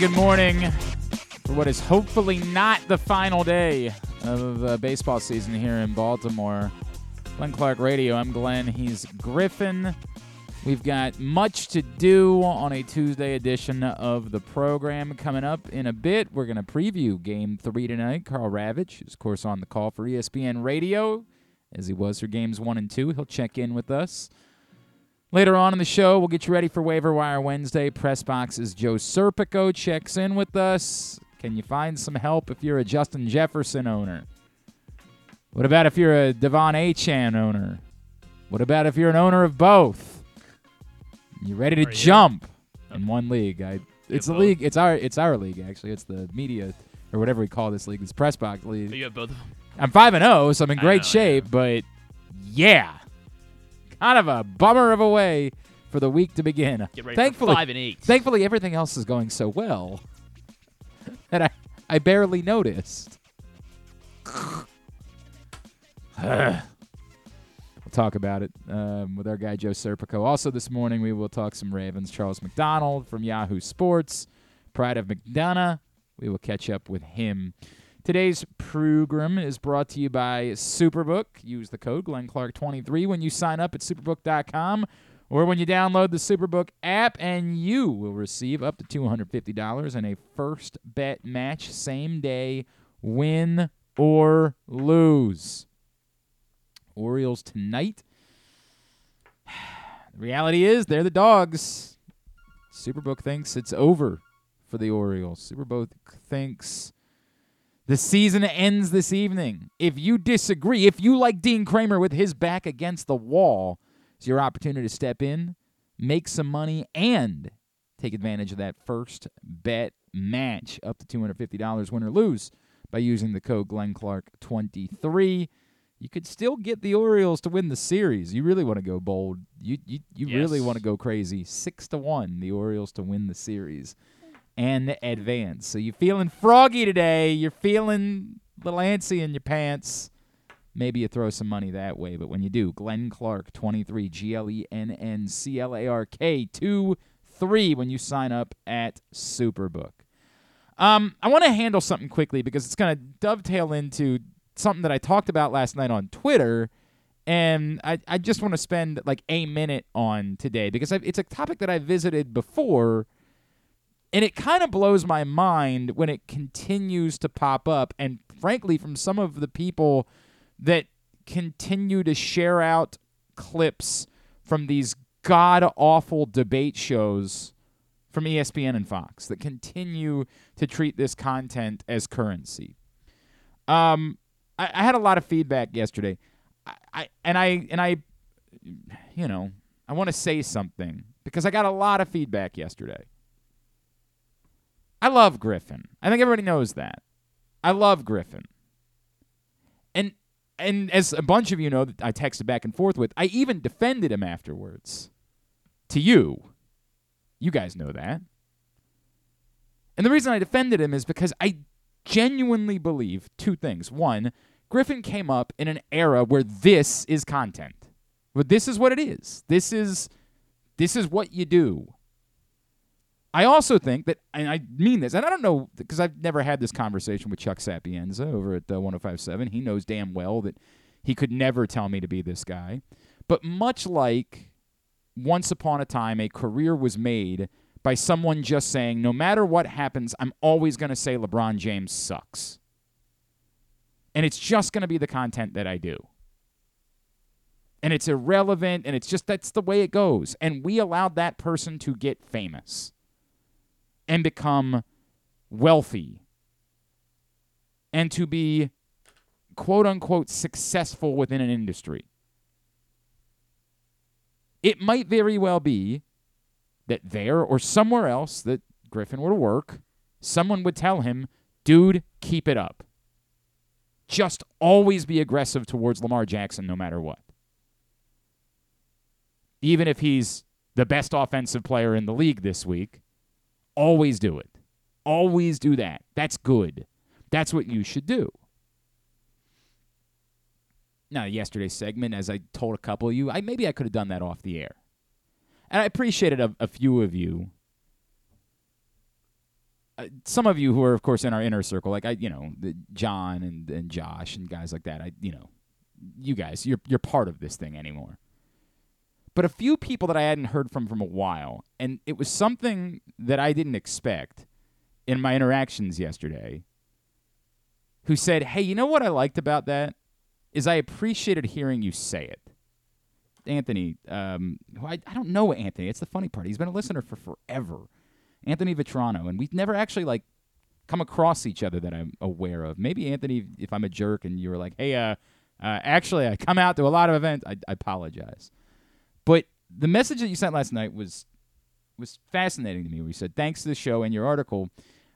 Good morning for what is hopefully not the final day of uh, baseball season here in Baltimore. Glenn Clark Radio. I'm Glenn. He's Griffin. We've got much to do on a Tuesday edition of the program. Coming up in a bit, we're going to preview Game 3 tonight. Karl Ravech is, of course, on the call for ESPN Radio, as he was for Games 1 and 2. He'll check in with us. Later on in the show, we'll get you ready for Waiver Wire Wednesday. Press Box's Joe Serpico checks in with us. Can you find some help if you're a Justin Jefferson owner? What about if you're a De'Von Achane owner? What about if you're an owner of both? You ready to Are you? jump in one league? I, it's a both? league. It's our it's our league actually. It's the media or whatever we call this league. It's press box league. You have both. I'm five and zero, so I'm in great know, shape. But yeah, kind of a bummer of a way for the week to begin. Get ready thankfully, five and eight. thankfully everything else is going so well that I I barely noticed. we'll talk about it um, with our guy Joe Serpico. Also this morning we will talk some Ravens. Charles McDonald from Yahoo Sports, Pride of McDonogh. We will catch up with him. Today's program is brought to you by Superbook. Use the code GlennClark23 when you sign up at superbook.com or when you download the Superbook app, and you will receive up to $250 in a first bet match, same day, win or lose. Orioles tonight. The reality is, they're the dogs. Superbook thinks it's over for the Orioles. Superbook thinks the season ends this evening. If you disagree, if you like Dean Kremer with his back against the wall, it's your opportunity to step in, make some money, and take advantage of that first bet match up to $250 win or lose by using the code GlennClark23. You could still get the Orioles to win the series. You really want to go bold. You you, you really want to go crazy. Six to one, the Orioles to win the series and advance. So you feeling froggy today? You're feeling little antsy in your pants. Maybe you throw some money that way, but when you do, Glenn Clark, 23, G L E N N C L A R K 2 3 when you sign up at Superbook. Um, I want to handle something quickly because it's going to dovetail into something that I talked about last night on Twitter, and I, I just want to spend like a minute on today because i it's a topic that I visited before, and it kind of blows my mind when it continues to pop up, and frankly, from some of the people that continue to share out clips from these god awful debate shows from ESPN and Fox that continue to treat this content as currency. Um, I, I had a lot of feedback yesterday. I, I and I and I, you know, I want to say something because I got a lot of feedback yesterday. I love Griffin. I think everybody knows that. I love Griffin. And and as a bunch of you know that I texted back and forth with, I even defended him afterwards. To you. You guys know that. And the reason I defended him is because I genuinely believe two things. One, Griffin came up in an era where this is content. But this is what it is. This is this is what you do. I also think that, and I mean this, and I don't know because I've never had this conversation with Chuck Sapienza over at uh, 1057. He knows damn well that he could never tell me to be this guy. But much like once upon a time, a career was made by someone just saying, no matter what happens, I'm always going to say LeBron James sucks. And it's just going to be the content that I do. And it's irrelevant, and it's just that's the way it goes. And we allowed that person to get famous and become wealthy and to be quote unquote successful within an industry. It might very well be that there or somewhere else that Griffin were to work, someone would tell him, dude, keep it up. Just always be aggressive towards Lamar Jackson no matter what. Even if he's the best offensive player in the league this week, always do it. Always do that. That's good. That's what you should do. Now, yesterday's segment, as I told a couple of you, I maybe I could have done that off the air. And I appreciated a, a few of you uh, some of you who are, of course, in our inner circle, like I, you know, the John and, and Josh and guys like that. I, you know, you guys, you're you're part of this thing anymore. But a few people that I hadn't heard from from a while, and it was something that I didn't expect in my interactions yesterday. Who said, "Hey, you know what I liked about that is I appreciated hearing you say it." Anthony, um, who I, I don't know Anthony. It's the funny part. He's been a listener for forever. Anthony Vitrano, and we've never actually like come across each other that I'm aware of. Maybe Anthony, if I'm a jerk and you were like, "Hey, uh, uh actually, I come out to a lot of events," I, I apologize. But the message that you sent last night was was fascinating to me. Where you said, "Thanks to the show and your article."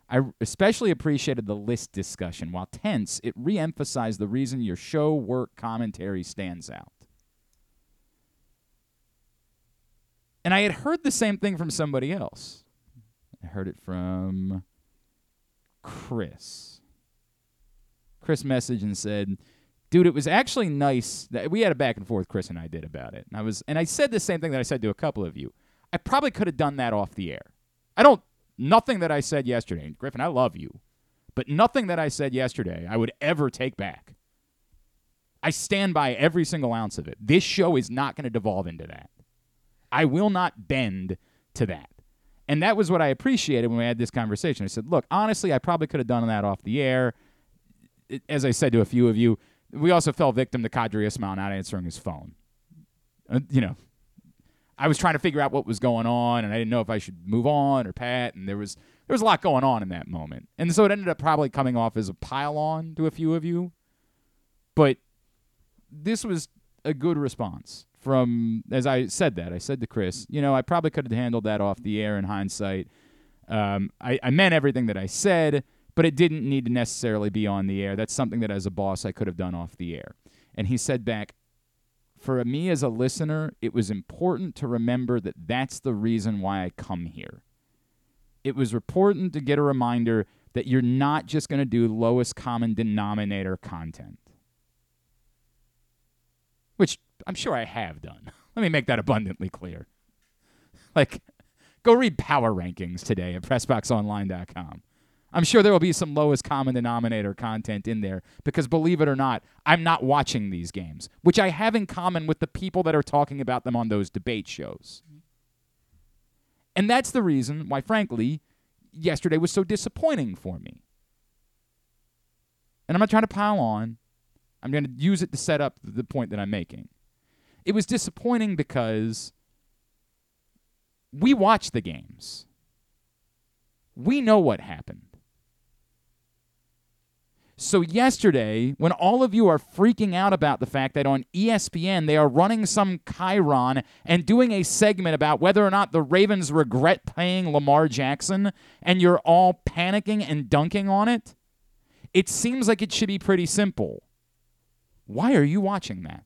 I especially appreciated the list discussion. While tense, it re-emphasized the reason your show work commentary stands out. And I had heard the same thing from somebody else. I heard it from Chris. Chris messaged and said, "Dude, it was actually nice that we had a back and forth Chris and I did about it." And I was and I said the same thing that I said to a couple of you. I probably could have done that off the air. I don't nothing that I said yesterday. Griffin, I love you. But nothing that I said yesterday I would ever take back. I stand by every single ounce of it. This show is not going to devolve into that. I will not bend to that. And that was what I appreciated when we had this conversation. I said, look, honestly, I probably could have done that off the air. As I said to a few of you, we also fell victim to Qadry Ismail not answering his phone. Uh, you know, I was trying to figure out what was going on, and I didn't know if I should move on or pat, and there was there was a lot going on in that moment, and so it ended up probably coming off as a pile on to a few of you. But this was a good response from as I said that I said to Chris, you know, I probably could have handled that off the air in hindsight. Um, I, I meant everything that I said, but it didn't need to necessarily be on the air. That's something that as a boss I could have done off the air. And he said back, for me as a listener, it was important to remember that that's the reason why I come here. It was important to get a reminder that you're not just going to do lowest common denominator content. Which I'm sure I have done. Let me make that abundantly clear. Like, go read power rankings today at PressBoxOnline.com. I'm sure there will be some lowest common denominator content in there because believe it or not, I'm not watching these games, which I have in common with the people that are talking about them on those debate shows. And that's the reason why, frankly, yesterday was so disappointing for me. And I'm not trying to pile on, I'm going to use it to set up the point that I'm making it was disappointing because we watch the games. We know what happened. So, yesterday, when all of you are freaking out about the fact that on ESPN they are running some Chiron and doing a segment about whether or not the Ravens regret paying Lamar Jackson, and you're all panicking and dunking on it, it seems like it should be pretty simple. Why are you watching that?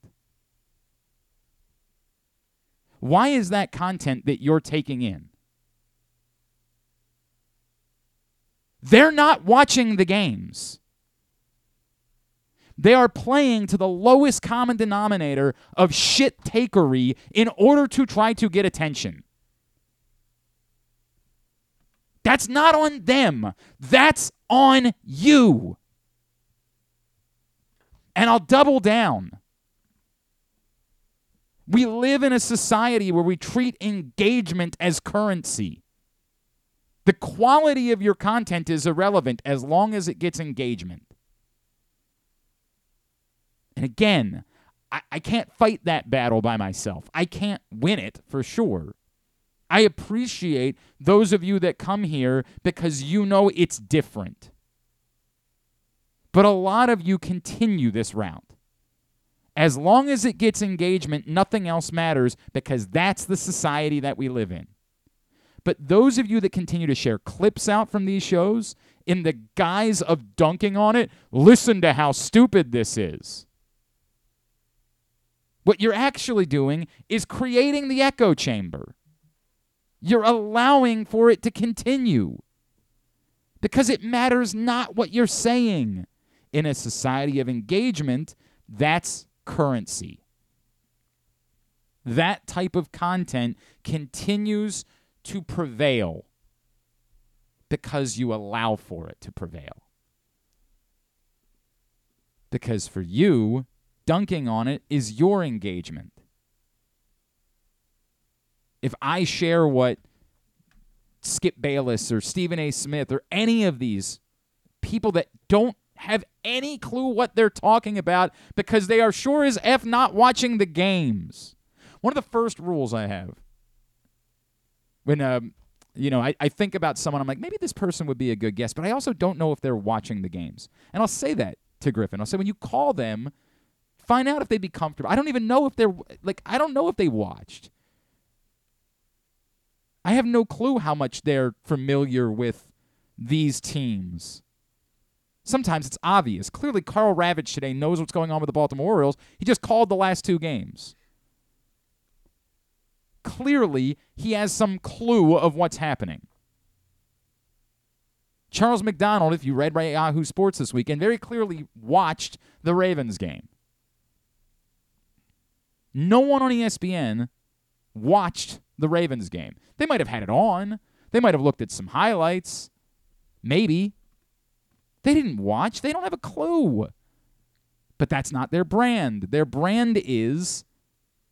Why is that content that you're taking in? They're not watching the games. They are playing to the lowest common denominator of shit takery in order to try to get attention. That's not on them. That's on you. And I'll double down. We live in a society where we treat engagement as currency. The quality of your content is irrelevant as long as it gets engagement. And again, I, I can't fight that battle by myself. I can't win it for sure. I appreciate those of you that come here because you know it's different. But a lot of you continue this route. As long as it gets engagement, nothing else matters because that's the society that we live in. But those of you that continue to share clips out from these shows in the guise of dunking on it, listen to how stupid this is. What you're actually doing is creating the echo chamber. You're allowing for it to continue because it matters not what you're saying. In a society of engagement, that's currency. That type of content continues to prevail because you allow for it to prevail. Because for you, dunking on it is your engagement. If I share what Skip Bayless or Stephen A. Smith or any of these people that don't have any clue what they're talking about because they are sure as F not watching the games. One of the first rules I have when um, you know, I, I think about someone, I'm like, maybe this person would be a good guest, but I also don't know if they're watching the games. And I'll say that to Griffin. I'll say, when you call them, find out if they'd be comfortable. I don't even know if they're, like, I don't know if they watched. I have no clue how much they're familiar with these teams. Sometimes it's obvious. Clearly, Karl Ravech today knows what's going on with the Baltimore Orioles. He just called the last two games clearly he has some clue of what's happening. Charles McDonald, if you read Yahoo Sports this weekend, very clearly watched the Ravens game. No one on ESPN watched the Ravens game. They might have had it on. They might have looked at some highlights. Maybe. They didn't watch. They don't have a clue. But that's not their brand. Their brand is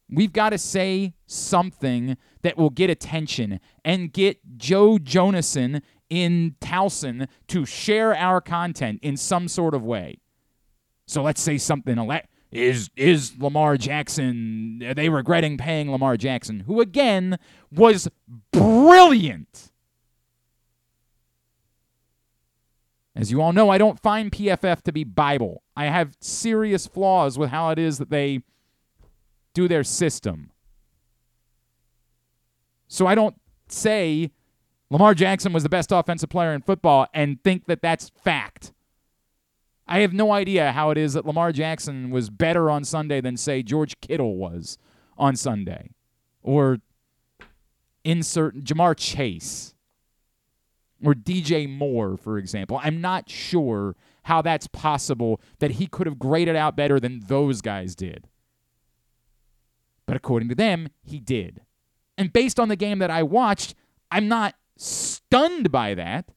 We've got to say something that will get attention and get Joe Jonason in Towson to share our content in some sort of way. So let's say something is is Lamar Jackson are they regretting paying Lamar Jackson who again was brilliant. As you all know, I don't find PFF to be Bible. I have serious flaws with how it is that they do their system. So I don't say Lamar Jackson was the best offensive player in football and think that that's fact. I have no idea how it is that Lamar Jackson was better on Sunday than, say, George Kittle was on Sunday. Or insert Ja'Marr Chase or DJ Moore, for example. I'm not sure how that's possible that he could have graded out better than those guys did. But according to them, he did. And based on the game that I watched, I'm not stunned by that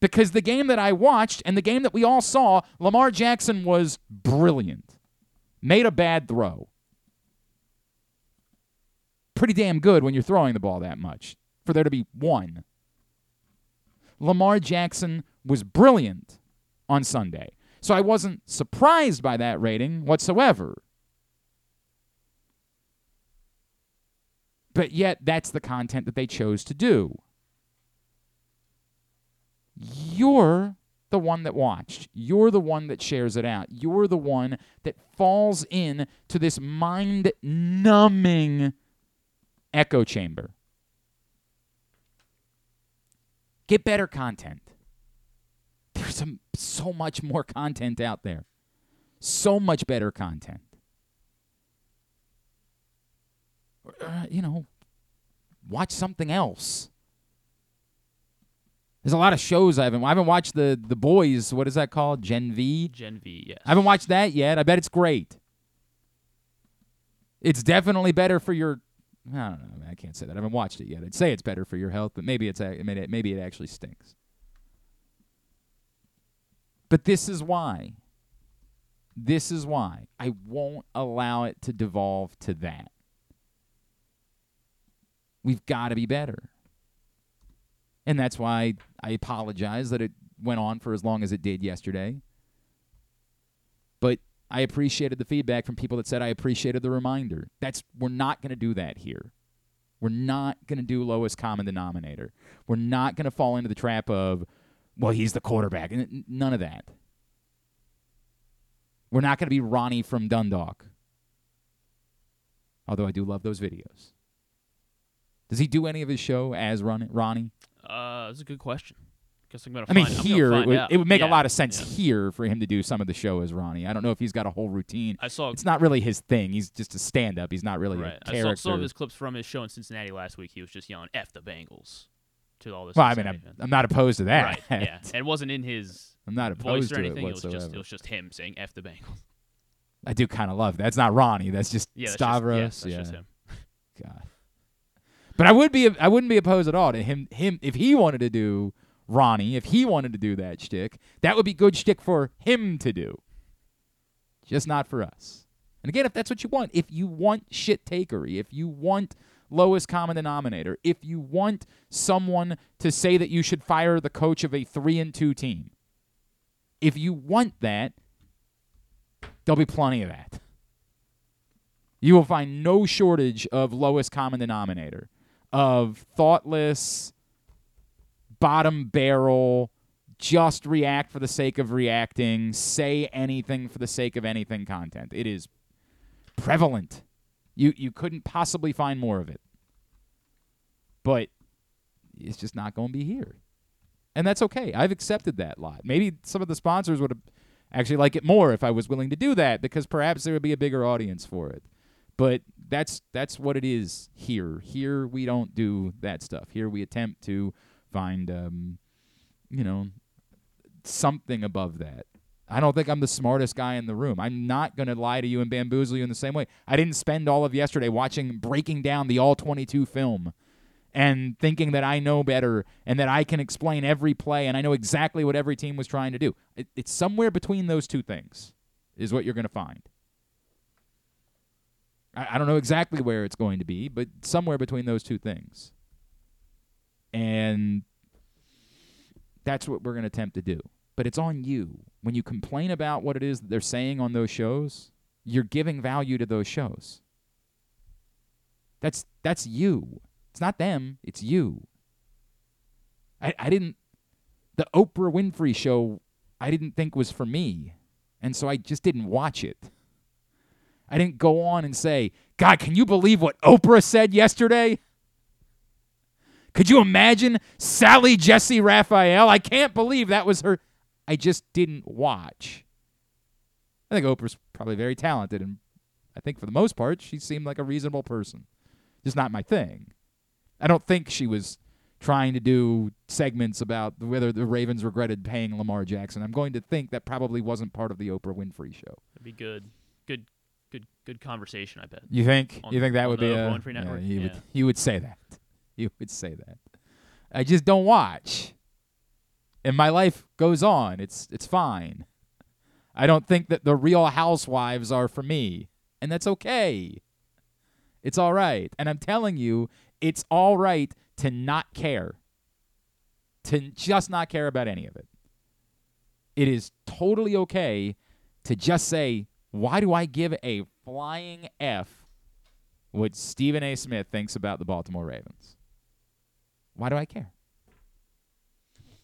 because the game that I watched and the game that we all saw, Lamar Jackson was brilliant. Made a bad throw. Pretty damn good when you're throwing the ball that much for there to be one. Lamar Jackson was brilliant on Sunday. So I wasn't surprised by that rating whatsoever. But yet, that's the content that they chose to do. You're the one that watched. You're the one that shares it out. You're the one that falls in to this mind numbing echo chamber. Get better content. There's some, so much more content out there. So much better content. uh, you know, watch something else. There's a lot of shows I haven't. I haven't watched the the boys. What is that called? Gen V. Gen V. Yes. I haven't watched that yet. I bet it's great. It's definitely better for your. I don't know. I can't say that. I haven't watched it yet. I'd say it's better for your health, but maybe it's maybe it actually stinks. But this is why. This is why I won't allow it to devolve to that. We've got to be better. And that's why I apologize that it went on for as long as it did yesterday. But I appreciated the feedback from people that said I appreciated the reminder. That's we're not going to do that here. We're not going to do lowest common denominator. We're not going to fall into the trap of well, he's the quarterback. None of that. We're not going to be Ronnie from Dundalk. Although I do love those videos. Does he do any of his show as Ronnie? Uh, that's a good question. Guess I'm gonna. I mean, find, here it would, it would, make yeah. a lot of sense yeah. here for him to do some of the show as Ronnie. I don't know if he's got a whole routine. I saw. It's not really his thing. He's just a stand-up. He's not really right. a character. I saw some of his clips from his show in Cincinnati last week. He was just yelling "F the Bengals" to all this. Well, I mean, I'm, I'm, not opposed to that. Right. Yeah. And it wasn't in his. I'm not opposed voice or anything. it It was just it was just him saying "F the Bengals." I do kind of love that. That's not Ronnie. That's just Yeah, that's Stavros. Just, yes, that's yeah. just him. God. But I would be I wouldn't be opposed at all to him him if he wanted to do Ronnie, if he wanted to do that shtick, that would be good shtick for him to do. Just not for us. And again, if that's what you want, if you want shit takery, if you want lowest common denominator, if you want someone to say that you should fire the coach of a three and two team, if you want that, there'll be plenty of that. You will find no shortage of lowest common denominator, of thoughtless, bottom barrel, just react for the sake of reacting, say anything for the sake of anything content. It is prevalent. You you couldn't possibly find more of it. But it's just not going to be here. And that's okay. I've accepted that lot. Maybe some of the sponsors would actually like it more if I was willing to do that because perhaps there would be a bigger audience for it. But that's that's what it is here. Here we don't do that stuff. Here we attempt to find um, you know something above that. I don't think I'm the smartest guy in the room. I'm not going to lie to you and bamboozle you in the same way. I didn't spend all of yesterday watching breaking down the all 22 film and thinking that I know better and that I can explain every play and I know exactly what every team was trying to do. It, it's somewhere between those two things, is what you're going to find. I, I don't know exactly where it's going to be, but somewhere between those two things. And that's what we're going to attempt to do. But it's on you. When you complain about what it is that they're saying on those shows, you're giving value to those shows. That's that's you. It's not them, it's you. I, I didn't the Oprah Winfrey show I didn't think was for me. And so I just didn't watch it. I didn't go on and say, God, can you believe what Oprah said yesterday? Could you imagine Sally Jessy Raphael? I can't believe that was her. I just didn't watch. I think Oprah's probably very talented, and I think for the most part, she seemed like a reasonable person. Just not my thing. I don't think she was trying to do segments about whether the Ravens regretted paying Lamar Jackson. I'm going to think that probably wasn't part of the Oprah Winfrey show. That'd be good. Good good good conversation, I bet. You think? On- you think that would be a Winfrey yeah, Network? he would Yeah. he would say that. He would say that. I just don't watch. And my life goes on. It's it's fine. I don't think that the real housewives are for me. And that's okay. It's all right. And I'm telling you, it's all right to not care. To just not care about any of it. It is totally okay to just say, why do I give a flying F what Stephen A. Smith thinks about the Baltimore Ravens? Why do I care?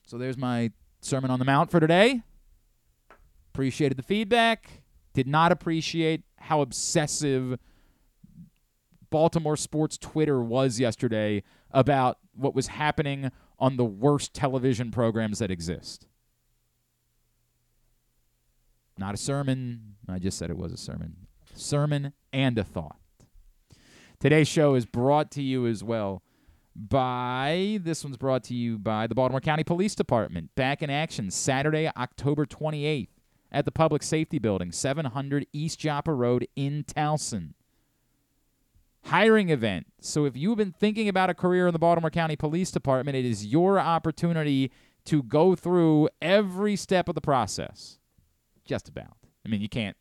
So there's my Sermon on the Mount for today. Appreciated the feedback. Did not appreciate how obsessive Baltimore sports Twitter was yesterday about what was happening on the worst television programs that exist. Not a sermon. I just said it was a sermon. Sermon and a thought. Today's show is brought to you as well by this one's brought to you by the Baltimore County Police Department. Back in action Saturday, October 28th at the Public Safety Building, 700 East Joppa Road in Towson. Hiring event. So if you've been thinking about a career in the Baltimore County Police Department, it is your opportunity to go through every step of the process. Just about. I mean, you can't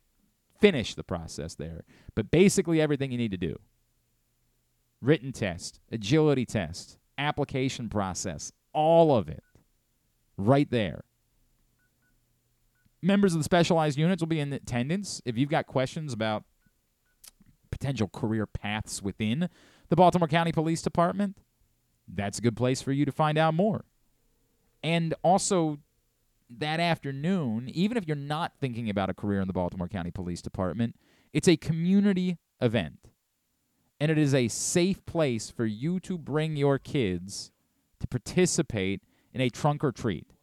finish the process there, but basically everything you need to do written test, agility test, application process, all of it right there. Members of the specialized units will be in attendance. If you've got questions about potential career paths within the Baltimore County Police Department, that's a good place for you to find out more. And also, that afternoon, even if you're not thinking about a career in the Baltimore County Police Department, it's a community event and it is a safe place for you to bring your kids to participate in a trunk or treat,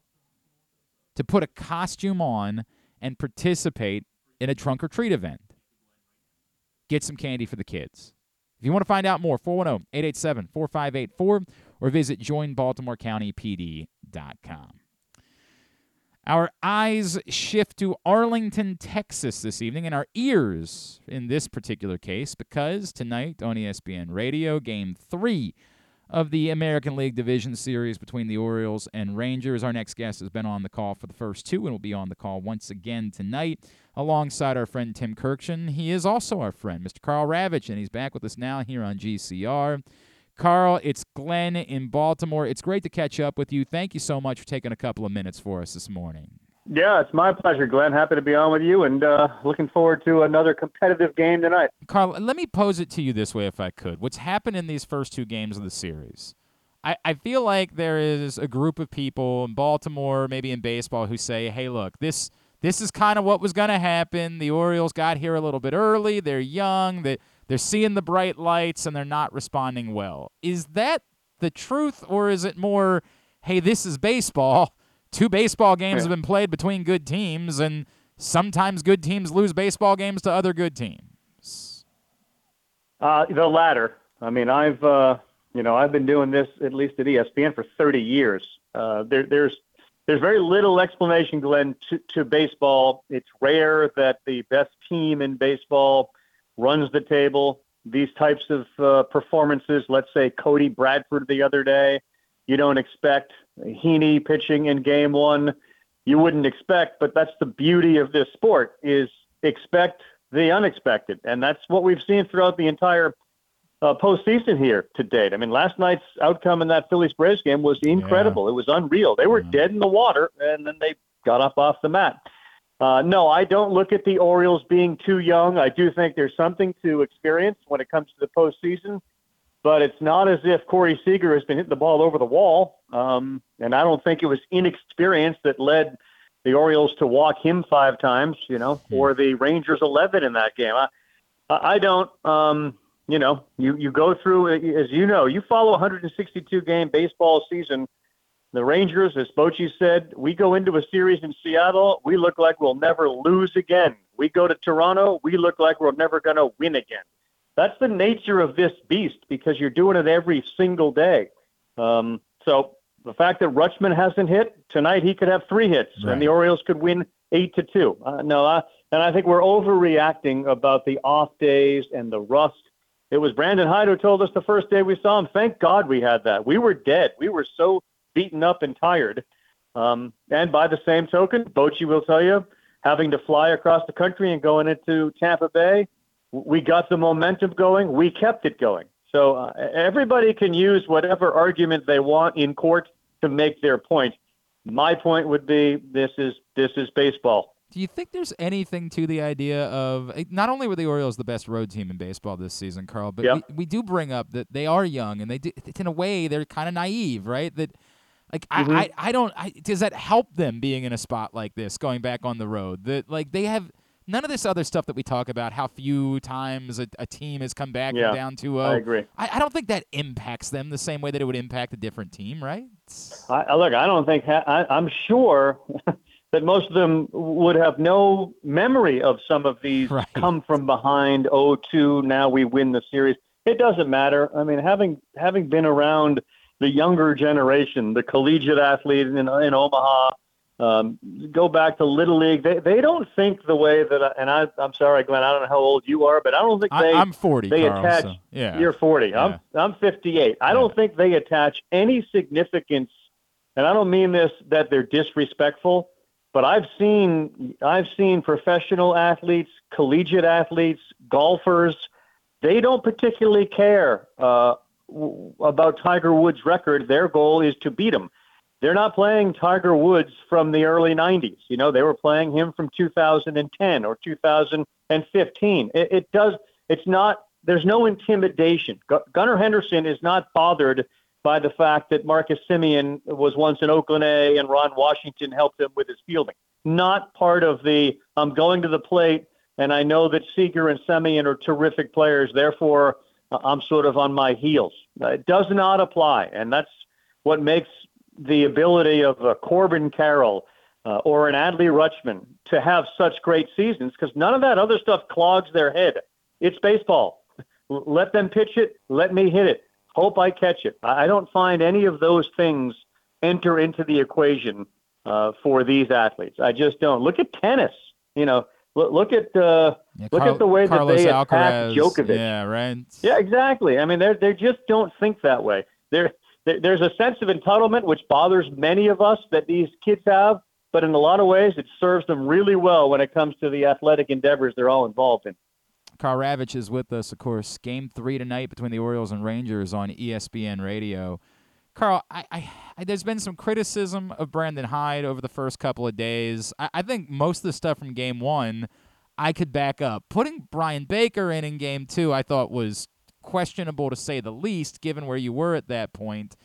to put a costume on and participate in a trunk or treat event. Get some candy for the kids. If you want to find out more, 410 887 4584 or visit joinbaltimorecountypd.com. Our eyes shift to Arlington, Texas this evening, and our ears in this particular case, because tonight on ESPN Radio, game three of the American League Division Series between the Orioles and Rangers. Our next guest has been on the call for the first two and will be on the call once again tonight alongside our friend Tim Kurkjian. He is also our friend, Mr. Karl Ravech, and he's back with us now here on GCR. Karl, it's Glenn in Baltimore. It's great to catch up with you. Thank you so much for taking a couple of minutes for us this morning. Yeah, it's my pleasure, Glenn. Happy to be on with you and uh, looking forward to another competitive game tonight. Karl, let me pose it to you this way, if I could. What's happened in these first two games of the series? I, I feel like there is a group of people in Baltimore, maybe in baseball, who say, hey, look, this. This is kind of what was going to happen. The Orioles got here a little bit early. They're young. They, they're seeing the bright lights and they're not responding well. Is that the truth, or is it more, hey, this is baseball? two baseball games have been played between good teams, and sometimes good teams lose baseball games to other good teams. Uh, the latter. I mean, I've uh, you know I've been doing this at least at ESPN for 30 years. Uh, there, there's there's very little explanation, Glenn, to, to baseball. It's rare that the best team in baseball runs the table. These types of uh, performances, let's say Cody Bradford the other day, you don't expect Heaney pitching in game one. You wouldn't expect, but that's the beauty of this sport is expect the unexpected. And that's what we've seen throughout the entire uh, postseason here to date. I mean, last night's outcome in that Phillies Braves game was incredible. Yeah. It was unreal. They were yeah. dead in the water, and then they got up off the mat. Uh, no, I don't look at the Orioles being too young. I do think there's something to experience when it comes to the postseason but it's not as if Corey Seager has been hitting the ball over the wall. Um, and I don't think it was inexperience that led the Orioles to walk him five times, you know, hmm. or the Rangers 11 in that game. I, I don't, um, you know, you, you go through, as you know, you follow 162 game baseball season. The Rangers, as Bochy said, we go into a series in Seattle, we look like we'll never lose again. We go to Toronto, we look like we're never going to win again that's the nature of this beast because you're doing it every single day. Um, so the fact that Rutschman hasn't hit tonight, he could have three hits, right. and the Orioles could win eight to two. Uh, no, uh, and I think we're overreacting about the off days and the rust. It was Brandon Hyde who told us the first day we saw him. Thank God we had that. We were dead. We were so beaten up and tired. Um, and by the same token, Bochy will tell you, having to fly across the country and going into Tampa Bay, we got the momentum going. We kept it going. So uh, everybody can use whatever argument they want in court to make their point. My point would be this is this is baseball. Do you think there's anything to the idea of eh, not only were the Orioles the best road team in baseball this season, Karl, but yep. we, we, do bring up that they are young and they do, in a way they're kind of naive, right? That like mm-hmm. I, I I don't I, does that help them being in a spot like this going back on the road? That like they have none of this other stuff that we talk about, how few times a, a team has come back yeah, down 2 I agree. I, I, don't think that impacts them the same way that it would impact a different team, right? I, look, I don't think, ha- I, I'm sure that most of them would have no memory of some of these right. come from behind 0-2, now we win the series. It doesn't matter. I mean, having having been around the younger generation, the collegiate athlete in, in Omaha, um, go back to Little League. They they don't think the way that, I, and I I'm sorry, Glenn. I don't know how old you are, but I don't think they. I, am 40. They Karl, attach. So, yeah. You're 40. Yeah. I'm I'm 58. I yeah. don't think they attach any significance, and I don't mean this that they're disrespectful, but I've seen I've seen professional athletes, collegiate athletes, golfers. They don't particularly care uh, about Tiger Woods' record. Their goal is to beat him they're not playing Tiger Woods from the early 90s. You know, they were playing him from 2010 or 2015. It, it does, it's not, there's no intimidation. Gunnar Henderson is not bothered by the fact that Marcus Semien was once in Oakland A and Ron Washington helped him with his fielding. Not part of the, I'm going to the plate and I know that Seager and Semien are terrific players, therefore I'm sort of on my heels. It does not apply. And that's what makes the ability of a Corbin Carroll uh, or an Adley Rutschman to have such great seasons because none of that other stuff clogs their head. It's baseball. Let them pitch it. Let me hit it. Hope I catch it. I don't find any of those things enter into the equation uh, for these athletes. I just don't. Look at tennis. You know, look, look at uh, yeah, look Carl, at the way Carlos that they Alcaraz, attack Djokovic. Yeah, right. Yeah, exactly. I mean, they they just don't think that way There, there, there's a sense of entitlement which bothers many of us that these kids have, but in a lot of ways, it serves them really well when it comes to the athletic endeavors they're all involved in. Karl Ravech is with us, of course. Game three tonight between the Orioles and Rangers on ESPN Radio. Karl, I, I, I, there's been some criticism of Brandon Hyde over the first couple of days. I, I think most of the stuff from Game One, I could back up. Putting Bryan Baker in in Game Two, I thought was questionable to say the least, given where you were at that point.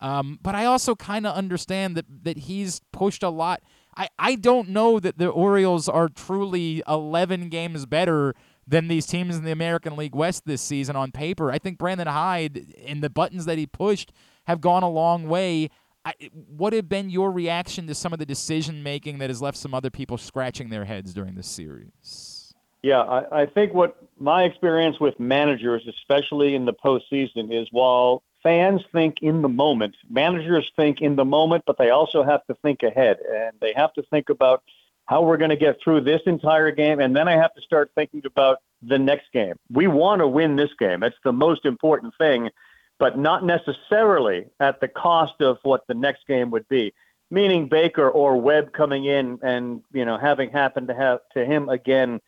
Um, but I also kind of understand that that he's pushed a lot. I, I don't know that the Orioles are truly 11 games better than these teams in the American League West this season on paper. I think Brandon Hyde and the buttons that he pushed have gone a long way. I, what have been your reaction to some of the decision making that has left some other people scratching their heads during this series? Yeah, I, I think what my experience with managers, especially in the postseason, is while fans think in the moment, managers think in the moment, but they also have to think ahead and they have to think about how we're going to get through this entire game. And then I have to start thinking about the next game. We want to win this game. That's the most important thing but not necessarily at the cost of what the next game would be. Meaning Baker or Webb coming in and you know having happened to have to him again.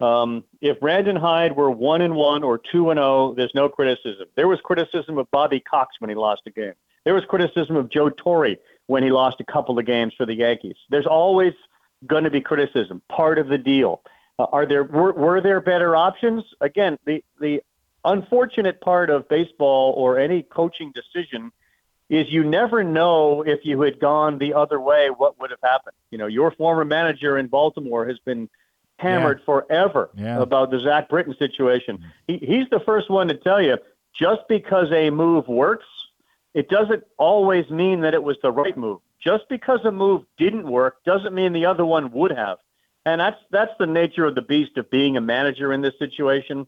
Um, if Brandon Hyde were one and one or two and zero, oh, there's no criticism. There was criticism of Bobby Cox when he lost a game. There was criticism of Joe Torre when he lost a couple of games for the Yankees. There's always going to be criticism, part of the deal. Uh, are there were, were there better options? Again, the the unfortunate part of baseball or any coaching decision is you never know if you had gone the other way what would have happened. You know, your former manager in Baltimore has been hammered yeah. forever yeah. about the Zach Britton situation. He, he's the first one to tell you just because a move works, it doesn't always mean that it was the right move. Just because a move didn't work doesn't mean the other one would have. And that's that's the nature of the beast of being a manager in this situation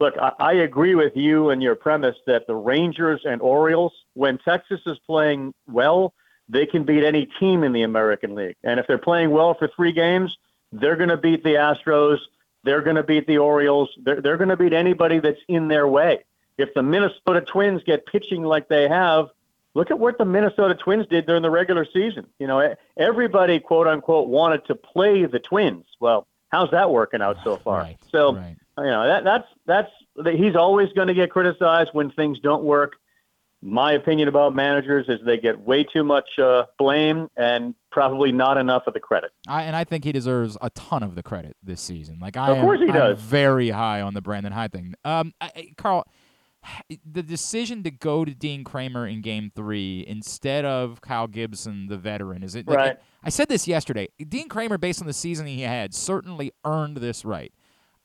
look, I, I, agree with you and your premise that the Rangers and Orioles, when Texas is playing well, they can beat any team in the American League. And if they're playing well for three games, they're going to beat the Astros. They're going to beat the Orioles. They're, they're going to beat anybody that's in their way. If the Minnesota Twins get pitching like they have, look at what the Minnesota Twins did during the regular season. You know, everybody, quote unquote, wanted to play the Twins. Well, how's that working out so far? Right, so, right you know that that's that's he's always going to get criticized when things don't work. My opinion about managers is they get way too much uh, blame and probably not enough of the credit. I, and I think he deserves a ton of the credit this season. Like I of course am, he does. I'm very high on the Brandon Hyde thing. Um, I, Karl, the decision to go to Dean Kremer in Game Three instead of Kyle Gibson, the veteran, is it? Like, right. I, I said this yesterday. Dean Kremer, based on the season he had, certainly earned this right.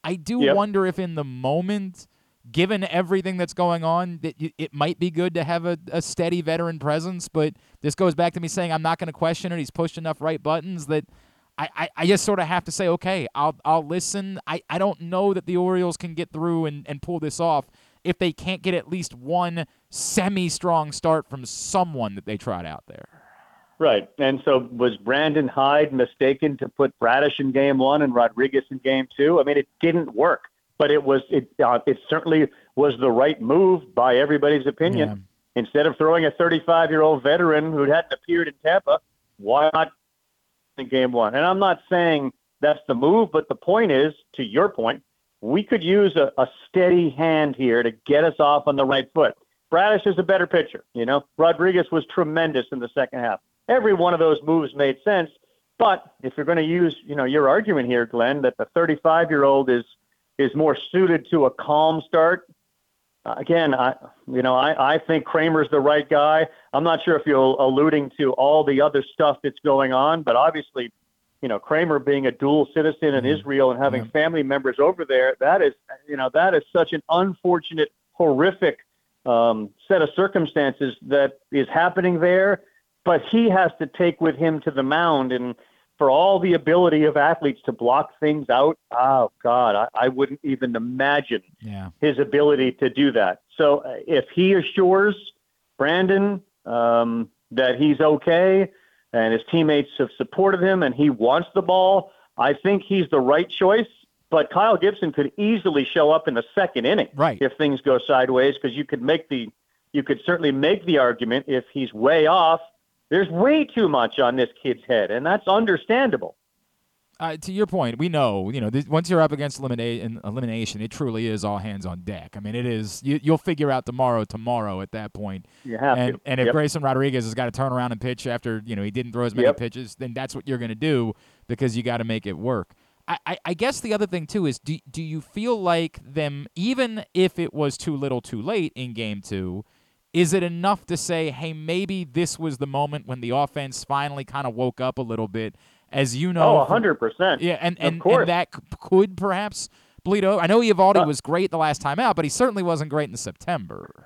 I do yep. wonder if in the moment, given everything that's going on, that it might be good to have a, a steady veteran presence. But this goes back to me saying I'm not going to question it. He's pushed enough right buttons that I, I, I just sort of have to say, okay, I'll I'll listen. I, I don't know that the Orioles can get through and, and pull this off if they can't get at least one semi strong start from someone that they tried out there. Right. And so was Brandon Hyde mistaken to put Bradish in game one and Rodriguez in game two? I mean, it didn't work, but it was it uh, it certainly was the right move by everybody's opinion. Yeah. Instead of throwing a 35 year old veteran who hadn't appeared in Tampa, why not in game one? And I'm not saying that's the move, but the point is, to your point, we could use a, a steady hand here to get us off on the right foot. Bradish is a better pitcher. You know, Rodriguez was tremendous in the second half every one of those moves made sense. But if you're going to use, you know, your argument here, Glenn, that the 35 year old is is more suited to a calm start. Uh, again, I, you know, I, I think Kremer's the right guy. I'm not sure if you're alluding to all the other stuff that's going on, but obviously, you know, Kremer being a dual citizen in mm-hmm. Israel and having family members over there, that is, you know, that is such an unfortunate, horrific um, set of circumstances that is happening there but he has to take with him to the mound and for all the ability of athletes to block things out oh god i, I wouldn't even imagine yeah. his ability to do that so uh, if he assures brandon um, that he's okay and his teammates have supported him and he wants the ball i think he's the right choice but Kyle Gibson could easily show up in the second inning right. if things go sideways because you could make the you could certainly make the argument if he's way off. There's way too much on this kid's head, and that's understandable. Uh, to your point, we know, you know, this, once you're up against elimination, elimination, it truly is all hands on deck. I mean, it is. You, will figure out tomorrow, tomorrow at that point. You have and, to. And if yep. Grayson Rodriguez has got to turn around and pitch after, you know, he didn't throw as many Yep. pitches, then that's what you're going to do because you got to make it work. I, I, I guess the other thing too is, do do you feel like them, even if it was too little, too late in game two? Is it enough to say, hey, maybe this was the moment when the offense finally kind of woke up a little bit? As you know, Oh, from- 100%. yeah, and and, and that could perhaps bleed over. I know Eovaldi Uh, was great the last time out, but he certainly wasn't great in September.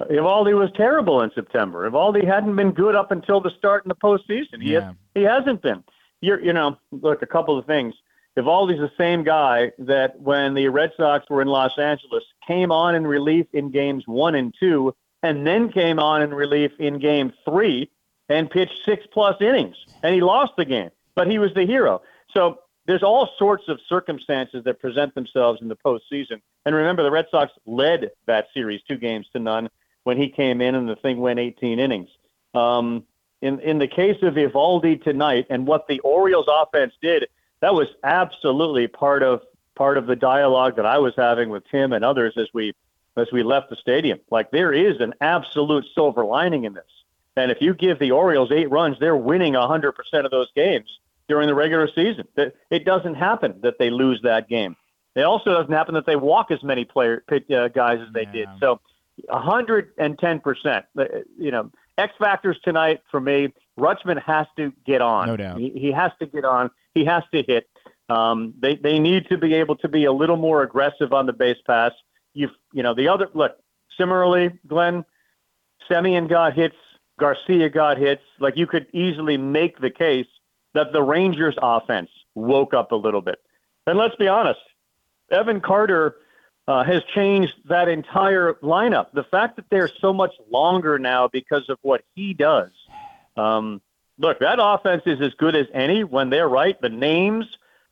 Eovaldi was terrible in September. Eovaldi hadn't been good up until the start in the postseason. He, Yeah. has, he hasn't been. You're, you know, look, a couple of things. Eovaldi's the same guy that when the Red Sox were in Los Angeles came on in relief in games one and two, and then came on in relief in game three and pitched six plus innings, and he lost the game, but he was the hero. So there's all sorts of circumstances that present themselves in the postseason. And remember, the Red Sox led that series two games to none when he came in and the thing went 18 innings. Um, in in the case of Eovaldi tonight and what the Orioles offense did, that was absolutely part of part of the dialogue that I was having with Tim and others as we as we left the stadium. Like there is an absolute silver lining in this. And if you give the Orioles eight runs, they're winning 100% of those games during the regular season. It doesn't happen that they lose that game. It also doesn't happen that they walk as many player uh, guys as they did. So 110%. Uh, You know, X factors tonight for me. Rutschman has to get on. No doubt. He, he has to get on. He has to hit. Um, they they need to be able to be a little more aggressive on the base pass. You you know the other look similarly, Glenn. Semien got hits. Garcia got hits. Like you could easily make the case that the Rangers offense woke up a little bit. And let's be honest, Evan Carter uh, has changed that entire lineup. The fact that they're so much longer now because of what he does. Um, look, that offense is as good as any when they're right. The names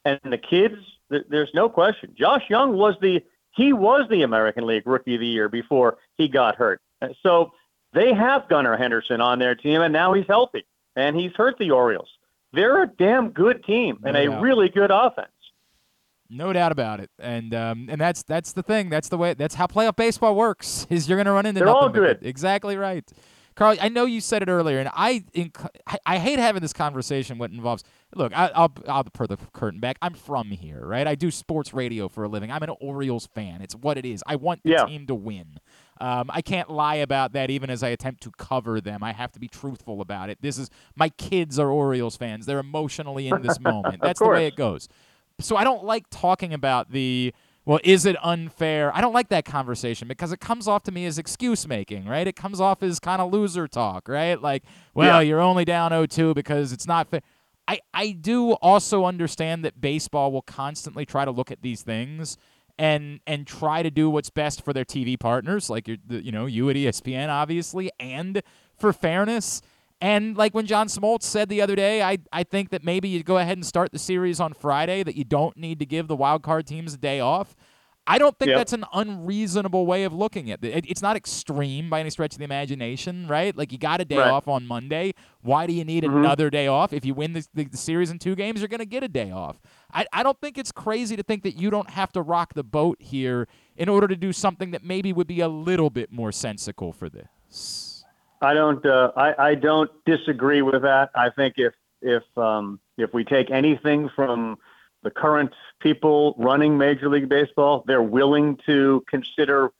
and the kids, th- there's no question. Josh Jung was the he was the American League Rookie of the Year before he got hurt. So they have Gunnar Henderson on their team, and now he's healthy, and he's hurt the Orioles. They're a damn good team and No a doubt. really good offense. No doubt about it, and um, and that's that's the thing. That's the way. That's how playoff baseball works. Is you're going to run into They're all good. Exactly right, Karl. I know you said it earlier, and I inc- I, I hate having this conversation. What involves look, I, I'll I'll put the curtain back. I'm from here, right? I do sports radio for a living. I'm an Orioles fan. It's what it is. I want the Yeah. team to win. Um, I can't lie about that, even as I attempt to cover them. I have to be truthful about it. This is my kids are Orioles fans. They're emotionally in this moment. That's the way it goes. So I don't like talking about the well, is it unfair? I don't like that conversation because it comes off to me as excuse making, right? It comes off as kind of loser talk, right? Like, well, Yeah. you're only down 0-2 because it's not fair. I, I do also understand that baseball will constantly try to look at these things and and try to do what's best for their TV partners, like the, you know you at ESPN, obviously, and for fairness. And like when John Smoltz said the other day, I I think that maybe you go ahead and start the series on Friday. That you don't need to give the wild card teams a day off. I don't think Yep. that's an unreasonable way of looking at it. it. It's not extreme by any stretch of the imagination, right? Like you got a day Right. off on Monday. Why do you need Mhm. another day off? If you win the, the, the series in two games, you're going to get a day off. I, I don't think it's crazy to think that you don't have to rock the boat here in order to do something that maybe would be a little bit more sensical for this. I don't. Uh, I, I don't disagree with that. I think if if um, if we take anything from the current people running Major League Baseball, they're willing to consider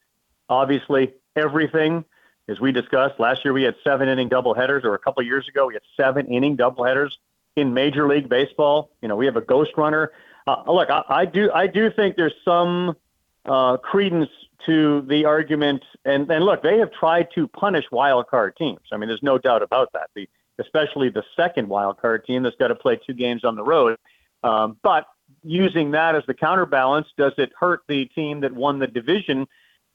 obviously everything. As we discussed last year, we had seven inning doubleheaders, or a couple years ago, we had seven inning doubleheaders in Major League Baseball. You know, we have a ghost runner. Uh, look, I, I do. I do think there's some uh, credence to the argument. And, and look, they have tried to punish wild card teams. I mean, there's no doubt about that. The, especially the second wild card team that's got to play two games on the road. Um, but using that as the counterbalance, does it hurt the team that won the division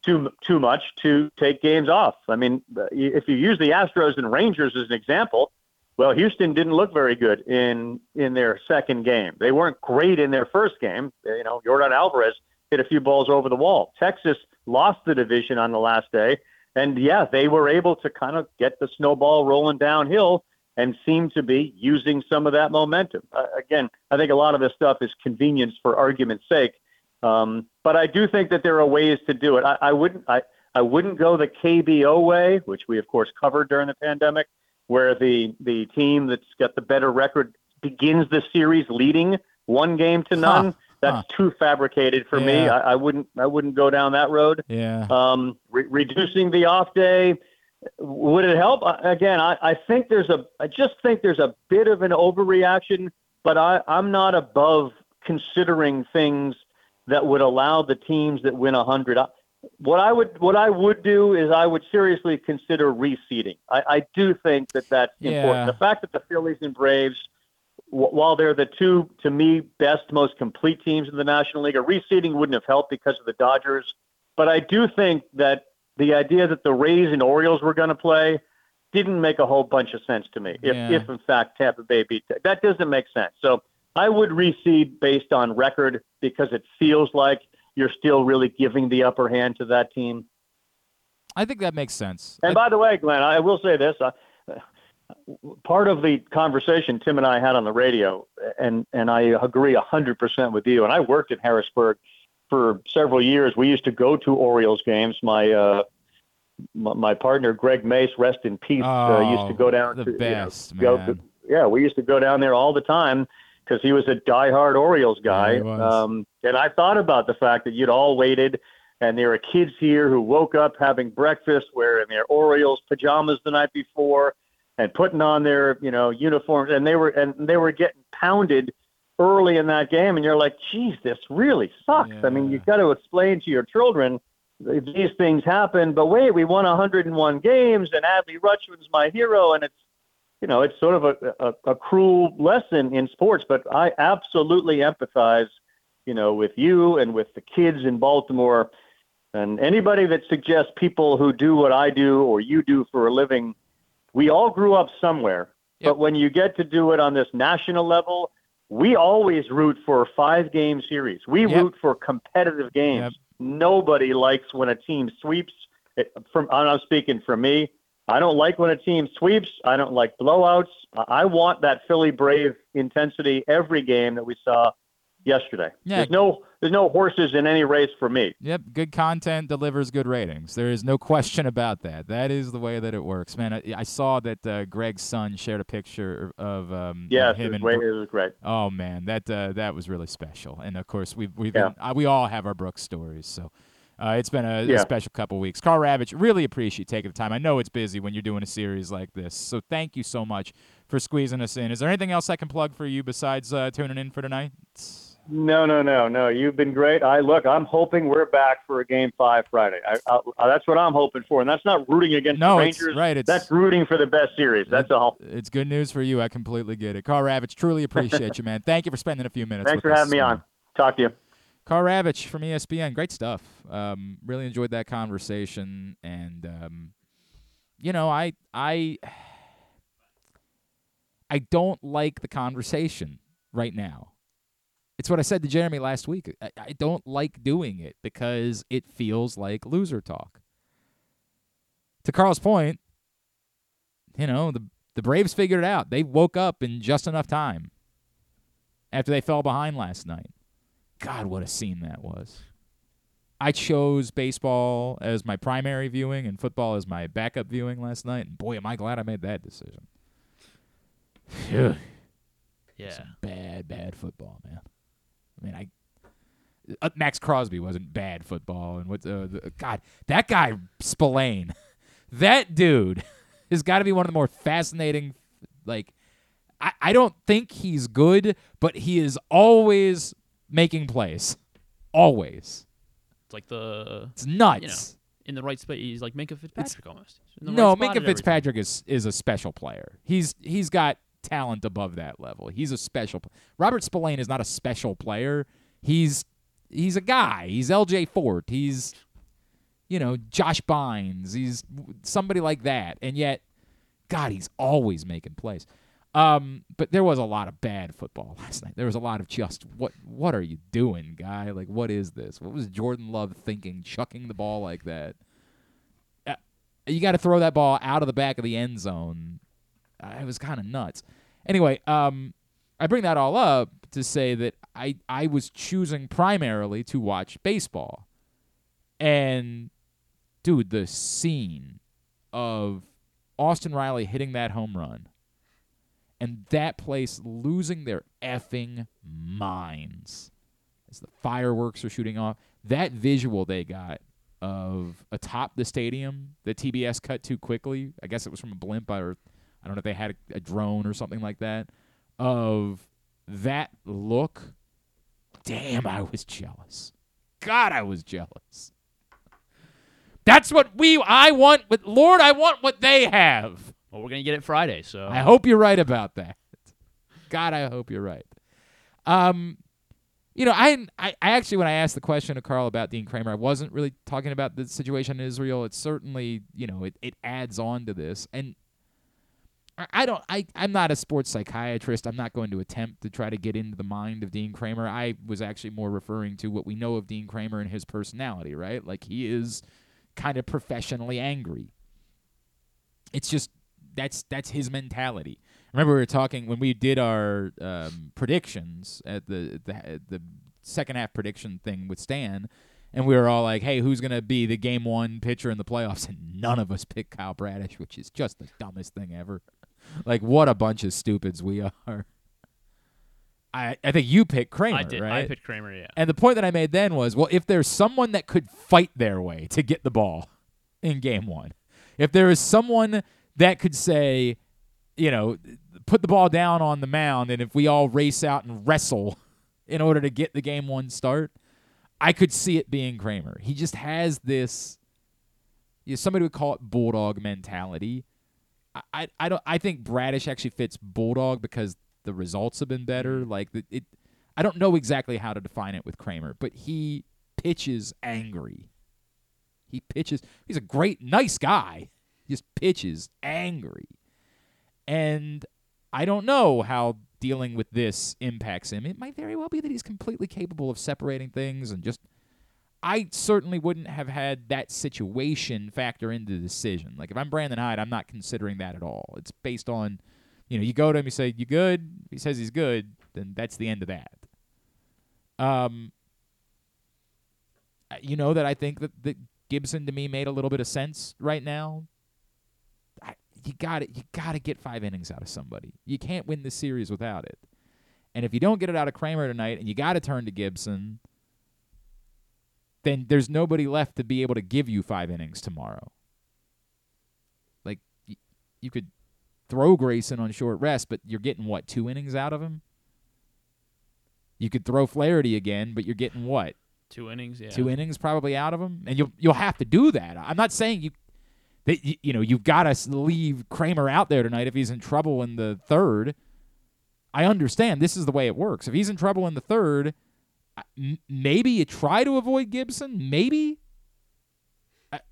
too too much to take games off? I mean, if you use the Astros and Rangers as an example, well, Houston didn't look very good in in their second game. They weren't great in their first game. You know, Yordan Alvarez hit a few balls over the wall. Texas lost the division on the last day. and yeah, they were able to kind of get the snowball rolling downhill and seem to be using some of that momentum. Uh, again, I think a lot of this stuff is convenience for argument's sake, um, but I do think that there are ways to do it. I, I wouldn't I, I wouldn't go the KBO way, which we of course covered during the pandemic, where the the team that's got the better record begins the series leading one game to none. Huh. That's Huh. too fabricated for me. I, I wouldn't I wouldn't go down that road. Yeah. Um, re- reducing the off day would it help? Again, I, I think there's a I just think there's a bit of an overreaction, but I, I'm not above considering things that would allow the teams that win a hundred. What I would what I would do is I would seriously consider reseeding. I, I do think that that's Yeah. important. The fact that the Phillies and Braves while they're the two, to me, best, most complete teams in the National League, a reseeding wouldn't have helped because of the Dodgers. But I do think that the idea that the Rays and Orioles were going to play didn't make a whole bunch of sense to me. If, Yeah. if in fact Tampa Bay beat that, that doesn't make sense. So I would reseed based on record because it feels like you're still really giving the upper hand to that team. I think that makes sense. And by the way, Glenn, I will say this: uh, part of the conversation Tim and I had on the radio, and and I agree hundred percent with you. And I worked in Harrisburg for several years. We used to go to Orioles games. My uh, my, my partner Greg Mace, rest in peace, uh, used to Oh, go down the to you know, best, go man. to- yeah, we used to go down there all the time because he was a diehard Orioles guy. Yeah. Um, and I thought about the fact that you'd all waited, and there are kids here who woke up having breakfast wearing their Orioles pajamas the night before, and putting on their you know uniforms, and they were and they were getting pounded early in that game, and you're like, geez, this really sucks. I mean, you've got to explain to your children these things happen, but wait, we won 101 games, and Adley Rutschman's my hero, and it's you know, it's sort of a, a, a cruel lesson in sports, but I absolutely empathize, you know, with you and with the kids in Baltimore and anybody that suggests people who do what I do or you do for a living, we all grew up somewhere. Yep. But when you get to do it on this national level, we always root for five game series. We Yep. root for competitive games. Yep. Nobody likes when a team sweeps. It, from I'm speaking for me. I don't like when a team sweeps. I don't like blowouts. I I want that Philly Brave intensity every game that we saw yesterday. Yeah. There's no there's no horses in any race for me. Yep, good content delivers good ratings. There is no question about that. That is the way that it works, man. I, I saw that uh, Greg's son shared a picture of um, Yes, him it was, and way, it was great. Oh man, that uh, that was really special. And of course, we've we've Yeah. been, uh, we all have our Brooks stories. So uh, it's been a, a special couple weeks. Karl Ravech, really appreciate you taking the time. I know it's busy when you're doing a series like this. So thank you so much for squeezing us in. Is there anything else I can plug for you besides uh, tuning in for tonight? No, no, no, no. You've been great. I look. I'm hoping we're back for a game five Friday. I, I, that's what I'm hoping for, and that's not rooting against No, the it's Rangers. right. It's that's rooting for the best series. That's all. It's good news for you. I completely get it. Karl Ravech, truly appreciate you, man. Thank you for spending a few minutes. Thanks for having me on. Talk to you. Karl Ravech from ESPN, great stuff. Um, really enjoyed that conversation, and um, you know, I I I don't like the conversation right now. It's what I said to Jeremy last week. I, I don't like doing it because it feels like loser talk. To Karl's point, you know, the the Braves figured it out. They woke up in just enough time after they fell behind last night. God, what a scene that was. I chose baseball as my primary viewing and football as my backup viewing last night. And boy, am I glad I made that decision. Yeah. Some bad, bad football, man. I mean, I uh, Maxx Crosby wasn't bad football, and what? Uh, the, God, that guy Spillane, that dude has got to be one of the more fascinating. Like, I, I don't think he's good, but he is always making plays, always. It's like the It's nuts. in the right space. He's like Minkah Fitzpatrick almost. In the no, right Minkah. Fitzpatrick is is a special player. He's he's got talent above that level. He's a special. Robert Spillane is not a special player. He's he's a guy. He's L.J. Fort. He's you know Josh Bynes. He's somebody like that. And yet, God, he's always making plays. Um, but there was a lot of bad football last night. There was a lot of just what what are you doing, guy? Like what is this? What was Jordan Love thinking, chucking the ball like that? you got to throw that ball out of the back of the end zone. It was kind of nuts. Anyway, um, I bring that all up to say that I I was choosing primarily to watch baseball, and dude, the scene of Austin Riley hitting that home run and that place losing their effing minds as the fireworks are shooting off. That visual they got of atop the stadium that TBS cut too quickly. I guess it was from a blimp or I don't know if they had a, a drone or something like that. Of that look, damn, I was jealous. God, I was jealous. That's what we I want with Lord, I want what they have. Well, we're gonna get it Friday, so I hope you're right about that. God, I hope you're right. Um, you know, I, I, I actually when I asked the question to Karl about Dean Kremer, I wasn't really talking about the situation in Israel. It certainly, you know, it, it adds on to this, and I, don't, I, I'm not a sports psychiatrist. I'm not going to attempt to try to get into the mind of Dean Kremer. I was actually more referring to what we know of Dean Kremer and his personality, right? Like he is kind of professionally angry. It's just that's that's his mentality. Remember we were talking when we did our um, predictions at the, the the second half prediction thing with Stan, and we were all like, "Hey, who's gonna be the game one pitcher in the playoffs?" And none of us picked Kyle Bradish, which is just the dumbest thing ever. Like, what a bunch of stupids we are. I I think you picked Kremer, I did. right? I picked Kremer. Yeah. And the point that I made then was, well, if there's someone that could fight their way to get the ball in game one, if there is someone that could say, you know, put the ball down on the mound, and if we all race out and wrestle in order to get the game one start, I could see it being Kremer. He just has this. You know, somebody would call it bulldog mentality. I, I, don't. I think Bradish actually fits bulldog because the results have been better. Mm. Like it, it I don't know exactly how to define it with Kremer, but he pitches angry. He pitches. He's a great, nice guy. He just pitches angry, and I don't know how dealing with this impacts him. It might very well be that he's completely capable of separating things and just. I certainly wouldn't have had that situation factor into the decision. Like if I'm Brandon Hyde, I'm not considering that at all. It's based on, you know, you go to him, you say, "You good?" He says he's good. Then that's the end of that. Um, you know that I think that, that Gibson to me made a little bit of sense right now. I, you got it. You got to get five innings out of somebody. You can't win this series without it. And if you don't get it out of Kremer tonight, and you got to turn to Gibson, then there's nobody left to be able to give you five innings tomorrow. Like y- you could throw Grayson on short rest, but you're getting what two innings out of him. You could throw Flaherty again, but you're getting what Two innings. Yeah. two innings probably out of him, and you'll you'll have to do that. I'm not saying you that you, you know you've got to leave Kremer out there tonight if he's in trouble in the third. I understand this is the way it works. If he's in trouble in the third, maybe you try to avoid Gibson. Maybe.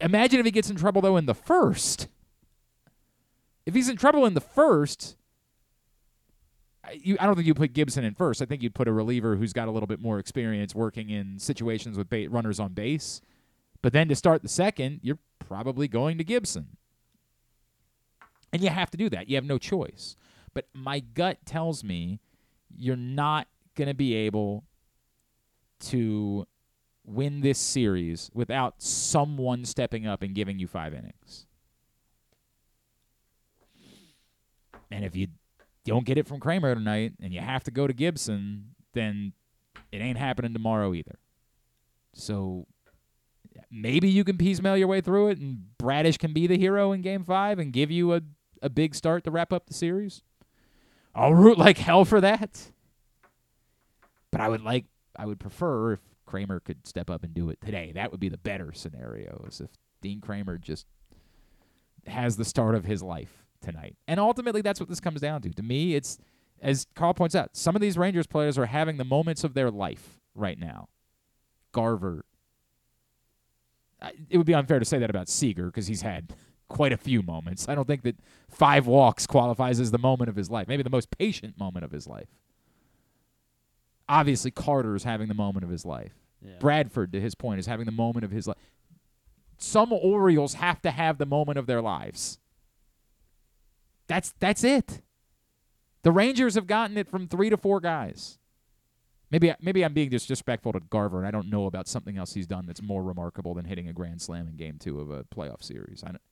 Imagine if he gets in trouble though in the first. If he's in trouble in the first, I- you, I don't think you put Gibson in first. I think you'd put a reliever who's got a little bit more experience working in situations with runners on base. But then to start the second, you're probably going to Gibson. And you have to do that. You have no choice. But my gut tells me you're not going to be able to win this series without someone stepping up and giving you five innings. And if you don't get it from Kremer tonight and you have to go to Gibson, then it ain't happening tomorrow either. So maybe you can piecemeal your way through it and Bradish can be the hero in game five and give you a, a big start to wrap up the series. I'll root like hell for that. But I would like I would prefer if Kremer could step up and do it today. That would be the better scenario is if Dean Kremer just has the start of his life tonight. And ultimately that's what this comes down to. To me, it's as Karl points out, some of these Rangers players are having the moments of their life right now. Garver. It would be unfair to say that about Seager because he's had quite a few moments. I don't think that five walks qualifies as the moment of his life. Maybe the most patient moment of his life. Obviously, Carter is having the moment of his life. Yeah. Bradford, to his point, is having the moment of his life. some Orioles have to have the moment of their lives. That's that's it. The Rangers have gotten it from three to four guys. Maybe maybe I'm being disrespectful to Garver, and I don't know about something else he's done that's more remarkable than hitting a grand slam in Game Two of a playoff series. I don't,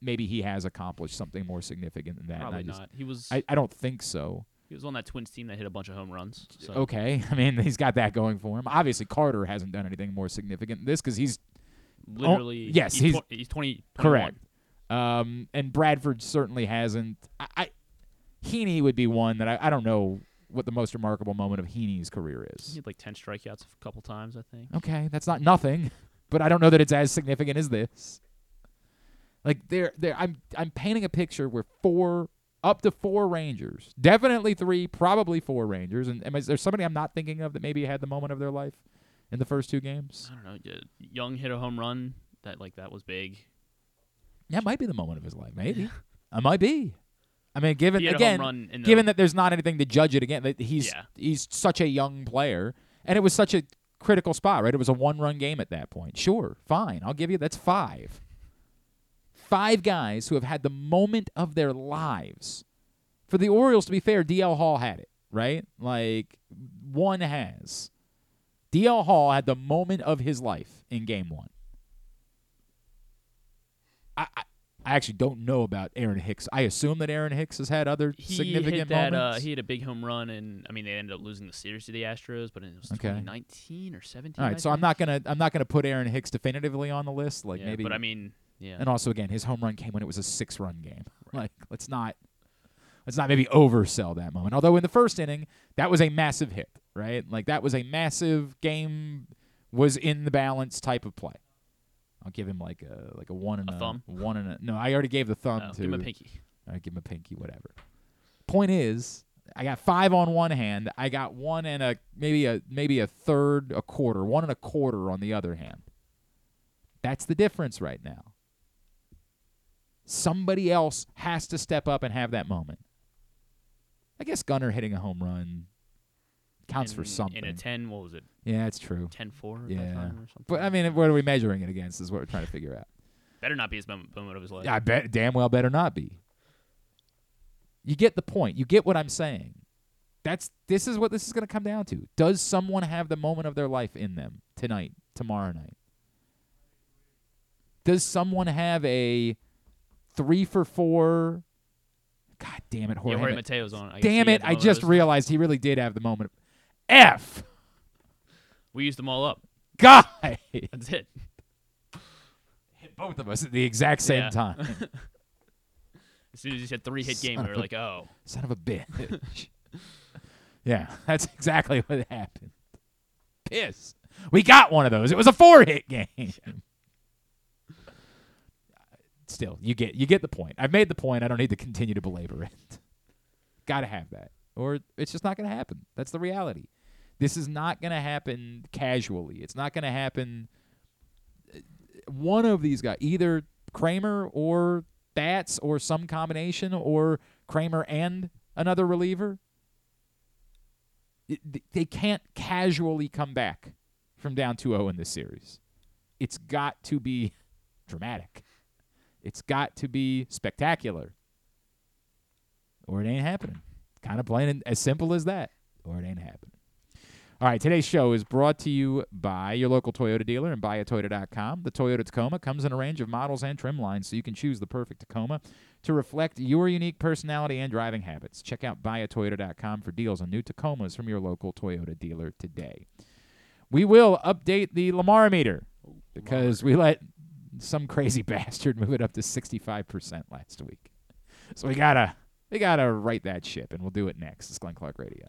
maybe he has accomplished something more significant than that. Probably I just not. He was I, I don't think so. He was on that Twins team that hit a bunch of home runs. So Okay, I mean he's got that going for him. Obviously Carter hasn't done anything more significant than this because he's literally, yes, he's he's- tw- he's 20. correct. Um, and Bradford certainly hasn't. I, I Heaney would be one that I, I don't know what the most remarkable moment of Heaney's career is. He had like 10 strikeouts a couple times, I think. Okay, that's not nothing, but I don't know that it's as significant as this. Like there, there, I'm I'm painting a picture where four, up to four Rangers, definitely three, probably four Rangers, and am, is there somebody I'm not thinking of that maybe had the moment of their life in the first two games? I don't know. Young hit a home run that like that was big. That might be the moment of his life. Maybe, I might be. I mean, given He had a again, the, given that there's not anything to judge it again, that he's Yeah. he's such a young player, and it was such a critical spot, right? It was a one-run game at that point. Sure, fine, I'll give you that's five. Five guys who have had the moment of their lives. For the Orioles, to be fair, DL Hall had it, right? Like one has. DL Hall had the moment of his life in Game One. I, I I actually don't know about Aaron Hicks. I assume that Aaron Hicks has had other he significant hit that, moments. Uh, he had a big home run, and I mean they ended up losing the series to the Astros, but it was Okay. 2019 or 17. All right, I so I'm not gonna I'm not gonna put Aaron Hicks definitively on the list. Like yeah, maybe, but I mean, yeah. and also again, his home run came when it was a six run game. Like let's not let's not maybe oversell that moment. Although in the first inning, that was a massive hit, right? Like that was a massive game was in the balance type of play. I'll give him like a like a one and A a, thumb? one and a no. I already gave the thumb Oh, to give him a pinky. Right, give him a pinky, whatever. Point is, I got five on one hand. I got one and a maybe a maybe a third, a quarter, one and a quarter on the other hand. That's the difference right now. Somebody else has to step up and have that moment. I guess Gunnar hitting a home run counts for something. In a 10, what was it? yeah, it's true. 10-4 Yeah. or something. But I mean, what are we measuring it against? Is what we're trying to figure out. Better not be his moment, moment of his life. Yeah, I bet damn well better not be. You get the point. You get what I'm saying. That's this is what this is going to come down to. Does someone have the moment of their life in them tonight, tomorrow night? Does someone have a three for four? God damn it, Yeah, Jorge. Jorge Mateo's on. I damn it! I just realized he really did have the moment. F We used them all up. guy That's it. hit both of us at the exact same Yeah. time. As soon as you said three hit game, we were a- like, oh. Son of a bitch. yeah, that's exactly what happened. Piss. We got one of those. It was a four hit game. Still, you get you get the point. I've made the point. I don't need to continue to belabor it. Got to have that, or it's just not going to happen. That's the reality. This is not going to happen casually. It's not going to happen. Uh, one of these guys, either Kremer or Bats or some combination, or Kremer and another reliever. They can't casually come back from down 2-0 in this series. It's got to be dramatic. It's got to be spectacular. Or it ain't happening. Kind of plain and as simple as that. Or it ain't happening. All right, today's show is brought to you by your local Toyota dealer and buyatoyota.com. The Toyota Tacoma comes in a range of models and trim lines, so you can choose the perfect Tacoma to reflect your unique personality and driving habits. Check out buyatoyota.com for deals on new Tacomas from your local Toyota dealer today. We will update the Lamar meter because we let some crazy bastard move it up to 65% last week. So we gotta we gotta right that ship, and we'll do it next. It's Glenn Clark Radio.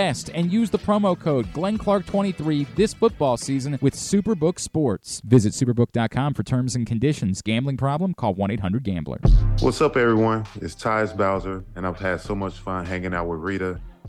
fast and use the promo code GlennClark23 this football season with Superbook Sports. Visit superbook.com for terms and conditions. Gambling problem? Call 1 800 Gambler. What's up, everyone? It's Tyus Bowser, and I've had so much fun hanging out with Rita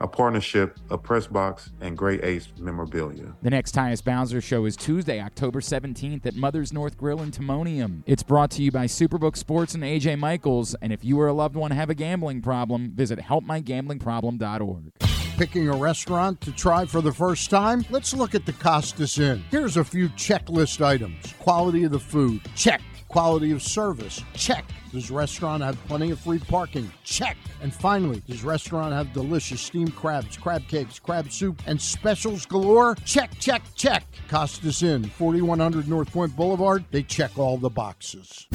a partnership of Pressbox and Great Ace Memorabilia. The next Tyus Bowser show is Tuesday, October 17th at Mother's North Grill in Timonium. It's brought to you by Superbook Sports and AJ Michaels. And if you or a loved one have a gambling problem, visit helpmygamblingproblem.org. Picking a restaurant to try for the first time? Let's look at the Costas Inn. Here's a few checklist items quality of the food, check. Quality of service, check. Does restaurant have plenty of free parking? Check. And finally, does restaurant have delicious steamed crabs, crab cakes, crab soup, and specials galore? Check, check, check. Costas Inn, 4100 North Point Boulevard. They check all the boxes.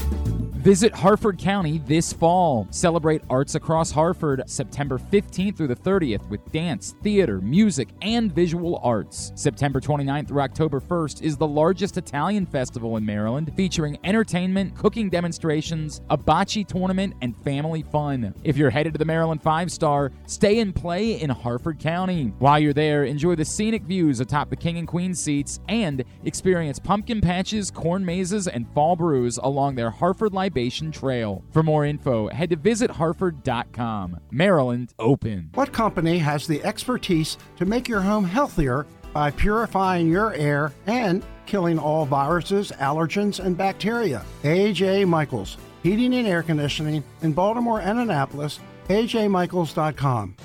Visit Harford County this fall. Celebrate arts across Harford September 15th through the 30th with dance, theater, music, and visual arts. September 29th through October 1st is the largest Italian festival in Maryland, featuring entertainment, cooking demonstrations, a bocce tournament, and family fun. If you're headed to the Maryland Five Star, stay and play in Harford County. While you're there, enjoy the scenic views atop the King and Queen seats and experience pumpkin patches, corn mazes, and fall brews along their Harford Libation Trail. For more info, head to visitharford.com. Maryland open. What company has the expertise to make your home healthier by purifying your air and killing all viruses, allergens, and bacteria? AJ Michaels, Heating and Air Conditioning in Baltimore and Annapolis, ajmichaels.com.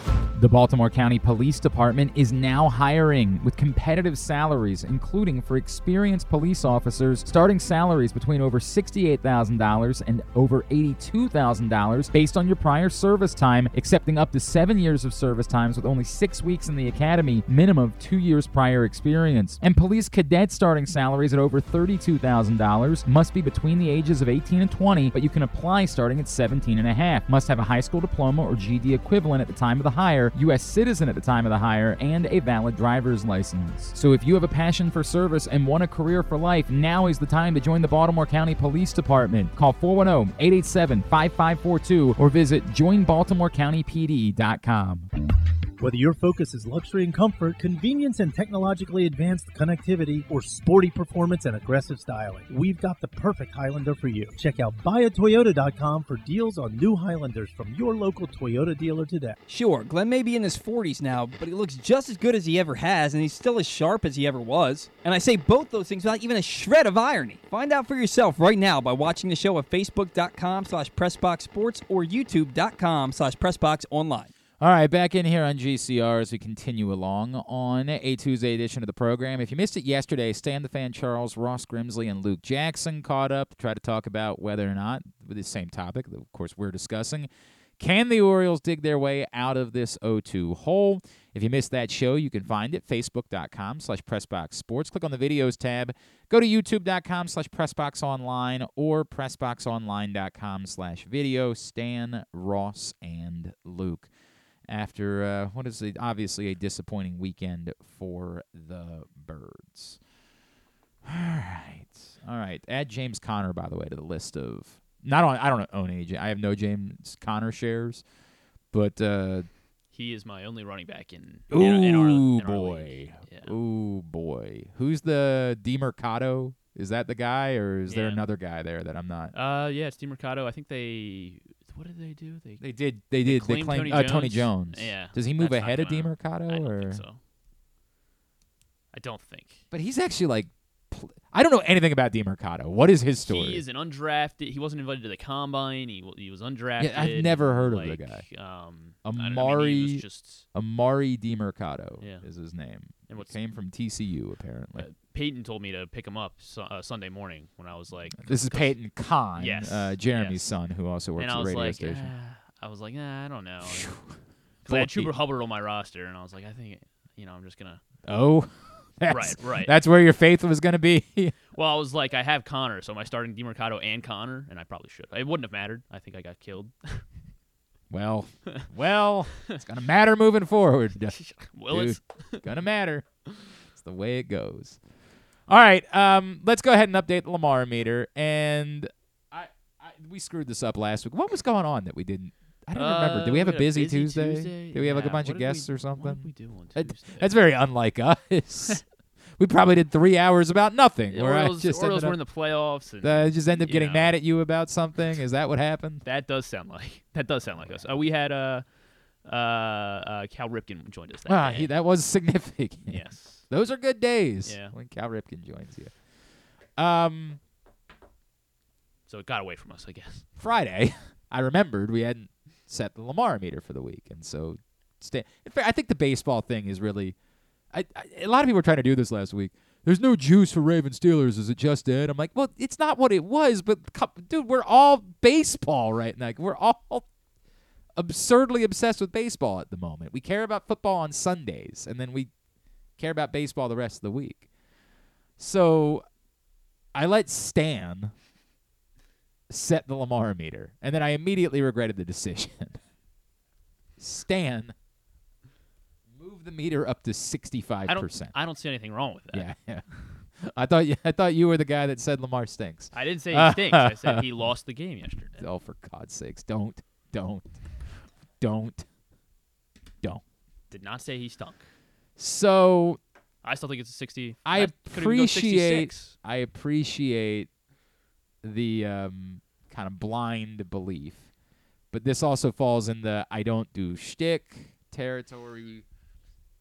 The Baltimore County Police Department is now hiring with competitive salaries, including for experienced police officers, starting salaries between over $68,000 and over $82,000 based on your prior service time, accepting up to seven years of service times with only six weeks in the academy, minimum of two years prior experience. And police cadet starting salaries at over $32,000 must be between the ages of 18 and 20, but you can apply starting at 17 and a half. Must have a high school diploma or GD equivalent at the time of the hire, U.S. citizen at the time of the hire, and a valid driver's license. So if you have a passion for service and want a career for life, now is the time to join the Baltimore County Police Department. Call 410 887 5542 or visit joinbaltimorecountypd.com. Whether your focus is luxury and comfort, convenience and technologically advanced connectivity, or sporty performance and aggressive styling, we've got the perfect Highlander for you. Check out buyatoyota.com for deals on new Highlanders from your local Toyota dealer today. Sure, Glenn may be in his 40s now, but he looks just as good as he ever has, and he's still as sharp as he ever was. And I say both those things without even a shred of irony. Find out for yourself right now by watching the show at facebook.com slash pressboxsports or youtube.com slash pressboxonline. All right, back in here on GCR as we continue along on a Tuesday edition of the program. If you missed it yesterday, Stan the Fan Charles, Ross Grimsley, and Luke Jackson caught up to try to talk about whether or not, with the same topic, that of course, we're discussing, can the Orioles dig their way out of this 0-2 hole? If you missed that show, you can find it, facebook.com slash pressboxsports. Click on the videos tab. Go to youtube.com slash pressboxonline or pressboxonline.com slash video. Stan, Ross, and Luke after uh, what is it, obviously a disappointing weekend for the Birds. All right, all right. Add James Conner, by the way, to the list of not on. I don't own AJ. I have no James Conner shares, but uh, He is my only running back in. ooh in, our, in boy. Yeah. ooh boy. Who's the Demercado? Is that the guy, or is there another guy there that I'm not? Uh, yeah, it's Mercado. I think they. What did they do? They. They did. They did. They claimed claimed Tony uh, Tony Jones? Jones. Yeah, Does he move ahead of. Demercado, I don't or? think so. I don't think. But he's actually like, pl- I don't know anything about Demercado. What is his story? He is an undrafted. He wasn't invited to the combine. He he was undrafted. Yeah, I've never heard of the guy. Um, I don't know, I mean, he Amari was just Emari Demercado Yeah. is his name. And He what's- came from TCU apparently. uh, Peyton told me to pick him up su- uh, Sunday morning when I was like, this is Peyton Conn, Yes, uh, Jeremy's yes. son, who also works and at the radio like, station. "Ah," I was like, nah, I don't know. 'Cause I had. Chuba Hubbard on my roster, and I was like, I think, you know, I'm just gonna. Oh, that's, Right, right. That's where your faith was going to be. Well, I was like, I have Conner, so am I starting Demercado and Conner? And I probably should. It wouldn't have mattered. I think I got killed. well, well, it's going to matter moving forward. Will it? Dude, gonna matter. It's the way it goes. All right, um, let's go ahead and update the Lamar meter. And I, I, we screwed this up last week. What was going on that we didn't? I don't remember. Uh, Did we have a had busy, Tuesday? Did we have like a bunch what of did we- guests or What something? did we do on Tuesday? that's very unlike us. We probably did three hours about nothing. The where I Orioles, just Orioles ended were in the playoffs. And, uh, just ended up getting know. mad at you about something. Is that what happened? That does sound like that does sound like us. Uh, we had uh, uh, uh, Cal Ripken joined us. That Ah, day. he, that was significant. yes. Those are good days Yeah. when Cal Ripken joins you. Um, So it got away from us, I guess. Friday, I remembered we hadn't set the Lamar meter for the week, and so sta- in fact, I think the baseball thing is really. I, I, a lot of people were trying to do this last week. There's no juice for Raven Steelers. Is it just dead? I'm like, well, it's not what it was, but dude, we're all baseball right now. We're all absurdly obsessed with baseball at the moment. We care about football on Sundays, and then we care about baseball the rest of the week. So I let Stan set the Lamar meter, and then I immediately regretted the decision. Stan, move the meter up to sixty-five I don't. percent. I don't see anything wrong with that. Yeah, yeah. I thought you, I thought you were the guy that said Lamar stinks. I didn't say he stinks. I said he lost the game yesterday. Oh, for God's sakes, don't, don't, don't, don't. Did not say he stunk. So I still think it's a 60. I that could even go appreciate I appreciate the um, kind of blind belief, but this also falls in the I don't do shtick territory.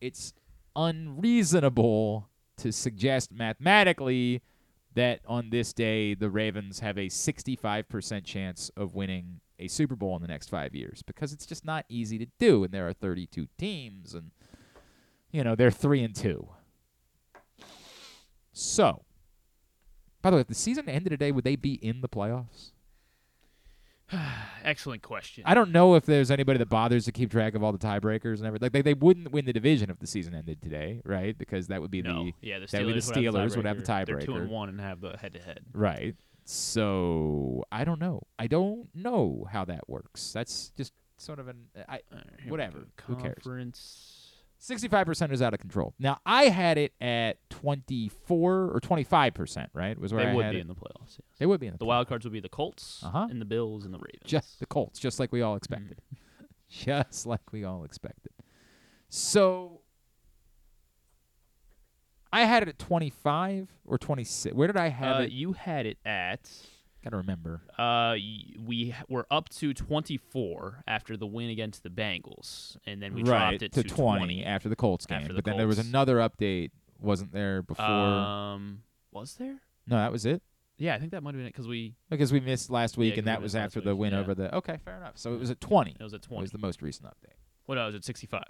It's unreasonable to suggest mathematically that on this day the Ravens have a 65% chance of winning a Super Bowl in the next five years because it's just not easy to do, and there are 32 teams, and you know they're three and two. So, by the way, if the season ended today, would they be in the playoffs? Excellent question. I don't know if there's anybody that bothers to keep track of all the tiebreakers and everything. Like they, they wouldn't win the division if the season ended today, right? Because that would be no. the yeah, the that would be Steelers, the Steelers would have the tiebreaker. They're two and one and have the head to head. right. So I don't know. I don't know how that works. That's just sort of an I whatever. Who cares? Conference. Sixty-five percent is out of control. Now I had it at twenty-four or twenty-five percent. Right? Was where They I would had be it. in the playoffs. Yes. They would be in the, The wild cards would be the Colts Uh-huh. and the Bills and the Ravens. Just the Colts, just like we all expected. just like we all expected. So I had it at 25 or 26. Where did I have uh, it? you had it at. Gotta remember. Uh, we were up to 24 after the win against the Bengals, and then we right dropped it to to 20, after the Colts game. the but then there was another update, wasn't there before? Um, was there? no, that was it. Yeah, I think that might have been it because we Because we missed last week, Yeah, and that was after the win yeah. over the. Okay, fair enough. So it was at 20. it was at twenty. Was the most recent update. What I was at 65.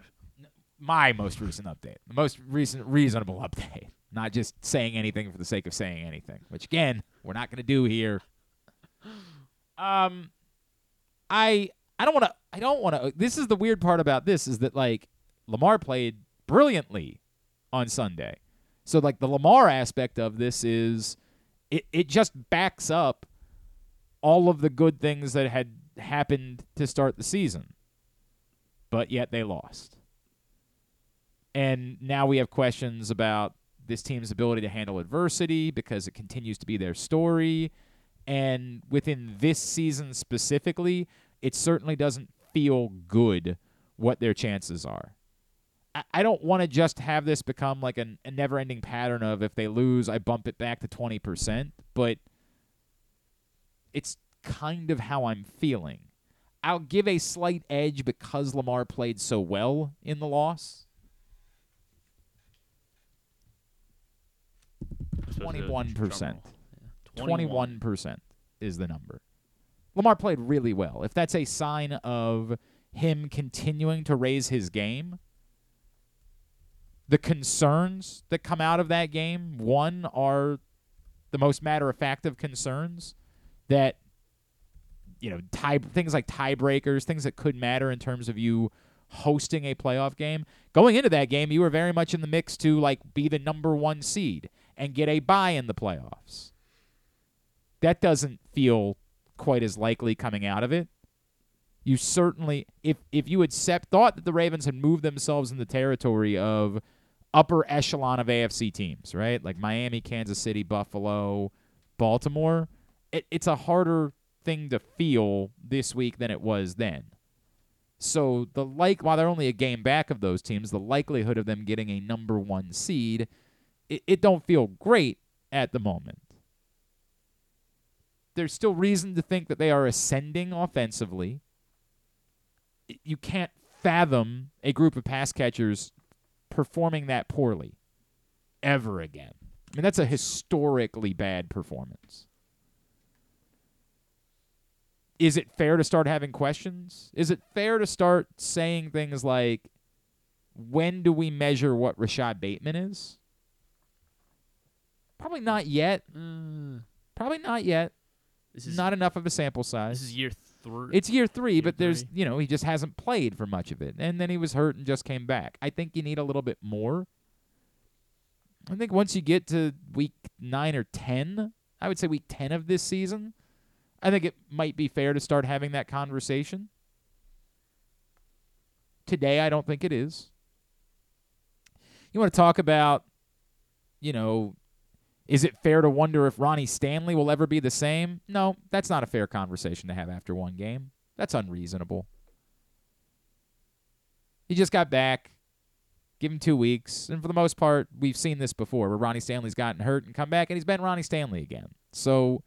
my most recent update, the most recent reasonable update, not just saying anything for the sake of saying anything, which again we're not going to do here. Um, I I don't want to. I don't want to. This is the weird part about this is that like Lamar played brilliantly on Sunday, so like the Lamar aspect of this is it it just backs up all of the good things that had happened to start the season, but yet they lost. And now we have questions about this team's ability to handle adversity because it continues to be their story. And within this season specifically, it certainly doesn't feel good what their chances are. I, I don't want to just have this become like an, a never ending pattern of if they lose, I bump it back to 20%, but it's kind of how I'm feeling. I'll give a slight edge because Lamar played so well in the loss. I'm supposed to do a 21%. Drum roll. Yeah. 21 percent is the number. Lamar played really well. If that's a sign of him continuing to raise his game, the concerns that come out of that game, one are the most matter of fact of concerns that you know tie things like tiebreakers, things that could matter in terms of you hosting a playoff game. Going into that game, you were very much in the mix to like be the number 1 seed and get a bye in the playoffs. That doesn't feel quite as likely coming out of it. You certainly if if you had set, thought that the Ravens had moved themselves in the territory of upper echelon of AFC teams, right? Like Miami, Kansas City, Buffalo, Baltimore, it, it's a harder thing to feel this week than it was then. So the like while they're only a game back of those teams, the likelihood of them getting a number one seed, it, it don't feel great at the moment. There's still reason to think that they are ascending offensively. You can't fathom a group of pass catchers performing that poorly ever again. I mean, that's a historically bad performance. Is it fair to start having questions? Is it fair to start saying things like, when do we measure what Rashod Bateman is? Probably not yet. Uh, Probably not yet. This is Not enough of a sample size. This is year three. It's year three, Year but there's three. you know he just hasn't played for much of it, and then he was hurt and just came back. I think you need a little bit more. I think once you get to week nine or ten, I would say week ten of this season, I think it might be fair to start having that conversation. Today, I don't think it is. You want to talk about, you know, is it fair to wonder if Ronnie Stanley will ever be the same? No, that's not a fair conversation to have after one game. That's unreasonable. He just got back. Give him two weeks. And for the most part, we've seen this before where Ronnie Stanley's gotten hurt and come back and he's been Ronnie Stanley again. So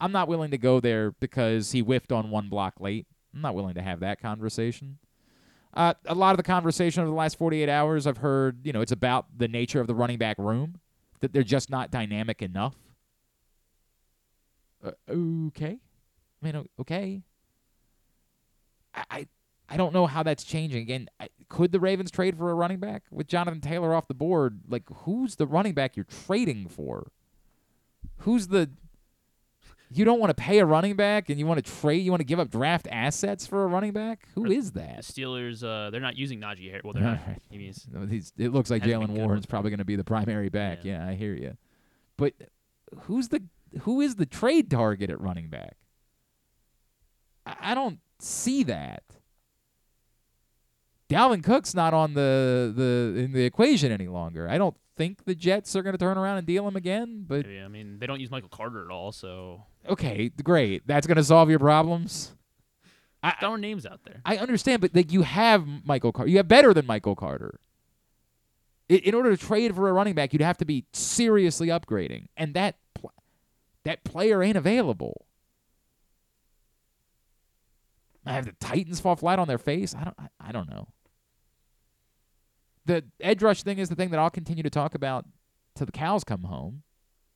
I'm not willing to go there because he whiffed on one block late. I'm not willing to have that conversation. Uh, a lot of the conversation over the last 48 hours, I've heard, you know, it's about the nature of the running back room that they're just not dynamic enough. Uh, okay, I mean, okay. I, I I don't know how that's changing. Again, I, could the Ravens trade for a running back with Jonathan Taylor off the board? Like, who's the running back you're trading for? Who's the you don't want to pay a running back and you want to trade you want to give up draft assets for a running back? Who is the that? Steelers. Uh, they're not using Najee Harris. Well, they're not. Alright. He means it looks like Jaylen Warren's probably going to be the primary back. Yeah. Yeah. I hear you. But who's the who is the trade target at running back? I, I don't see that. Dalvin Cook's not on the the in the equation any longer. I don't think the Jets are going to turn around and deal him again. But maybe, I mean, they don't use Michael Carter at all. So okay, great. That's going to solve your problems. I, throwing names out there. I understand, but like you have Michael Carter, you have better than Michael Carter. I- In order to trade for a running back, you'd have to be seriously upgrading, and that pl- that player ain't available. I have the Titans fall flat on their face. I don't. I, I don't know. The edge rush thing is the thing that I'll continue to talk about till the cows come home.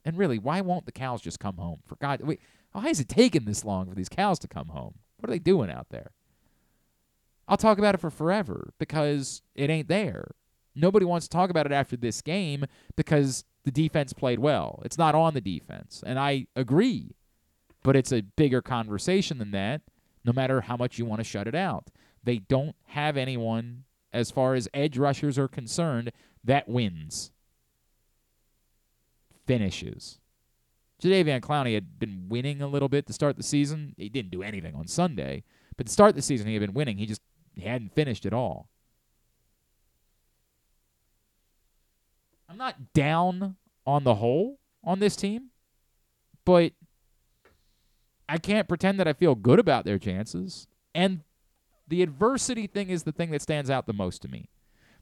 And really, why won't the cows just come home? For God, wait, why is it taking this long for these cows to come home? What are they doing out there? I'll talk about it for forever because it ain't there. Nobody wants to talk about it after this game because the defense played well. It's not on the defense. And I agree. But it's a bigger conversation than that, no matter how much you want to shut it out. They don't have anyone, as far as edge rushers are concerned, that wins. Finishes. Jadeveon Clowney had been winning a little bit to start the season. He didn't do anything on Sunday, but to start the season, he had been winning. He just he hadn't finished at all. I'm not down on the whole on this team, but I can't pretend that I feel good about their chances. And the adversity thing is the thing that stands out the most to me.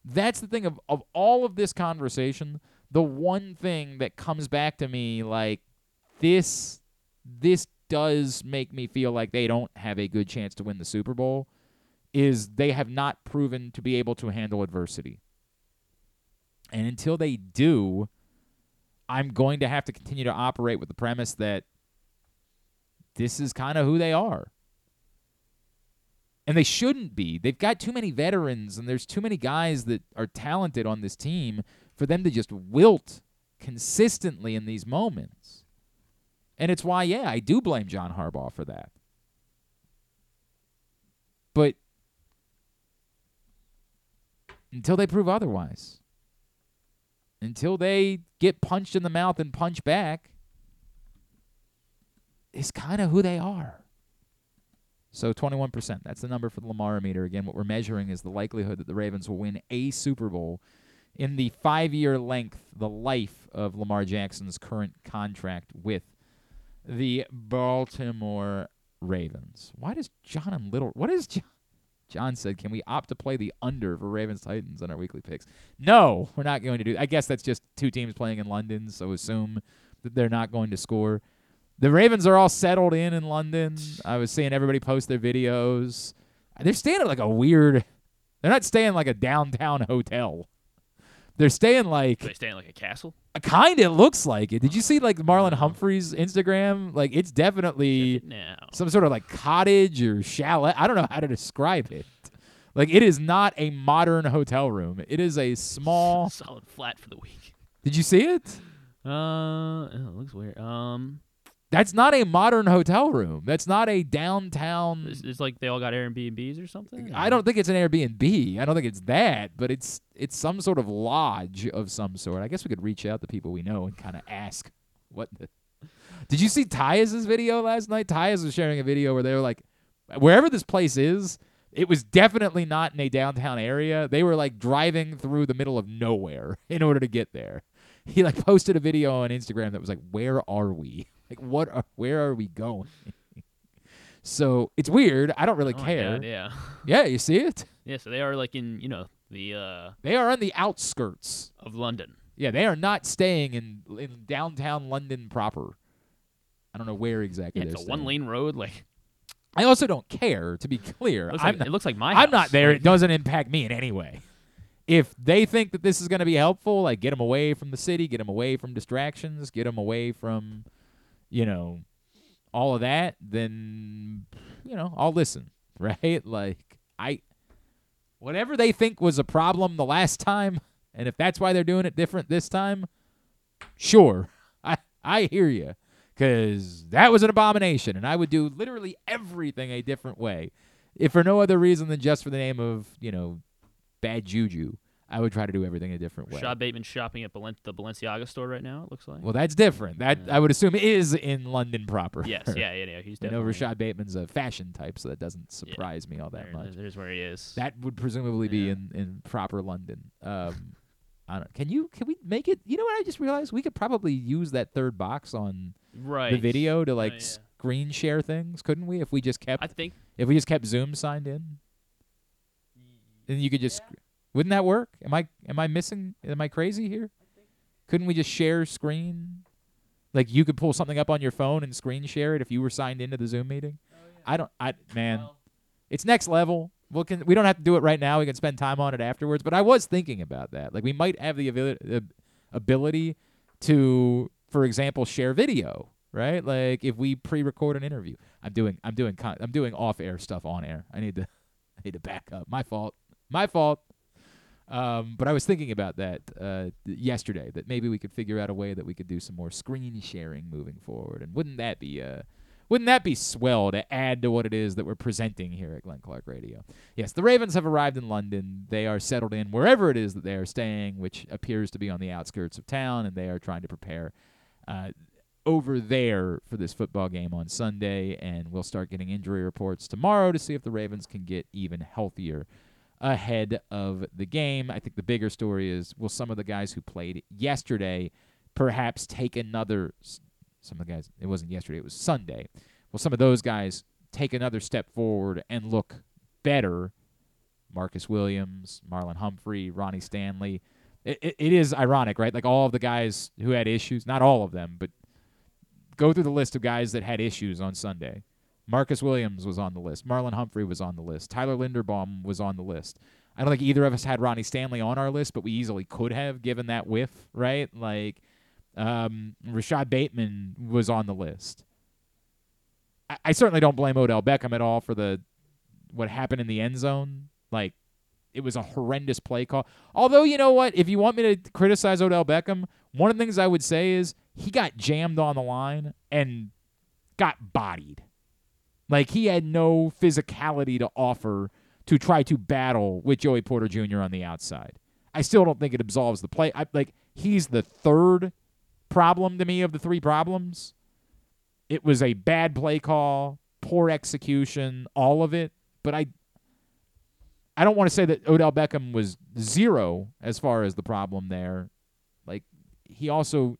That's the thing of, of all of this conversation, the one thing that comes back to me like this this does make me feel like they don't have a good chance to win the Super Bowl is they have not proven to be able to handle adversity. And until they do, I'm going to have to continue to operate with the premise that this is kind of who they are. And they shouldn't be. They've got too many veterans and there's too many guys that are talented on this team for them to just wilt consistently in these moments. And it's why, yeah, I do blame John Harbaugh for that. But until they prove otherwise. Until they get punched in the mouth and punch back, is kind of who they are. So 21%. That's the number for the Lamar meter. Again, what we're measuring is the likelihood that the Ravens will win a Super Bowl in the five year length, the life of Lamar Jackson's current contract with the Baltimore Ravens. Why does John and Little. What is John? John said, "Can we opt to play the under for Ravens Titans on our weekly picks?" No, we're not going to do. I guess that's just two teams playing in London, so assume that they're not going to score. The Ravens are all settled in in London. I was seeing everybody post their videos. They're staying at like a weird. They're not staying like a downtown hotel. They're staying like Do they stay in like a castle? A kind of looks like it. Did you see like Marlon Humphrey's Instagram? Like it's definitely No. some sort of like cottage or chalet. I don't know how to describe it. Like it is not a modern hotel room. It is a small. Solid flat for the week. Did you see it? Uh, it looks weird. Um, That's not a modern hotel room. That's not a downtown. it's, it's like they all got Airbnbs or something. I don't think it's an Airbnb. I don't think it's that, but it's it's some sort of lodge of some sort. I guess we could reach out to people we know and kind of ask what. The, did you see Tyus's video last night? Tyus was sharing a video where they were like, wherever this place is, it was definitely not in a downtown area. They were like driving through the middle of nowhere in order to get there. He like posted a video on Instagram that was like, "Where are we? Like, what? Are, where are we going?" so it's weird. I don't really Oh care. God, yeah. Yeah, you see it? Yeah. So they are like in you know the uh They are on the outskirts. of London. Yeah, they are not staying in in downtown London proper. I don't know where exactly Yeah, it's a one lane road. Like I also don't care, to be clear. it looks like, not, it looks like my. I'm not there. It doesn't impact me in any way. If they think that this is going to be helpful, like get them away from the city, get them away from distractions, get them away from, you know, all of that, then, you know, I'll listen, right? Like, I, whatever they think was a problem the last time, and if that's why they're doing it different this time, sure, I, I hear you. Because that was an abomination, and I would do literally everything a different way if for no other reason than just for the name of you know bad juju, I would try to do everything a different way. Shad Bateman shopping at Balen- the Balenciaga store right now. It looks like. Well, that's different. That I would assume is in London proper. yes. Yeah. Yeah. yeah he's I know definitely. Rashod Bateman's a fashion type, so that doesn't surprise me all that there- much. There's where he is. That would presumably be in, in proper London. Um, I don't. Can you? Can we make it? You know what? I just realized we could probably use that third box on right. the video to like yeah. screen share things, couldn't we? If we just kept I think if we just kept Zoom signed in, then you could just. Wouldn't that work? Am I am I missing? Am I crazy here? Couldn't we just share screen? Like you could pull something up on your phone and screen share it if you were signed into the Zoom meeting. Oh, I don't. I man, it's next level. We can we don't have to do it right now. We can spend time on it afterwards. But I was thinking about that. Like we might have the abil- ability to, for example, share video. Right? Like if we pre-record an interview. I'm doing I'm doing con- I'm doing off-air stuff on air. I need to I need to back up. My fault. My fault. Um, but I was thinking about that uh, yesterday. That maybe we could figure out a way that we could do some more screen sharing moving forward. And wouldn't that be uh, wouldn't that be swell to add to what it is that we're presenting here at Glenn Clark Radio? Yes, the Ravens have arrived in London. They are settled in wherever it is that they are staying, which appears to be on the outskirts of town, and they are trying to prepare uh, over there for this football game on Sunday. And we'll start getting injury reports tomorrow to see if the Ravens can get even healthier ahead of the game. I think the bigger story is will some of the guys who played yesterday perhaps take another some of the guys it wasn't yesterday, it was Sunday. Will some of those guys take another step forward and look better? Marcus Williams, Marlon Humphrey, Ronnie Stanley. It, it, it is ironic, right? Like all of the guys who had issues, not all of them, but go through the list of guys that had issues on Sunday. Marcus Williams was on the list. Marlon Humphrey was on the list. Tyler Linderbaum was on the list. I don't think either of us had Ronnie Stanley on our list, but we easily could have given that whiff, right? Like um, Rashod Bateman was on the list. I, I certainly don't blame Odell Beckham at all for the what happened in the end zone. Like it was a horrendous play call. Although you know what, if you want me to criticize Odell Beckham, one of the things I would say is he got jammed on the line and got bodied. Like he had no physicality to offer to try to battle with Joey Porter Jr. on the outside. I still don't think it absolves the play. I, like he's the third problem to me of the three problems. It was a bad play call, poor execution, all of it. But I, I don't want to say that Odell Beckham was zero as far as the problem there. Like he also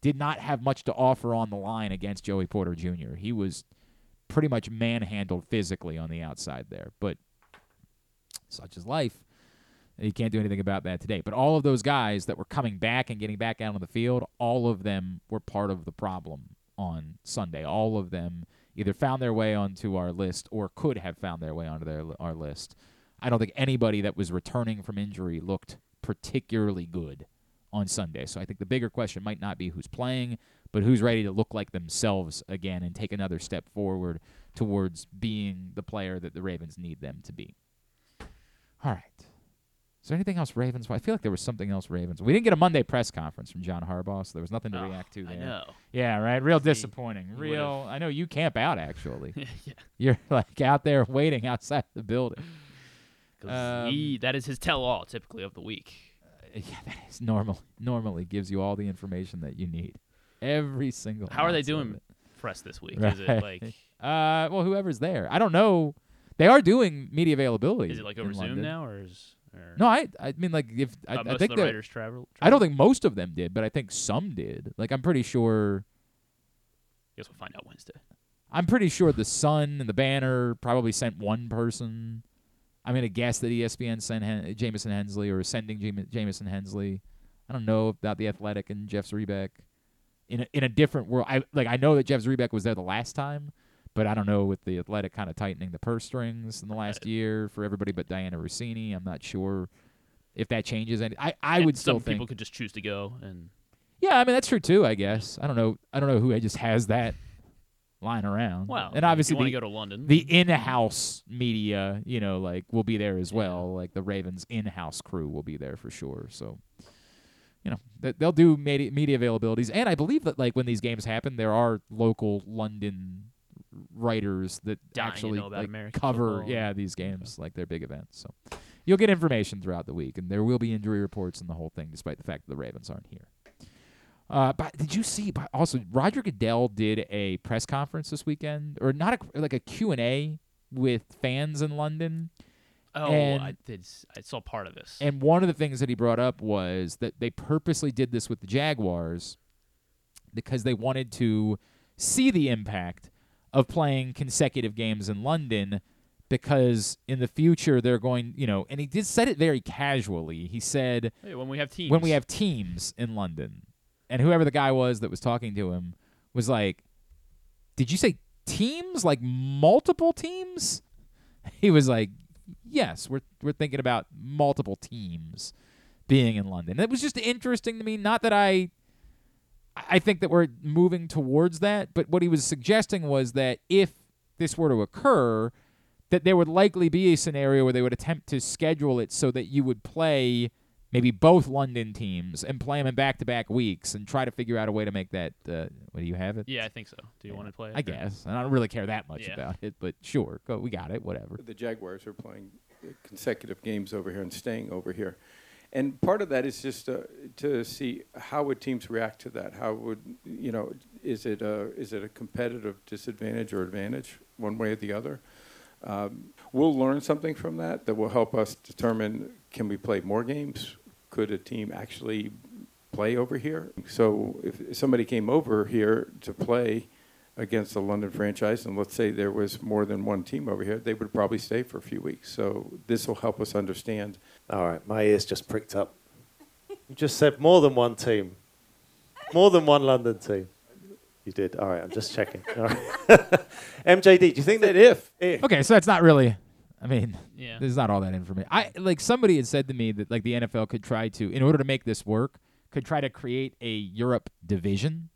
did not have much to offer on the line against Joey Porter Jr. He was pretty much manhandled physically on the outside there. But such is life. You can't do anything about that today. But all of those guys that were coming back and getting back out on the field, all of them were part of the problem on Sunday. All of them either found their way onto our list or could have found their way onto their our list. I don't think anybody that was returning from injury looked particularly good on Sunday. So I think the bigger question might not be who's playing, but who's ready to look like themselves again and take another step forward towards being the player that the Ravens need them to be. All right. Is there anything else Ravens? I feel like there was something else Ravens. We didn't get a Monday press conference from John Harbaugh, so there was nothing to Oh, react to I there. know. Yeah, right. Real disappointing. Real. I know you camp out actually. yeah. You're like out there waiting outside the building. Um, he, that is his tell-all typically of the week. Uh, Yeah, that is normal. Normally gives you all the information that you need. Every single. How are they doing press this week? Is it like Uh, well, whoever's there. I don't know. They are doing media availability. is it like over Zoom London. now or is or No, I. I mean, like if I, uh, I think the writers travel? I don't think most of them did, but I think some did. Like I'm pretty sure. I Guess we'll find out Wednesday. I'm pretty sure the Sun and the Banner probably sent one person. I'm gonna guess that ESPN sent Hen- Jamison Hensley or is sending Jam- Jameson Hensley. I don't know about the Athletic and Jeff Zrebiec. In a, in a different world, I like I know that Jeff Zrebiec was there the last time, but I don't know with the Athletic kind of tightening the purse strings in the last Right. year for everybody but Dianna Russini. I'm not sure if that changes any. I I And would still some think people could just choose to go and yeah, I mean that's true too. I guess I don't know. I don't know who just has that lying around. well, and obviously the, go to London. the in-house media, you know, like will be there as well. Like the Ravens in-house crew will be there for sure. So, you know, th- they'll do media, media availabilities, and I believe that like when these games happen, there are local London writers that Dying actually like, cover football. yeah these games like they're big events. So you'll get information throughout the week, and there will be injury reports and the whole thing, despite the fact that the Ravens aren't here. Uh, but did you see? But also, Roger Goodell did a press conference this weekend, or not a like a Q and A with fans in London. Oh, and- I did. I saw part of this. And one of the things that he brought up was that they purposely did this with the Jaguars because they wanted to see the impact of playing consecutive games in London because in the future they're going, you know, and he did said it very casually. He said Hey, when we have teams, when we have teams in London, and whoever the guy was that was talking to him was like, "Did you say teams? Like multiple teams?" He was like, "Yes, we're we're thinking about multiple teams being in London." It was just interesting to me. Not that I, I think that we're moving towards that, but what he was suggesting was that if this were to occur, that there would likely be a scenario where they would attempt to schedule it so that you would play maybe both London teams and play them in back-to-back weeks and try to figure out a way to make that. Uh, what do you have it? Yeah, I think so. Do you Yeah, want to play? It I or- guess. And I don't really care that much Yeah. about it, but sure, go. We got it. Whatever. The Jaguars are playing consecutive games over here and staying over here. And part of that is just uh, to see how would teams react to that. How would you know? Is it a is it a competitive disadvantage or advantage, one way or the other? Um, we'll learn something from that that will help us determine: can we play more games? Could a team actually play over here? So if somebody came over here to play against the London franchise, and let's say there was more than one team over here, they would probably stay for a few weeks. So this will help us understand. All right, my ears just pricked up. You just said more than one team, more than one London team. You did. All right, I'm just checking. All right. MJD, do you think that if, if Okay, so that's not really. I mean, Yeah. there's not all that information. I like somebody had said to me that like the NFL could try to, in order to make this work, could try to create a Europe division,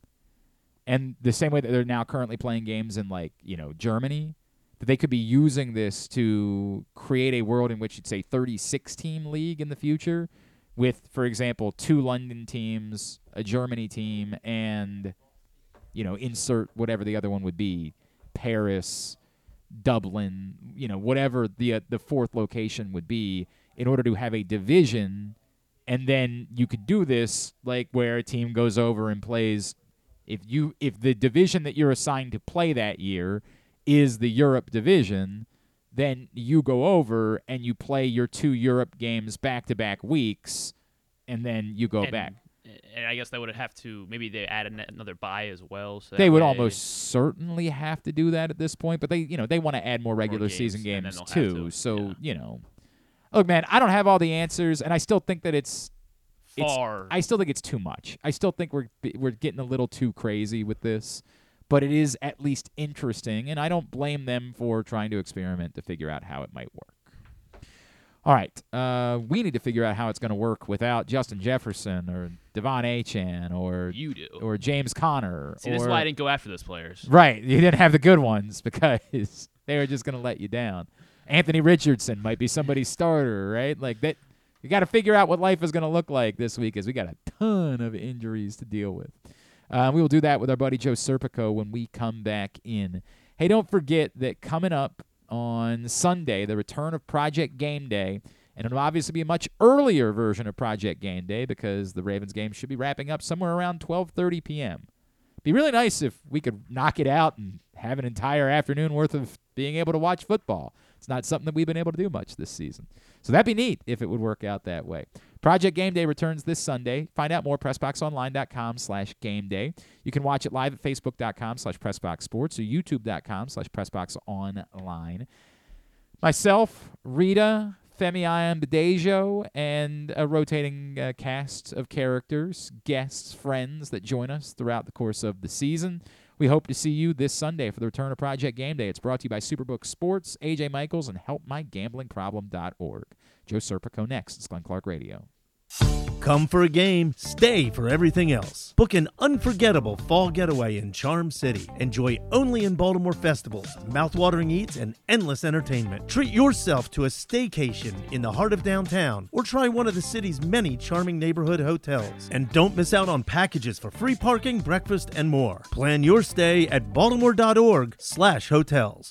and the same way that they're now currently playing games in like you know Germany, that they could be using this to create a world in which it's a 36 team league in the future, with for example two London teams, a Germany team, and you know insert whatever the other one would be, Paris. Dublin, you know, whatever the uh, the fourth location would be, in order to have a division, and then you could do this like where a team goes over and plays. If you if the division that you're assigned to play that year is the Europe division, then you go over and you play your two Europe games back to back weeks, and then you go And- back. And I guess they would have to maybe they add an- another bye as well. So They would way- almost certainly have to do that at this point, but they, you know, they want to add more regular games, season games too. to, so yeah. you know, look, man, I don't have all the answers, and I still think that it's it's- far. I still think it's too much. I still think we're we're getting a little too crazy with this, but it is at least interesting, and I don't blame them for trying to experiment to figure out how it might work. All right, uh, we need to figure out how it's going to work without Justin Jefferson or De'Von Achane or you do. or James Conner. See, this is why I didn't go after those players. Right, you didn't have the good ones because they were just going to let you down. Anthony Richardson might be somebody's starter, right? Like that. You got to figure out what life is going to look like this week, as we got a ton of injuries to deal with. Uh, we will do that with our buddy Joe Serpico when we come back in. Hey, don't forget that coming up on Sunday, the return of Project Game Day, and it'll obviously be a much earlier version of Project Game Day because the Ravens game should be wrapping up somewhere around 12:30 p.m. Be really nice if we could knock it out and have an entire afternoon worth of being able to watch football. It's not something that we've been able to do much this season. So that'd be neat if it would work out that way. Project Game Day returns this Sunday. Find out more pressboxonline.com slash game day. You can watch it live at facebook.com slash pressboxsports or youtube.com slash pressboxonline. Myself, Rita, Femi Ayanbadejo, and a rotating uh, cast of characters, guests, friends that join us throughout the course of the season. We hope to see you this Sunday for the return of Project Game Day. It's brought to you by Superbook Sports, AJ Michaels, and HelpMyGamblingProblem.org. Joe Serpico next. It's Glenn Clark Radio. Come for a game, stay for everything else. Book an unforgettable fall getaway in Charm City. Enjoy only in Baltimore festivals, mouthwatering eats, and endless entertainment. Treat yourself to a staycation in the heart of downtown or try one of the city's many charming neighborhood hotels. And don't miss out on packages for free parking, breakfast, and more. Plan your stay at baltimore.org/hotels.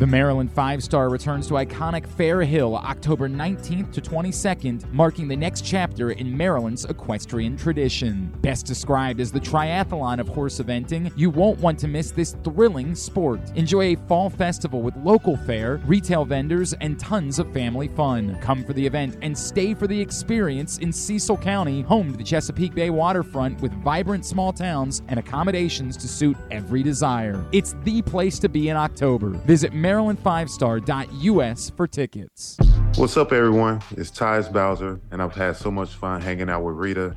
The Maryland Five Star returns to iconic Fair Hill October 19th to 22nd, marking the next chapter in Maryland's equestrian tradition. Best described as the triathlon of horse eventing, you won't want to miss this thrilling sport. Enjoy a fall festival with local fare, retail vendors, and tons of family fun. Come for the event and stay for the experience in Cecil County, home to the Chesapeake Bay waterfront with vibrant small towns and accommodations to suit every desire. It's the place to be in October. Visit MarylandFiveStar.us for tickets. What's up, everyone? It's Tyus Bowser, and I've had so much fun hanging out with Rita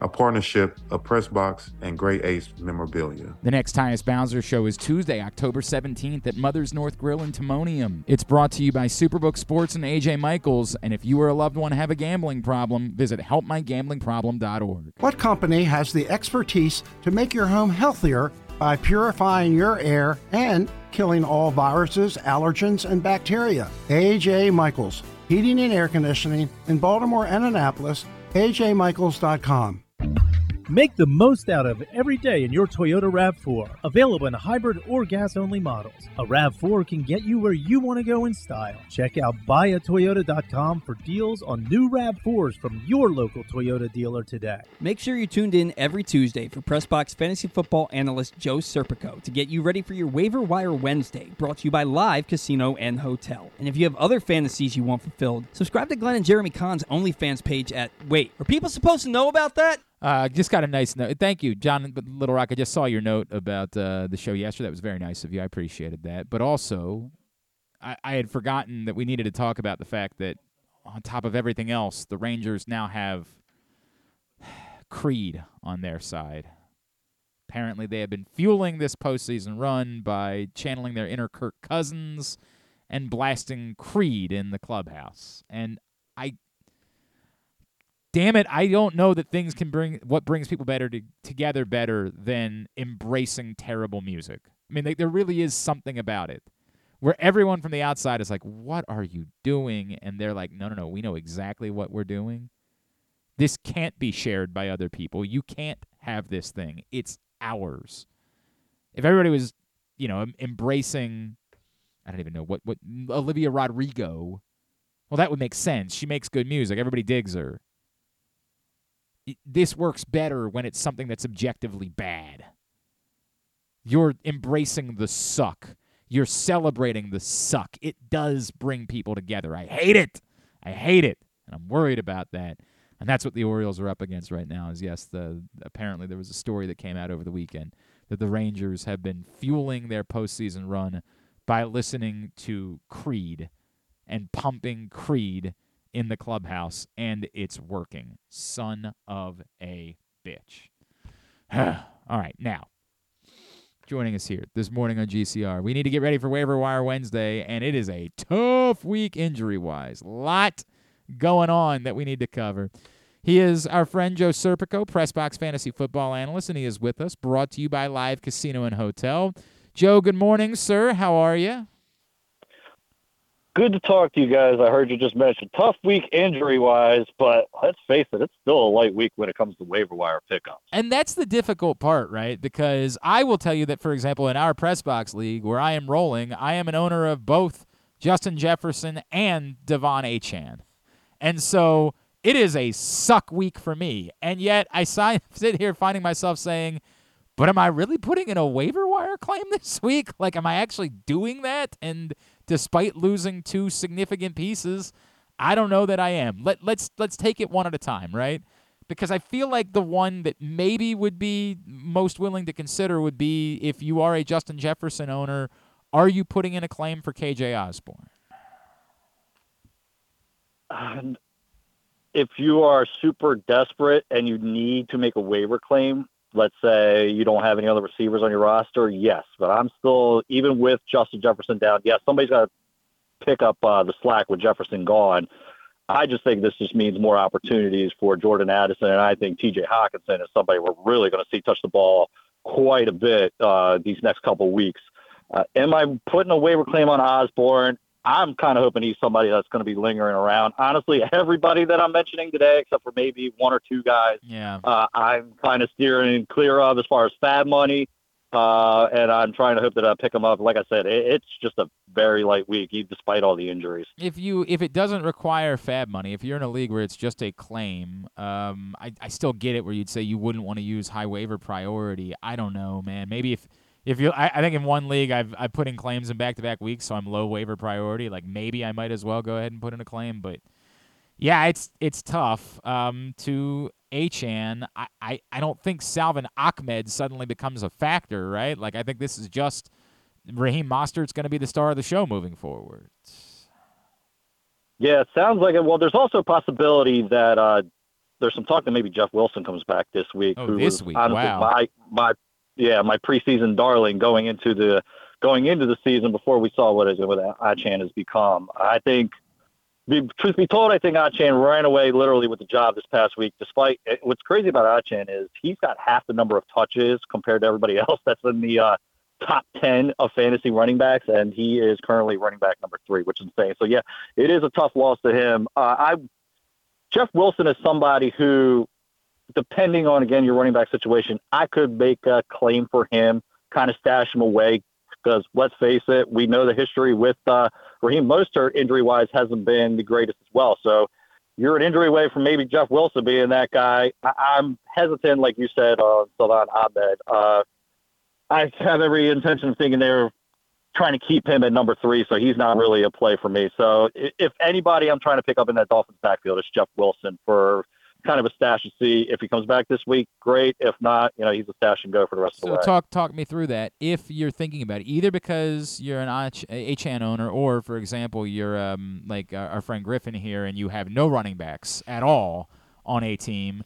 a partnership of Pressbox and Great Ace Memorabilia. The next Tyus Bowser show is Tuesday, October 17th at Mother's North Grill in Timonium. It's brought to you by Superbook Sports and AJ Michaels. And if you or a loved one have a gambling problem, visit helpmygamblingproblem.org. What company has the expertise to make your home healthier by purifying your air and killing all viruses, allergens, and bacteria? AJ Michaels, Heating and Air Conditioning in Baltimore and Annapolis, ajmichaels.com. Make the most out of every day in your Toyota RAV4. Available in hybrid or gas only models. A RAV4 can get you where you want to go in style. Check out buyatoyota.com for deals on new RAV4s from your local Toyota dealer today. Make sure you're tuned in every Tuesday for Pressbox fantasy football analyst Joe Serpico to get you ready for your waiver wire Wednesday, brought to you by Live Casino and Hotel. And if you have other fantasies you want fulfilled, subscribe to Glenn and Jeremy Conn's OnlyFans page at Wait, are people supposed to know about that? Uh, just got a nice note. Thank you, John Little Rock. I just saw your note about uh, the show yesterday. That was very nice of you. I appreciated that. But also, I, I had forgotten that we needed to talk about the fact that, on top of everything else, the Rangers now have Creed on their side. Apparently, they have been fueling this postseason run by channeling their inner Kirk Cousins and blasting Creed in the clubhouse. And I damn it, I don't know that things can bring what brings people better to, together better than embracing terrible music. I mean, like, there really is something about it where everyone from the outside is like, "What are you doing?" and they're like, "No, no, no, we know exactly what we're doing. This can't be shared by other people. You can't have this thing. It's ours." If everybody was, you know, embracing I don't even know what what Olivia Rodrigo, well, that would make sense. She makes good music. Everybody digs her this works better when it's something that's objectively bad. You're embracing the suck. You're celebrating the suck. It does bring people together. I hate it. I hate it. And I'm worried about that. And that's what the Orioles are up against right now. Is yes, the apparently there was a story that came out over the weekend that the Rangers have been fueling their postseason run by listening to Creed and pumping Creed in the clubhouse, and it's working. Son of a bitch. All right, now joining us here this morning on GCR. We need to get ready for waiver wire Wednesday, and it is a tough week injury wise. Lot going on that we need to cover. He is our friend Joe Serpico, Pressbox Fantasy Football Analyst, and he is with us, brought to you by Live Casino and Hotel. Joe, good morning, sir. How are you? Good to talk to you guys. I heard you just mention tough week injury wise, but let's face it, it's still a light week when it comes to waiver wire pickups. And that's the difficult part, right? Because I will tell you that, for example, in our press box league where I am rolling, I am an owner of both Justin Jefferson and De'Von Achane. And so it is a suck week for me. And yet I sit here finding myself saying, but am I really putting in a waiver wire claim this week? Like, am I actually doing that? And despite losing two significant pieces, I don't know that I am. Let let's let's take it one at a time, right? Because I feel like the one that maybe would be most willing to consider would be if you are a Justin Jefferson owner, are you putting in a claim for KJ Osborn? And if you are super desperate and you need to make a waiver claim, let's say you don't have any other receivers on your roster, yes. But I'm still, even with Justin Jefferson down, yes, somebody's got to pick up uh, the slack with Jefferson gone. I just think this just means more opportunities for Jordan Addison, and I think T.J. Hockenson is somebody we're really going to see touch the ball quite a bit uh, these next couple weeks. Uh, am I putting a waiver claim on Osborn? I'm kind of hoping he's somebody that's going to be lingering around. Honestly, everybody that I'm mentioning today, except for maybe one or two guys, yeah, uh, I'm kind of steering clear of as far as Fab money. uh, and I'm trying to hope that I pick him up. Like I said, it, it's just a very light week, despite all the injuries. If you if it doesn't require fab money, if you're in a league where it's just a claim, um, I, I still get it where you'd say you wouldn't want to use high waiver priority. I don't know, man. Maybe if if you I, I think in one league I've I put in claims in back to back weeks, so I'm low waiver priority. Like maybe I might as well go ahead and put in a claim, but yeah, it's it's tough. Um, to Achane, I, I, I don't think Salvon Ahmed suddenly becomes a factor, right? Like I think this is just Raheem Mostert's going to be the star of the show moving forward. Yeah, it sounds like it. Well, there's also a possibility that uh, there's some talk that maybe Jeff Wilson comes back this week. Oh, who this was week, honestly wow. My my yeah, my preseason darling going into the going into the season before we saw what is what Achane has become. I think. Be, truth be told, I think Achane ran away literally with the job this past week. Despite eh, what's crazy about Achane is he's got half the number of touches compared to everybody else that's in the uh, top 10 of fantasy running backs, and he is currently running back number three, which is insane. So, yeah, it is a tough loss to him. Uh, I Jeff Wilson is somebody who, depending on, again, your running back situation, I could make a claim for him, kind of stash him away. Because let's face it, we know the history with uh, Raheem Mostert injury wise hasn't been the greatest as well. So you're an injury away from maybe Jeff Wilson being that guy. I, I'm hesitant, like you said, on Salvon Ahmed. Uh, I have every intention of thinking they're trying to keep him at number three, so he's not really a play for me. So if anybody I'm trying to pick up in that Dolphins backfield, it's Jeff Wilson for kind of a stash to see if he comes back this week. Great. If not, you know, he's a stash and go for the rest of the way. So talk talk me through that. If you're thinking about it, either because you're an HN owner, or for example, you're um, like our, our friend Griffin here, and you have no running backs at all on a team.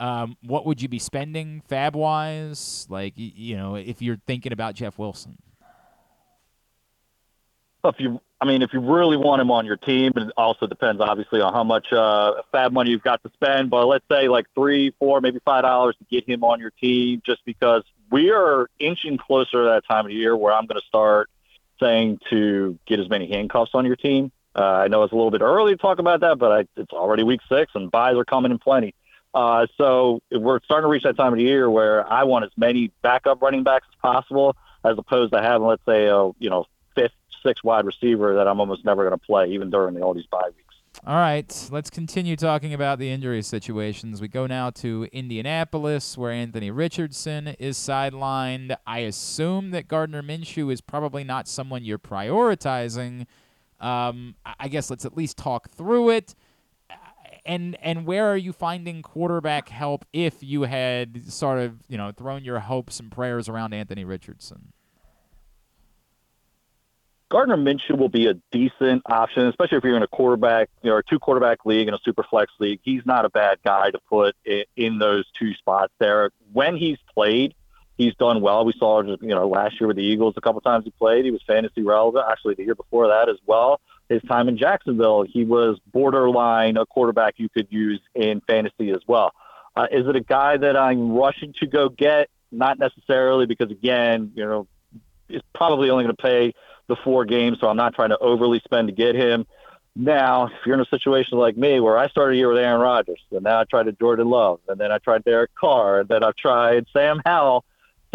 Um, what would you be spending fab wise? Like you know, if you're thinking about Jeff Wilson. If you, I mean, if you really want him on your team, it also depends obviously on how much uh, fab money you've got to spend. But let's say like three, four, maybe five dollars to get him on your team, just because we are inching closer to that time of year where I'm going to start saying to get as many handcuffs on your team. Uh, I know it's a little bit early to talk about that, but I, it's already week six and byes are coming in plenty. Uh, so we're starting to reach that time of the year where I want as many backup running backs as possible, as opposed to having, let's say, a you know sixth wide receiver that I'm almost never going to play, even during the, all these bye weeks. All right, let's continue talking about the injury situations. We go now to Indianapolis, where Anthony Richardson is sidelined. I assume that Gardner Minshew is probably not someone you're prioritizing. Um, I guess let's at least talk through it. And and where are you finding quarterback help if you had sort of you know thrown your hopes and prayers around Anthony Richardson? Gardner Minshew will be a decent option, especially if you're in a quarterback, you know, a two quarterback league and a super flex league. He's not a bad guy to put in, in those two spots there. When he's played, he's done well. We saw, you know, last year with the Eagles, a couple times he played. He was fantasy relevant. Actually, the year before that as well. His time in Jacksonville, he was borderline a quarterback you could use in fantasy as well. Uh, is it a guy that I'm rushing to go get? Not necessarily, because again, you know, it's probably only going to pay the four games, so I'm not trying to overly spend to get him. Now, if you're in a situation like me where I started a year with Aaron Rodgers, and now I tried Jordan Love, and then I tried Derek Carr, and then I've tried Sam Howell.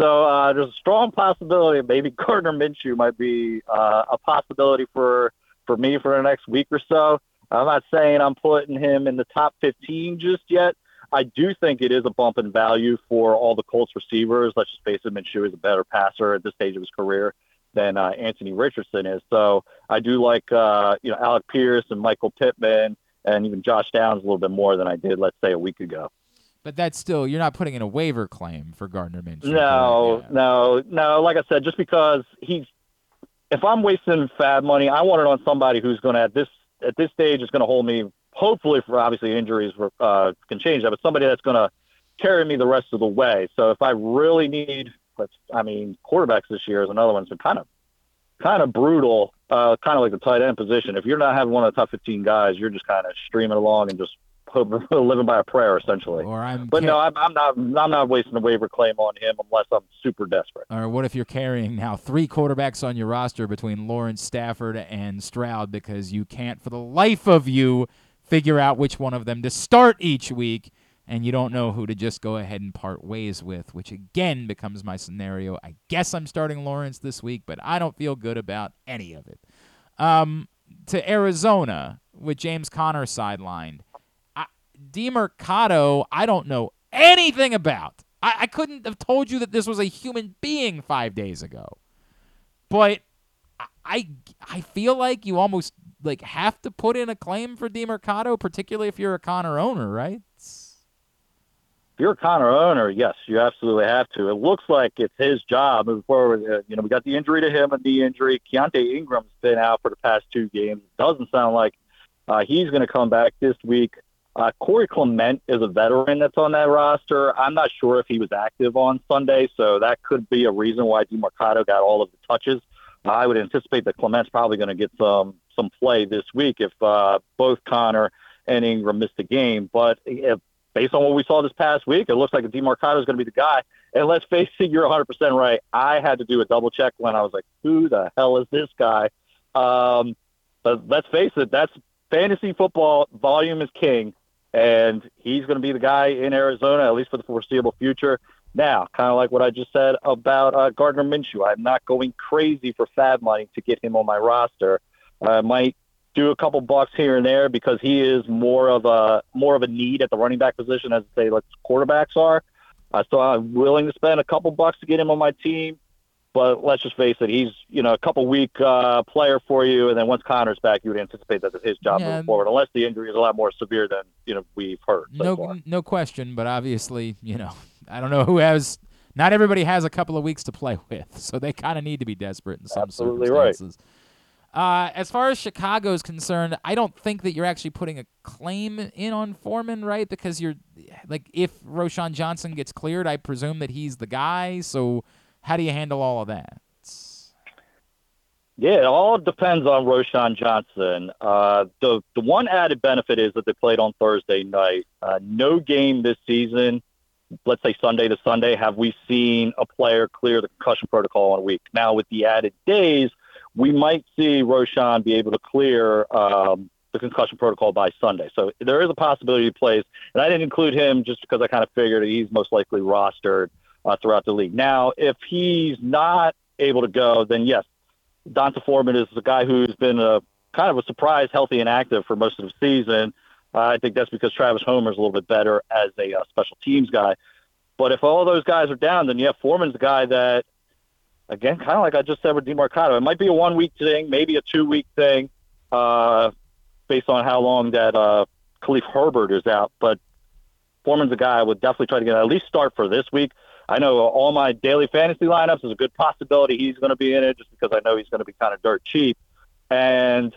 So uh, there's a strong possibility maybe Gardner Minshew might be uh, a possibility for for me for the next week or so. I'm not saying I'm putting him in the top 15 just yet. I do think it is a bump in value for all the Colts receivers. Let's just face it, Minshew is a better passer at this stage of his career than uh, Anthony Richardson is. So I do like uh, you know Alec Pierce and Michael Pittman and even Josh Downs a little bit more than I did, let's say, a week ago. But that's still you're not putting in a waiver claim for Gardner Minshew. No, no, no. Like I said, just because he's, if I'm wasting fab money, I want it on somebody who's going to at this at this stage is going to hold me. Hopefully, for obviously injuries uh, can change that, but somebody that's going to carry me the rest of the way. So if I really need, let's, I mean, quarterbacks this year is another one. So kind of, kind of brutal. Uh, kind of like the tight end position. If you're not having one of the top 15 guys, you're just kind of streaming along and just living by a prayer essentially. Or I'm But no, I'm, I'm not. I'm not wasting a waiver claim on him unless I'm super desperate. Or what if you're carrying now three quarterbacks on your roster between Lawrence, Stafford, and Stroud because you can't, for the life of you, figure out which one of them to start each week? And you don't know who to just go ahead and part ways with, which again becomes my scenario. I guess I'm starting Lawrence this week, but I don't feel good about any of it. Um, to Arizona with James Conner sidelined. I, Demercado, I don't know anything about. I, I couldn't have told you that this was a human being five days ago. But I I feel like you almost like have to put in a claim for Demercado, particularly if you're a Conner owner, right? If you're a Conner owner, yes, you absolutely have to. It looks like it's his job moving forward. Uh, you know, we got the injury to him, a knee injury. Keaontay Ingram's been out for the past two games. Doesn't sound like uh, he's going to come back this week. Uh, Corey Clement is a veteran that's on that roster. I'm not sure if he was active on Sunday, so that could be a reason why Demercado got all of the touches. I would anticipate that Clement's probably going to get some some play this week if uh, both Conner and Ingram missed the game. But if, based on what we saw this past week, it looks like Demercado is going to be the guy. And let's face it, you're 100% right. I had to do a double check when I was like, who the hell is this guy? Um, but let's face it, that's fantasy football. Volume is king, and he's going to be the guy in Arizona at least for the foreseeable future. Now, kind of like what I just said about uh, Gardner Minshew, I'm not going crazy for FAAB money to get him on my roster. I might do a couple bucks here and there because he is more of a more of a need at the running back position as say like quarterbacks are. Uh, so I'm willing to spend a couple bucks to get him on my team. But let's just face it, he's you know a couple week uh, player for you, and then once Conner's back, you would anticipate that his job Yeah. moving forward, unless the injury is a lot more severe than you know we've heard. So no, far. no question. But obviously, you know, I don't know who has. Not everybody has a couple of weeks to play with, so they kind of need to be desperate in some Absolutely right. Uh, as far as Chicago is concerned, I don't think that you're actually putting a claim in on Foreman, right? Because you're like, if Roschon Johnson gets cleared, I presume that he's the guy. So, how do you handle all of that? Yeah, it all depends on Roschon Johnson. Uh, the the one added benefit is that they played on Thursday night. Uh, no game this season. Let's say Sunday to Sunday. Have we seen a player clear the concussion protocol in a week? Now with the added days, we might see Roschon be able to clear um, the concussion protocol by Sunday. So there is a possibility he plays. And I didn't include him just because I kind of figured he's most likely rostered uh, throughout the league. Now, if he's not able to go, then yes, D'Onta Foreman is a guy who's been a kind of a surprise, healthy and active for most of the season. I think that's because Travis Homer is a little bit better as a uh, special teams guy. But if all those guys are down, then yeah, Foreman's the guy that, again, kind of like I just said with Demercado, it might be a one week thing, maybe a two week thing, uh, based on how long that uh, Khalil Herbert is out. But Foreman's a guy I would definitely try to get at least start for this week. I know all my daily fantasy lineups is a good possibility he's going to be in it just because I know he's going to be kind of dirt cheap. And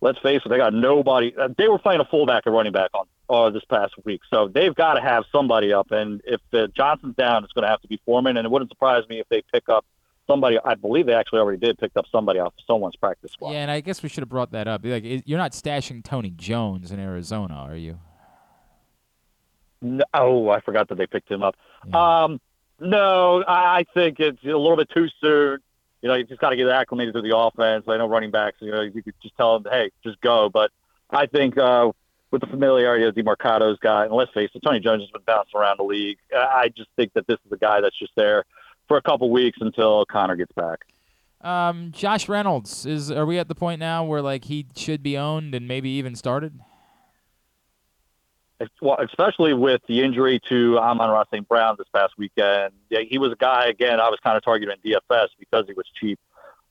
let's face it, they got nobody. Uh, they were playing a fullback and running back on uh, this past week, so they've got to have somebody up. And if uh, Johnson's down, it's going to have to be Foreman. And it wouldn't surprise me if they pick up somebody. I believe they actually already did pick up somebody off someone's practice squad. Yeah, and I guess we should have brought that up. Like, you're not stashing Tony Jones in Arizona, are you? No, oh, I forgot that they picked him up. Um, no, I think it's a little bit too soon. You know, you just got to get acclimated to the offense. I know running backs, you know, you could just tell them, hey, just go. But I think uh, with the familiarity of Demercado's got, and let's face it, Tony Jones has been bouncing around the league. I just think that this is a guy that's just there for a couple weeks until Conner gets back. Um, Josh Reynolds is. Are we at the point now where like he should be owned and maybe even started? well, especially with the injury to Amon-Ra St. Brown this past weekend. Yeah, he was a guy, again, I was kind of targeting DFS because he was cheap.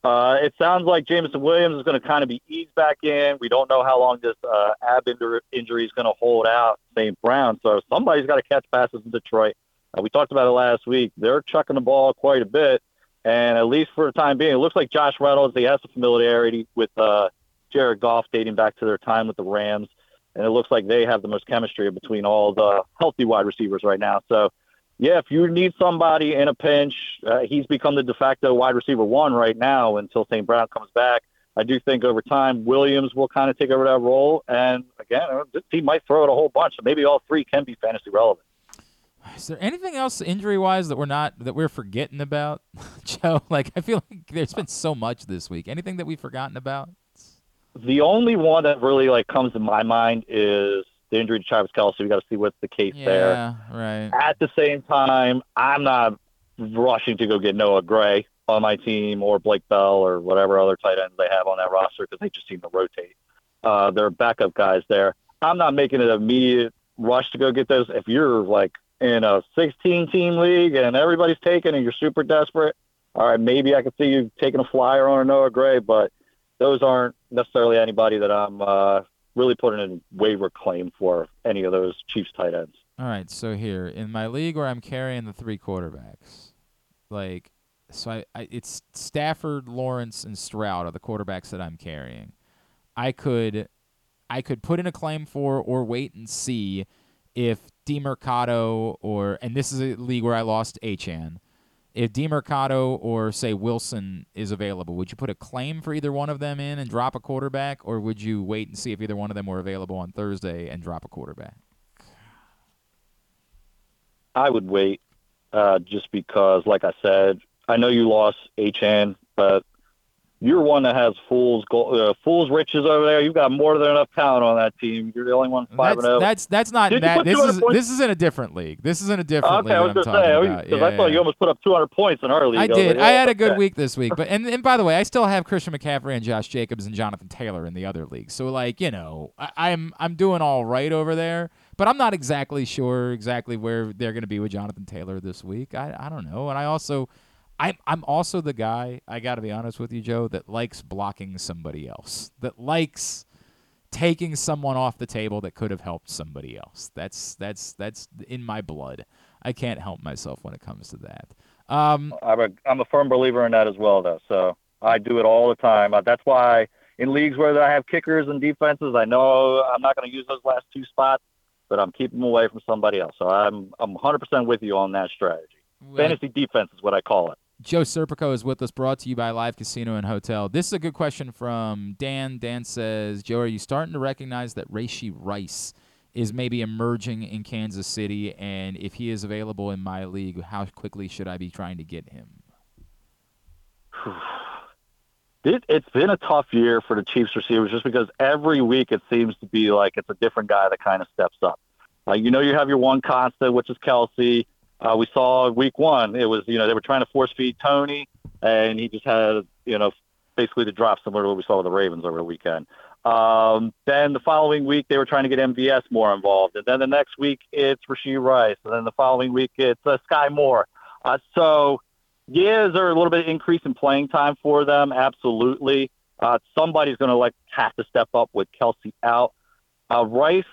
Uh, it sounds like Jameson Williams is going to kind of be eased back in. We don't know how long this uh, ab injury, is going to hold out St. Brown. So somebody's got to catch passes in Detroit. Uh, we talked about it last week. They're chucking the ball quite a bit. And at least for the time being, it looks like Josh Reynolds, he has some familiarity with uh, Jared Goff dating back to their time with the Rams and it looks like they have the most chemistry between all the healthy wide receivers right now. So, yeah, if you need somebody in a pinch, uh, he's become the de facto wide receiver one right now until St. Brown comes back. I do think over time Williams will kind of take over that role, and again, uh, this team might throw it a whole bunch. So maybe all three can be fantasy relevant. Is there anything else injury wise that we're not that we're forgetting about, Joe? Like I feel like there's been so much this week. Anything that we've forgotten about? The only one that really like comes to my mind is the injury to Travis Kelce. We got to see what's the case there. Yeah, right. At the same time, I'm not rushing to go get Noah Gray on my team or Blake Bell or whatever other tight ends they have on that roster because they just seem to rotate. Uh, they're backup guys there. I'm not making an immediate rush to go get those. If you're like in a 16 team league and everybody's taken and you're super desperate, all right, maybe I could see you taking a flyer on a Noah Gray, but those aren't necessarily anybody that I'm uh, really putting in waiver claim for any of those Chiefs tight ends. All right, so here in my league where I'm carrying the three quarterbacks, like, so I, I it's Stafford, Lawrence, and Stroud are the quarterbacks that I'm carrying. I could, I could put in a claim for or wait and see if Demercado or and this is a league where I lost Achane. If Demercado or say Wilson is available, would you put a claim for either one of them in and drop a quarterback, or would you wait and see if either one of them were available on Thursday and drop a quarterback? I would wait, uh, just because, like I said, I know you lost Achane, but you're one that has fools uh, fools riches over there. You've got more than enough talent on that team. You're the only one five and That's zero. that's that's not Did that. This is points? this is in a different league. This is in a different Okay, league. I was I'm gonna say because Yeah, I thought yeah. you almost put up 200 points in our league. I did. I had a good Okay. week this week, but and, and by the way, I still have Christian McCaffrey and Josh Jacobs and Jonathan Taylor in the other league. So like you know, I, I'm I'm doing all right over there, but I'm not exactly sure exactly where they're going to be with Jonathan Taylor this week. I I don't know, and I also. I'm I'm also the guy, I got to be honest with you, Joe, that likes blocking somebody else. That likes taking someone off the table that could have helped somebody else. That's that's that's in my blood. I can't help myself when it comes to that. Um, I'm a I'm a firm believer in that as well, though. So I do it all the time. Uh, that's why in leagues where I have kickers and defenses, I know I'm not going to use those last two spots, but I'm keeping them away from somebody else. So I'm I'm 100% with you on that strategy. Fantasy defense is what I call it. Joe Serpico is with us, brought to you by Live Casino and Hotel. This is a good question from Dan. Dan says, Joe, are you starting to recognize that Rashee Rice is maybe emerging in Kansas City? And if he is available in my league, how quickly should I be trying to get him? It, it's been a tough year for the Chiefs receivers just because every week it seems to be like it's a different guy that kind of steps up. Uh, you know, you have your one constant, which is Kelce. Uh, we saw week one, it was, you know, they were trying to force feed Toney, and he just had, you know, basically the drop similar to what we saw with the Ravens over the weekend. Um, then the following week, they were trying to get MVS more involved. And then the next week, it's Rasheed Rice. And then the following week, it's uh, Skyy Moore. Uh, so, yeah, is there a little bit of increase in playing time for them? Absolutely. Uh, somebody's going to like have to step up with Kelce out. Uh, Rice,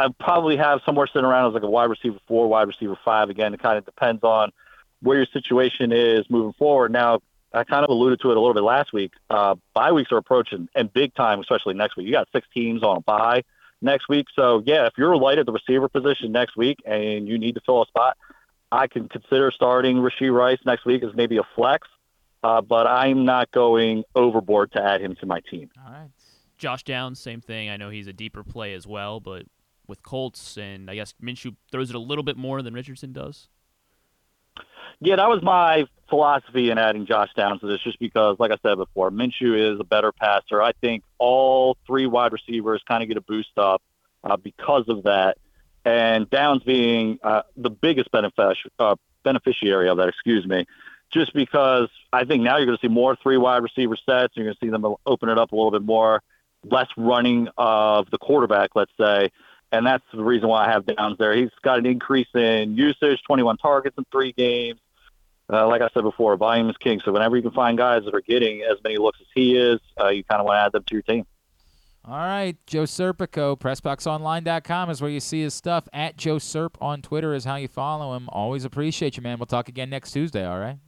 I probably have somewhere sitting around as like a wide receiver four, wide receiver five. Again, it kind of depends on where your situation is moving forward. Now, I kind of alluded to it a little bit last week. Uh, bye weeks are approaching, and big time, especially next week. You got six teams on a bye next week. So, yeah, if you're light at the receiver position next week and you need to fill a spot, I can consider starting Rasheed Rice next week as maybe a flex, uh, but I'm not going overboard to add him to my team. All right. Josh Downs, same thing. I know he's a deeper play as well, but with Colts and I guess Minshew throws it a little bit more than Richardson does. Yeah, that was my philosophy in adding Josh Downs to this, just because, like I said before, Minshew is a better passer. I think all three wide receivers kind of get a boost up uh, because of that, and Downs being uh, the biggest benefic- uh, beneficiary of that. Excuse me, just because I think now you're going to see more three wide receiver sets. You're going to see them open it up a little bit more, less running of the quarterback, let's say. And that's the reason why I have Downs there. He's got an increase in usage, 21 targets in three games. Uh, like I said before, volume is king. So whenever you can find guys that are getting as many looks as he is, uh, you kind of want to add them to your team. All right, Joe Serpico, PressBoxOnline.com is where you see his stuff. At Joe Serp on Twitter is how you follow him. Always appreciate you, man. We'll talk again next Tuesday, all right?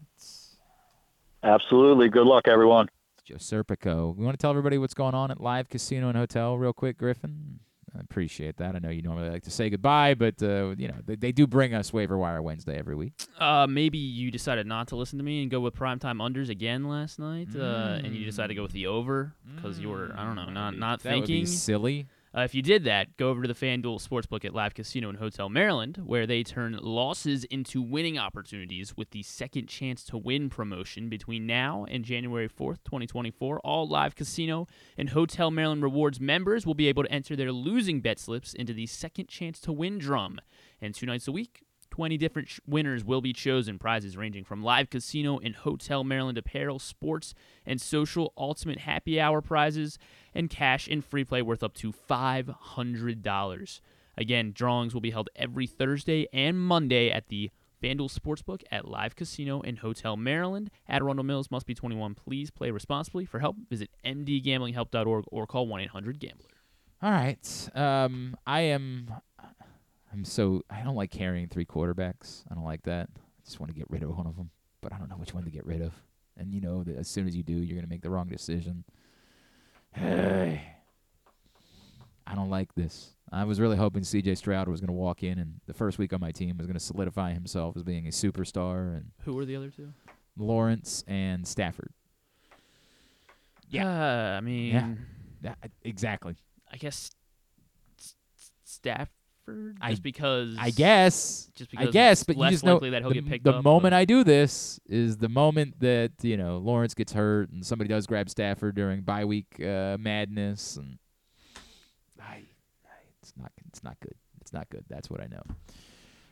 Absolutely. Good luck, everyone. Joe Serpico. We want to tell everybody what's going on at Live Casino and Hotel real quick, Griffin? I appreciate that. I know you normally like to say goodbye, but, uh, you know, they, they do bring us Waiver Wire Wednesday every week. Uh, maybe you decided not to listen to me and go with primetime unders again last night, uh, and you decided to go with the over because you were I don't know not not That would be thinking. silly. Uh, if you did that, go over to the FanDuel Sportsbook at Live Casino and Hotel Maryland, where they turn losses into winning opportunities with the Second Chance to Win promotion between now and January 4th, 2024. All Live Casino and Hotel Maryland Rewards members will be able to enter their losing bet slips into the Second Chance to Win drum. And two nights a week, 20 different sh- winners will be chosen. Prizes ranging from live casino and hotel Maryland apparel, sports, and social ultimate happy hour prizes, and cash and free play worth up to $500. Again, drawings will be held every Thursday and Monday at the FanDuel Sportsbook at Live Casino and Hotel Maryland. At Mills must be 21. Please play responsibly. For help, visit mdgamblinghelp.org or call 1 800 Gambler. All right. Um, I am. I'm so. I don't like carrying three quarterbacks. I don't like that. I just want to get rid of one of them, but I don't know which one to get rid of. And you know that as soon as you do, you're gonna make the wrong decision. Hey, I don't like this. I was really hoping C.J. Stroud was gonna walk in and the first week on my team was gonna solidify himself as being a superstar and Who were the other two? Lawrence and Stafford. Yeah. Uh, I mean, Yeah. Yeah, exactly. I guess S- S- Stafford, I- just because. I guess. Just because I guess, but less you just know likely that he'll the, get picked the up. moment I do this is the moment that you know Lawrence gets hurt and somebody does grab Stafford during bye week uh, madness, and I, I, it's not it's not good. It's not good. That's what I know.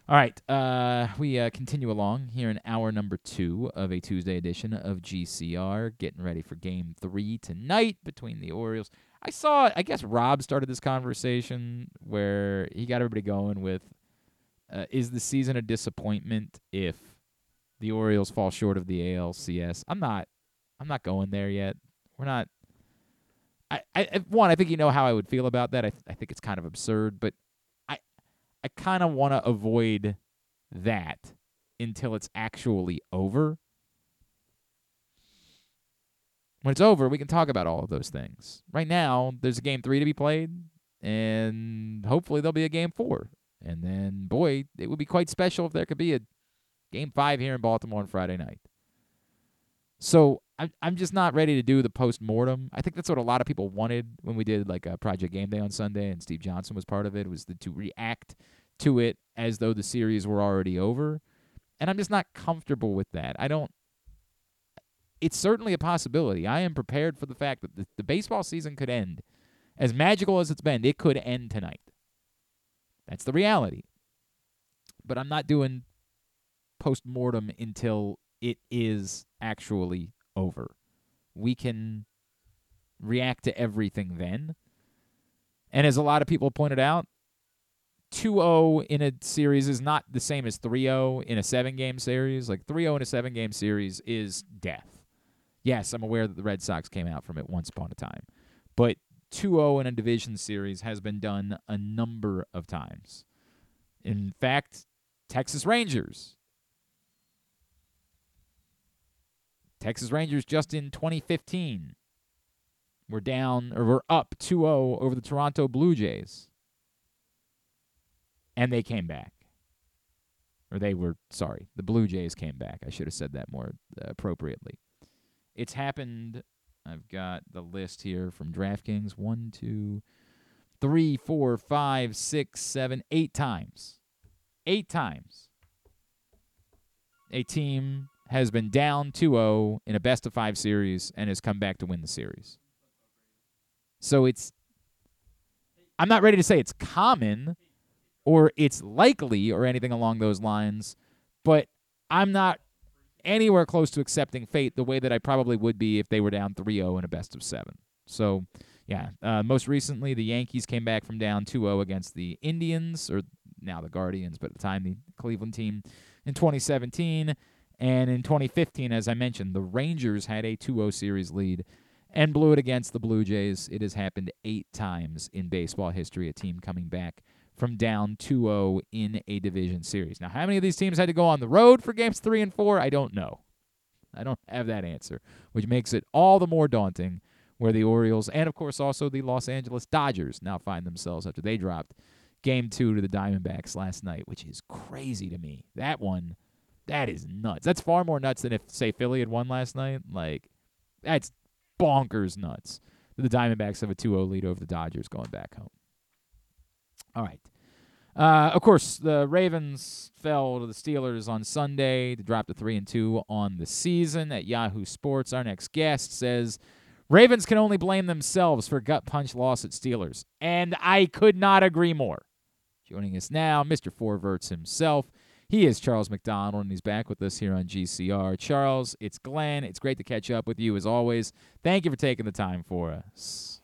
All right, uh, we uh, continue along here in hour number two of a Tuesday edition of GCR, getting ready for Game Three tonight between the Orioles. I saw, I guess Rob started this conversation where he got everybody going with, uh, is the season a disappointment if the Orioles fall short of the ALCS? I'm not, I'm not going there yet. We're not. I, I one, I think you know how I would feel about that. I, I think it's kind of absurd, but I, I kind of want to avoid that until it's actually over. When it's over, we can talk about all of those things. Right now, there's a game three to be played, and hopefully there'll be a game four. And then, boy, it would be quite special if there could be a game five here in Baltimore on Friday night. So I'm I'm just not ready to do the post mortem. I think that's what a lot of people wanted when we did like a Project Game Day on Sunday, and Steve Johnson was part of it. Was to react to it as though the series were already over, and I'm just not comfortable with that. I don't. It's certainly a possibility. I am prepared for the fact that the, the baseball season could end, as magical as it's been. It could end tonight. That's the reality. But I'm not doing post mortem until it is actually over. We can react to everything then. And as a lot of people pointed out, 2-0 in a series is not the same as 3-0 in a 7-game series. Like 3-0 in a 7-game series is death. Yes, I'm aware that the Red Sox came out from it once upon a time. But 2-0 in a division series has been done a number of times. In fact, Texas Rangers Texas Rangers just in 2015 were down or were up 2-0 over the Toronto Blue Jays. And they came back. Or they were sorry, the Blue Jays came back. I should have said that more appropriately. It's happened. I've got the list here from DraftKings. One, two, three, four, five, six, seven, eight times. Eight times. A team has been down 2-0 in a best of 5 series and has come back to win the series. So it's I'm not ready to say it's common or it's likely or anything along those lines, but I'm not anywhere close to accepting fate the way that I probably would be if they were down 3-0 in a best of 7. So, yeah, uh, most recently the Yankees came back from down 2-0 against the Indians or now the Guardians, but at the time the Cleveland team in 2017 and in 2015, as I mentioned, the Rangers had a 2 0 series lead and blew it against the Blue Jays. It has happened eight times in baseball history, a team coming back from down 2 0 in a division series. Now, how many of these teams had to go on the road for games three and four? I don't know. I don't have that answer, which makes it all the more daunting where the Orioles and, of course, also the Los Angeles Dodgers now find themselves after they dropped game two to the Diamondbacks last night, which is crazy to me. That one. That is nuts. That's far more nuts than if, say, Philly had won last night. Like, that's bonkers nuts. The Diamondbacks have a 2 0 lead over the Dodgers going back home. All right. Uh, of course, the Ravens fell to the Steelers on Sunday to drop to three and two on the season. At Yahoo Sports, our next guest says Ravens can only blame themselves for gut punch loss at Steelers, and I could not agree more. Joining us now, Mr. Forverts himself. He is Charles McDonald, and he's back with us here on GCR. Charles, it's Glenn. It's great to catch up with you as always. Thank you for taking the time for us.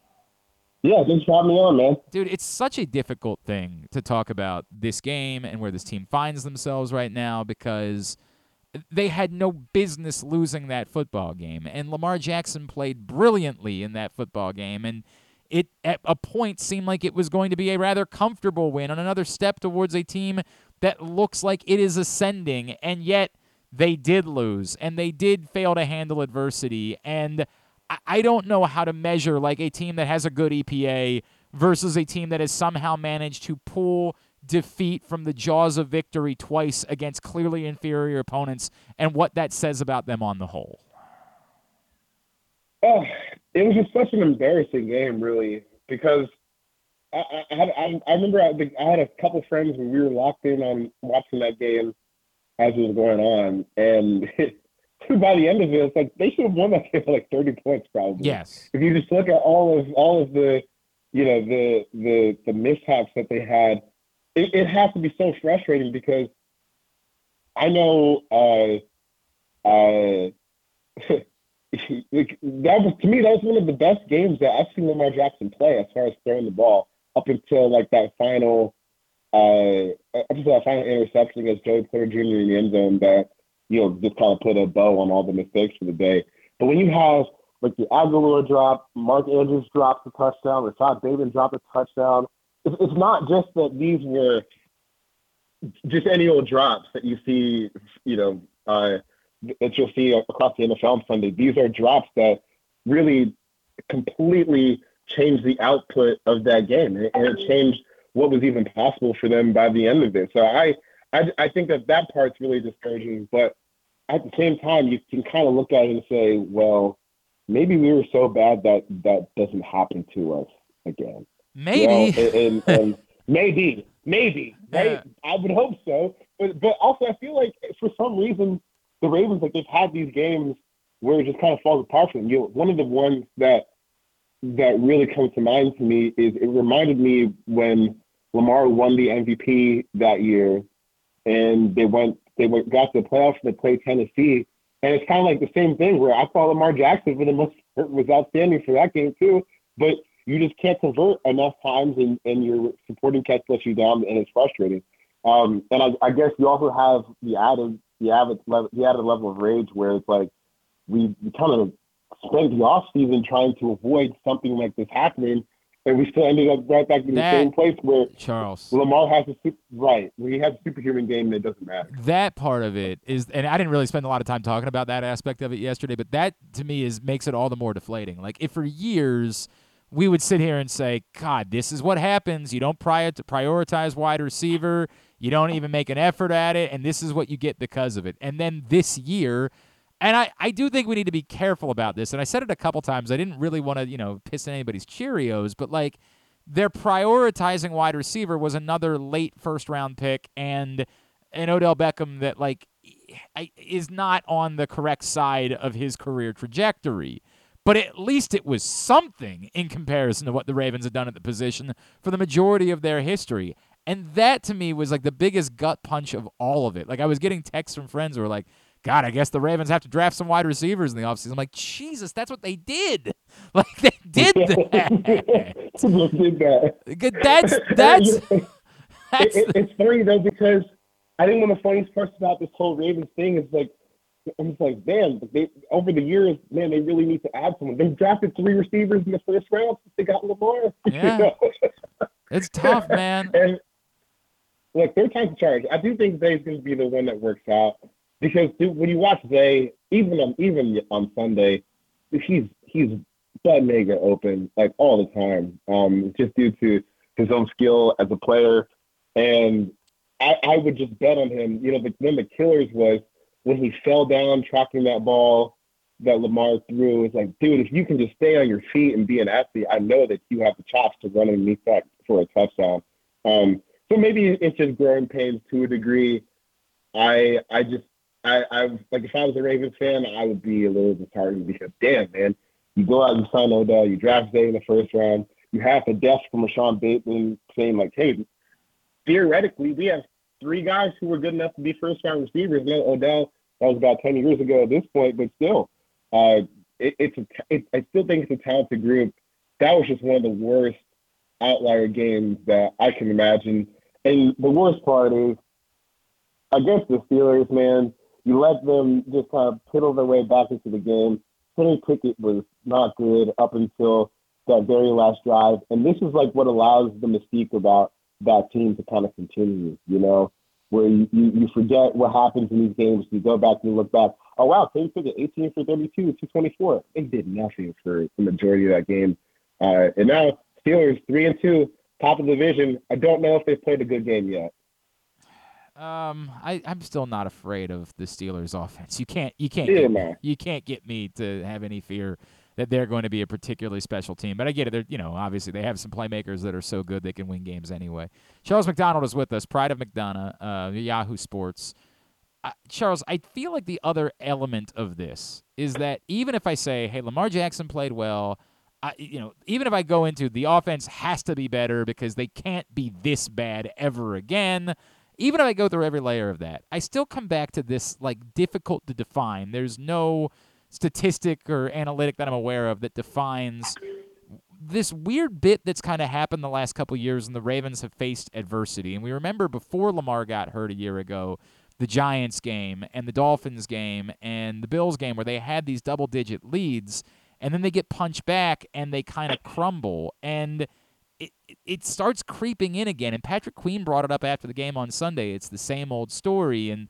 Yeah, thanks for having me on, man. Dude, it's such a difficult thing to talk about this game and where this team finds themselves right now because they had no business losing that football game. And Lamar Jackson played brilliantly in that football game. And it, at a point, seemed like it was going to be a rather comfortable win on another step towards a team that looks like it is ascending. And yet, they did lose and they did fail to handle adversity. And I don't know how to measure like a team that has a good EPA versus a team that has somehow managed to pull defeat from the jaws of victory twice against clearly inferior opponents and what that says about them on the whole. Oh, it was just such an embarrassing game, really, because I I, I, I remember I, I had a couple friends when we were locked in on watching that game as it was going on, and by the end of it, it's like they should have won that game by like 30 points probably. Yes. If you just look at all of all of the, you know, the the the mishaps that they had, it, it has to be so frustrating because I know uh uh like, that was to me that was one of the best games that I've seen Lamar Jackson play as far as throwing the ball up until like that final uh up until that final interception against Joey Porter Jr. in the end zone that you know, just kind of put a bow on all the mistakes for the day. But when you have like the Agholor drop, Mark Andrews dropped a touchdown, Rashod Bateman dropped a touchdown. It's, it's not just that these were just any old drops that you see, you know, uh, that you'll see across the NFL on Sunday. These are drops that really completely changed the output of that game, and it changed what was even possible for them by the end of it. So I, I, I think that that part's really discouraging. But at the same time, you can kind of look at it and say, well, maybe we were so bad that that doesn't happen to us again. Maybe. You know, and, and, and maybe, maybe, right? Yeah. I would hope so. But but also, I feel like for some reason, the Ravens like they've had these games where it just kind of falls apart for them. You know, one of the ones that that really comes to mind to me is it reminded me when Lamar won the MVP that year and they went they went got to the playoffs and they played Tennessee. And it's kind of like the same thing where I thought Lamar Jackson for the most was outstanding for that game too, but you just can't convert enough times and, and your supporting catch lets you down and it's frustrating. Um, and I, I guess you also have the added the added level the added level of rage where it's like we, we kind of spent the off season trying to avoid something like this happening and we still ended up right back in the same place where Charles Lamar has a super, right when he has a superhuman game that doesn't matter. That part of it is, and I didn't really spend a lot of time talking about that aspect of it yesterday, but that to me is makes it all the more deflating. Like if for years we would sit here and say, God, this is what happens. You don't prior to prioritize wide receiver. You don't even make an effort at it, and this is what you get because of it. And then this year, and I, I do think we need to be careful about this. And I said it a couple times. I didn't really want to, you know, piss in anybody's Cheerios, but like their prioritizing wide receiver was another late first round pick and an Odell Beckham that like is not on the correct side of his career trajectory. But at least it was something in comparison to what the Ravens had done at the position for the majority of their history. And that to me was like the biggest gut punch of all of it. Like I was getting texts from friends who were like, God, I guess the Ravens have to draft some wide receivers in the offseason. I'm like, Jesus, that's what they did. Like they did that. did that. That's that's. that's it, it, it's funny though because I think one of the funniest parts about this whole Ravens thing is like I'm just like, man, they over the years, man, they really need to add someone. They drafted three receivers in the first round since they got Lamar. Yeah. You know? it's tough, man. and look, third time's a charge. I do think Zay's going to be the one that works out because when you watch Zay, even on even on Sunday, he's he's butt mega open like all the time. Um, just due to his own skill as a player, and I, I would just bet on him. You know, the, one the killers was when he fell down tracking that ball that Lamar threw. It's like, dude, if you can just stay on your feet and be an athlete, I know that you have the chops to run underneath that for a touchdown. Um, so maybe it's just growing pains to a degree. I I just I I like if I was a Ravens fan, I would be a little disheartened because damn man, you go out and sign Odell, you draft Zay in the first round, you have the death from Rashod Bateman saying like, hey, theoretically we have three guys who were good enough to be first round receivers. No Odell, that was about ten years ago at this point, but still, uh, it, it's a, it, I still think it's a talented group. That was just one of the worst outlier games that I can imagine. And the worst part is against the Steelers, man, you let them just kind of piddle their way back into the game. Kenny Pickett was not good up until that very last drive. And this is like what allows the mystique about that team to kind of continue, you know, where you, you, you forget what happens in these games. You go back and you look back. Oh, wow, Kenny Pickett, 18 for 32, 224. They did nothing for the majority of that game. Uh, and now Steelers, 3 and 2, top of the division. I don't know if they've played a good game yet. Um, I I'm still not afraid of the Steelers' offense. You can't you can't get, you can't get me to have any fear that they're going to be a particularly special team. But I get it. They're you know obviously they have some playmakers that are so good they can win games anyway. Charles McDonald is with us. Pride of McDonogh, uh, Yahoo Sports. Uh, Charles, I feel like the other element of this is that even if I say, "Hey, Lamar Jackson played well," I, you know, even if I go into the offense has to be better because they can't be this bad ever again. Even if I go through every layer of that, I still come back to this like difficult to define. There's no statistic or analytic that I'm aware of that defines this weird bit that's kind of happened the last couple years, and the Ravens have faced adversity. And we remember before Lamar got hurt a year ago, the Giants game and the Dolphins game and the Bills game, where they had these double digit leads, and then they get punched back and they kind of crumble. And it, it- starts creeping in again. And Patrick Queen brought it up after the game on Sunday. It's the same old story. And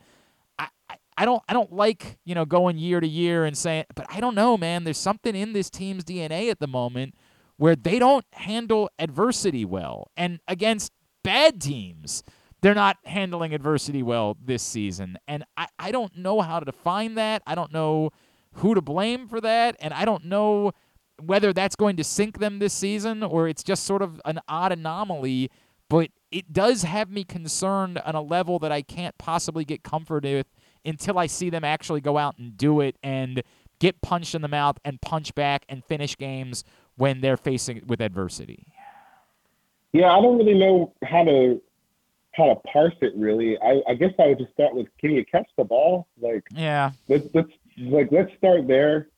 I, I, I don't I don't like you know going year to year and saying, but I don't know, man. There's something in this team's DNA at the moment where they don't handle adversity well, and against bad teams, they're not handling adversity well this season. And I, I don't know how to define that. I don't know who to blame for that, and I don't know whether that's going to sink them this season or it's just sort of an odd anomaly. But it does have me concerned on a level that I can't possibly get comfort with until I see them actually go out and do it and get punched in the mouth and punch back and finish games when they're facing with adversity. Yeah, I don't really know how to how to parse it really. I, I guess I would just start with can you catch the ball? Like Yeah. let's let's like let's start there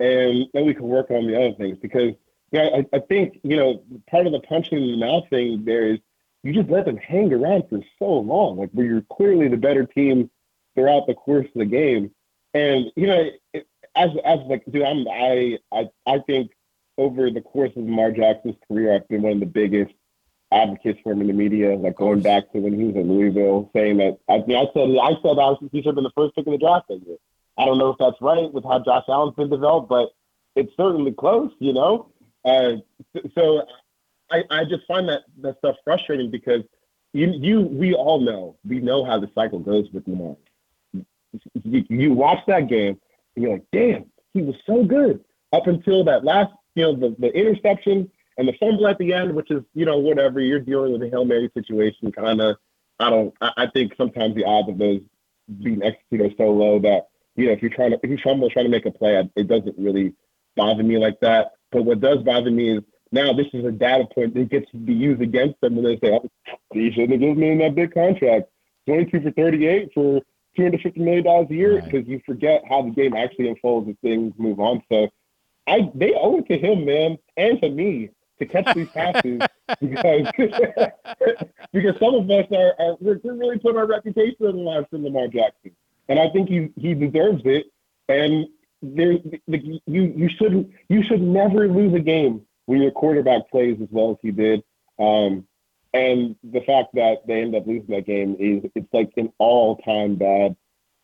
and then we can work on the other things because yeah, I, I think, you know, part of the punching in the mouth thing there is you just let them hang around for so long, like where you're clearly the better team throughout the course of the game. And, you know, it, as as like dude, I'm I I I think over the course of Lamar Jackson's career, I've been one of the biggest advocates for him in the media, like going back to when he was in Louisville, saying that I mean, I said I said I was, he should have been the first pick of the draft that year. I don't know if that's right with how Josh Allen's been developed, but it's certainly close, you know. Uh, so I, I just find that that stuff frustrating because you you we all know we know how the cycle goes with Lamar. You, you watch that game and you're like, damn, he was so good up until that last, you know, the, the interception and the fumble at the end, which is, you know, whatever you're dealing with a hail mary situation, kind of. I don't. I, I think sometimes the odds of those being executed are so low that you know if you're trying to if you fumble trying to make a play, it doesn't really bother me like that. But what does bother me is now this is a data point that gets to be used against them when they say, oh, "You shouldn't have given me that big contract, 22 for 38 for 250 million dollars a year," because you forget how the game actually unfolds as things move on. So, I they owe it to him, man, and to me to catch these passes because because some of us are, are we're, we're really putting our reputation on the line for Lamar Jackson, and I think he he deserves it. And there, the, you you should you should never lose a game when your quarterback plays as well as he did. Um, and the fact that they end up losing that game is it's like an all time bad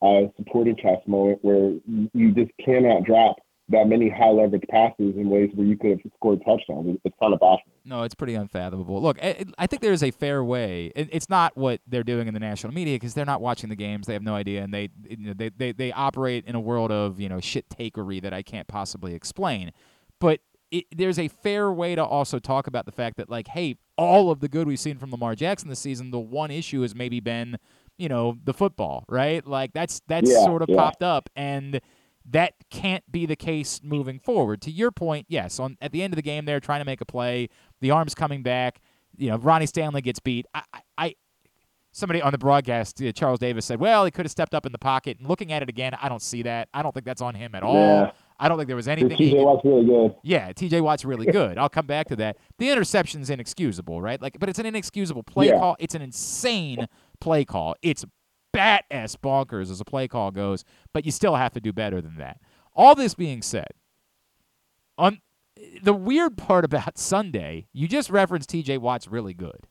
uh, supporting cast moment where you just cannot drop that many high leverage passes in ways where you could have scored touchdowns. It's kind of baffling. No, it's pretty unfathomable. Look, I, I think there's a fair way. It's not what they're doing in the national media because they're not watching the games. They have no idea, and they, you know, they they they operate in a world of you know shit takery that I can't possibly explain. But it, there's a fair way to also talk about the fact that like, hey, all of the good we've seen from Lamar Jackson this season, the one issue has maybe been, you know, the football, right? Like that's that's Yeah, sort of yeah. popped up and that can't be the case moving forward. To your point, yes, on at the end of the game they're trying to make a play, the arm's coming back, you know, Ronnie Stanley gets beat. I I, somebody on the broadcast, uh, Charles Davis said, "Well, he could have stepped up in the pocket." And looking at it again, I don't see that. I don't think that's on him at all. Yeah. I don't think there was anything. TJ Watt's really good. yeah, TJ Watt's really good. I'll come back to that. The interception's inexcusable, right? Like, but it's an inexcusable play Yeah. call. It's an insane play call. It's bat ass bonkers as a play call goes, but you still have to do better than that. All this being said, on the weird part about Sunday, you just referenced TJ Watt's really good.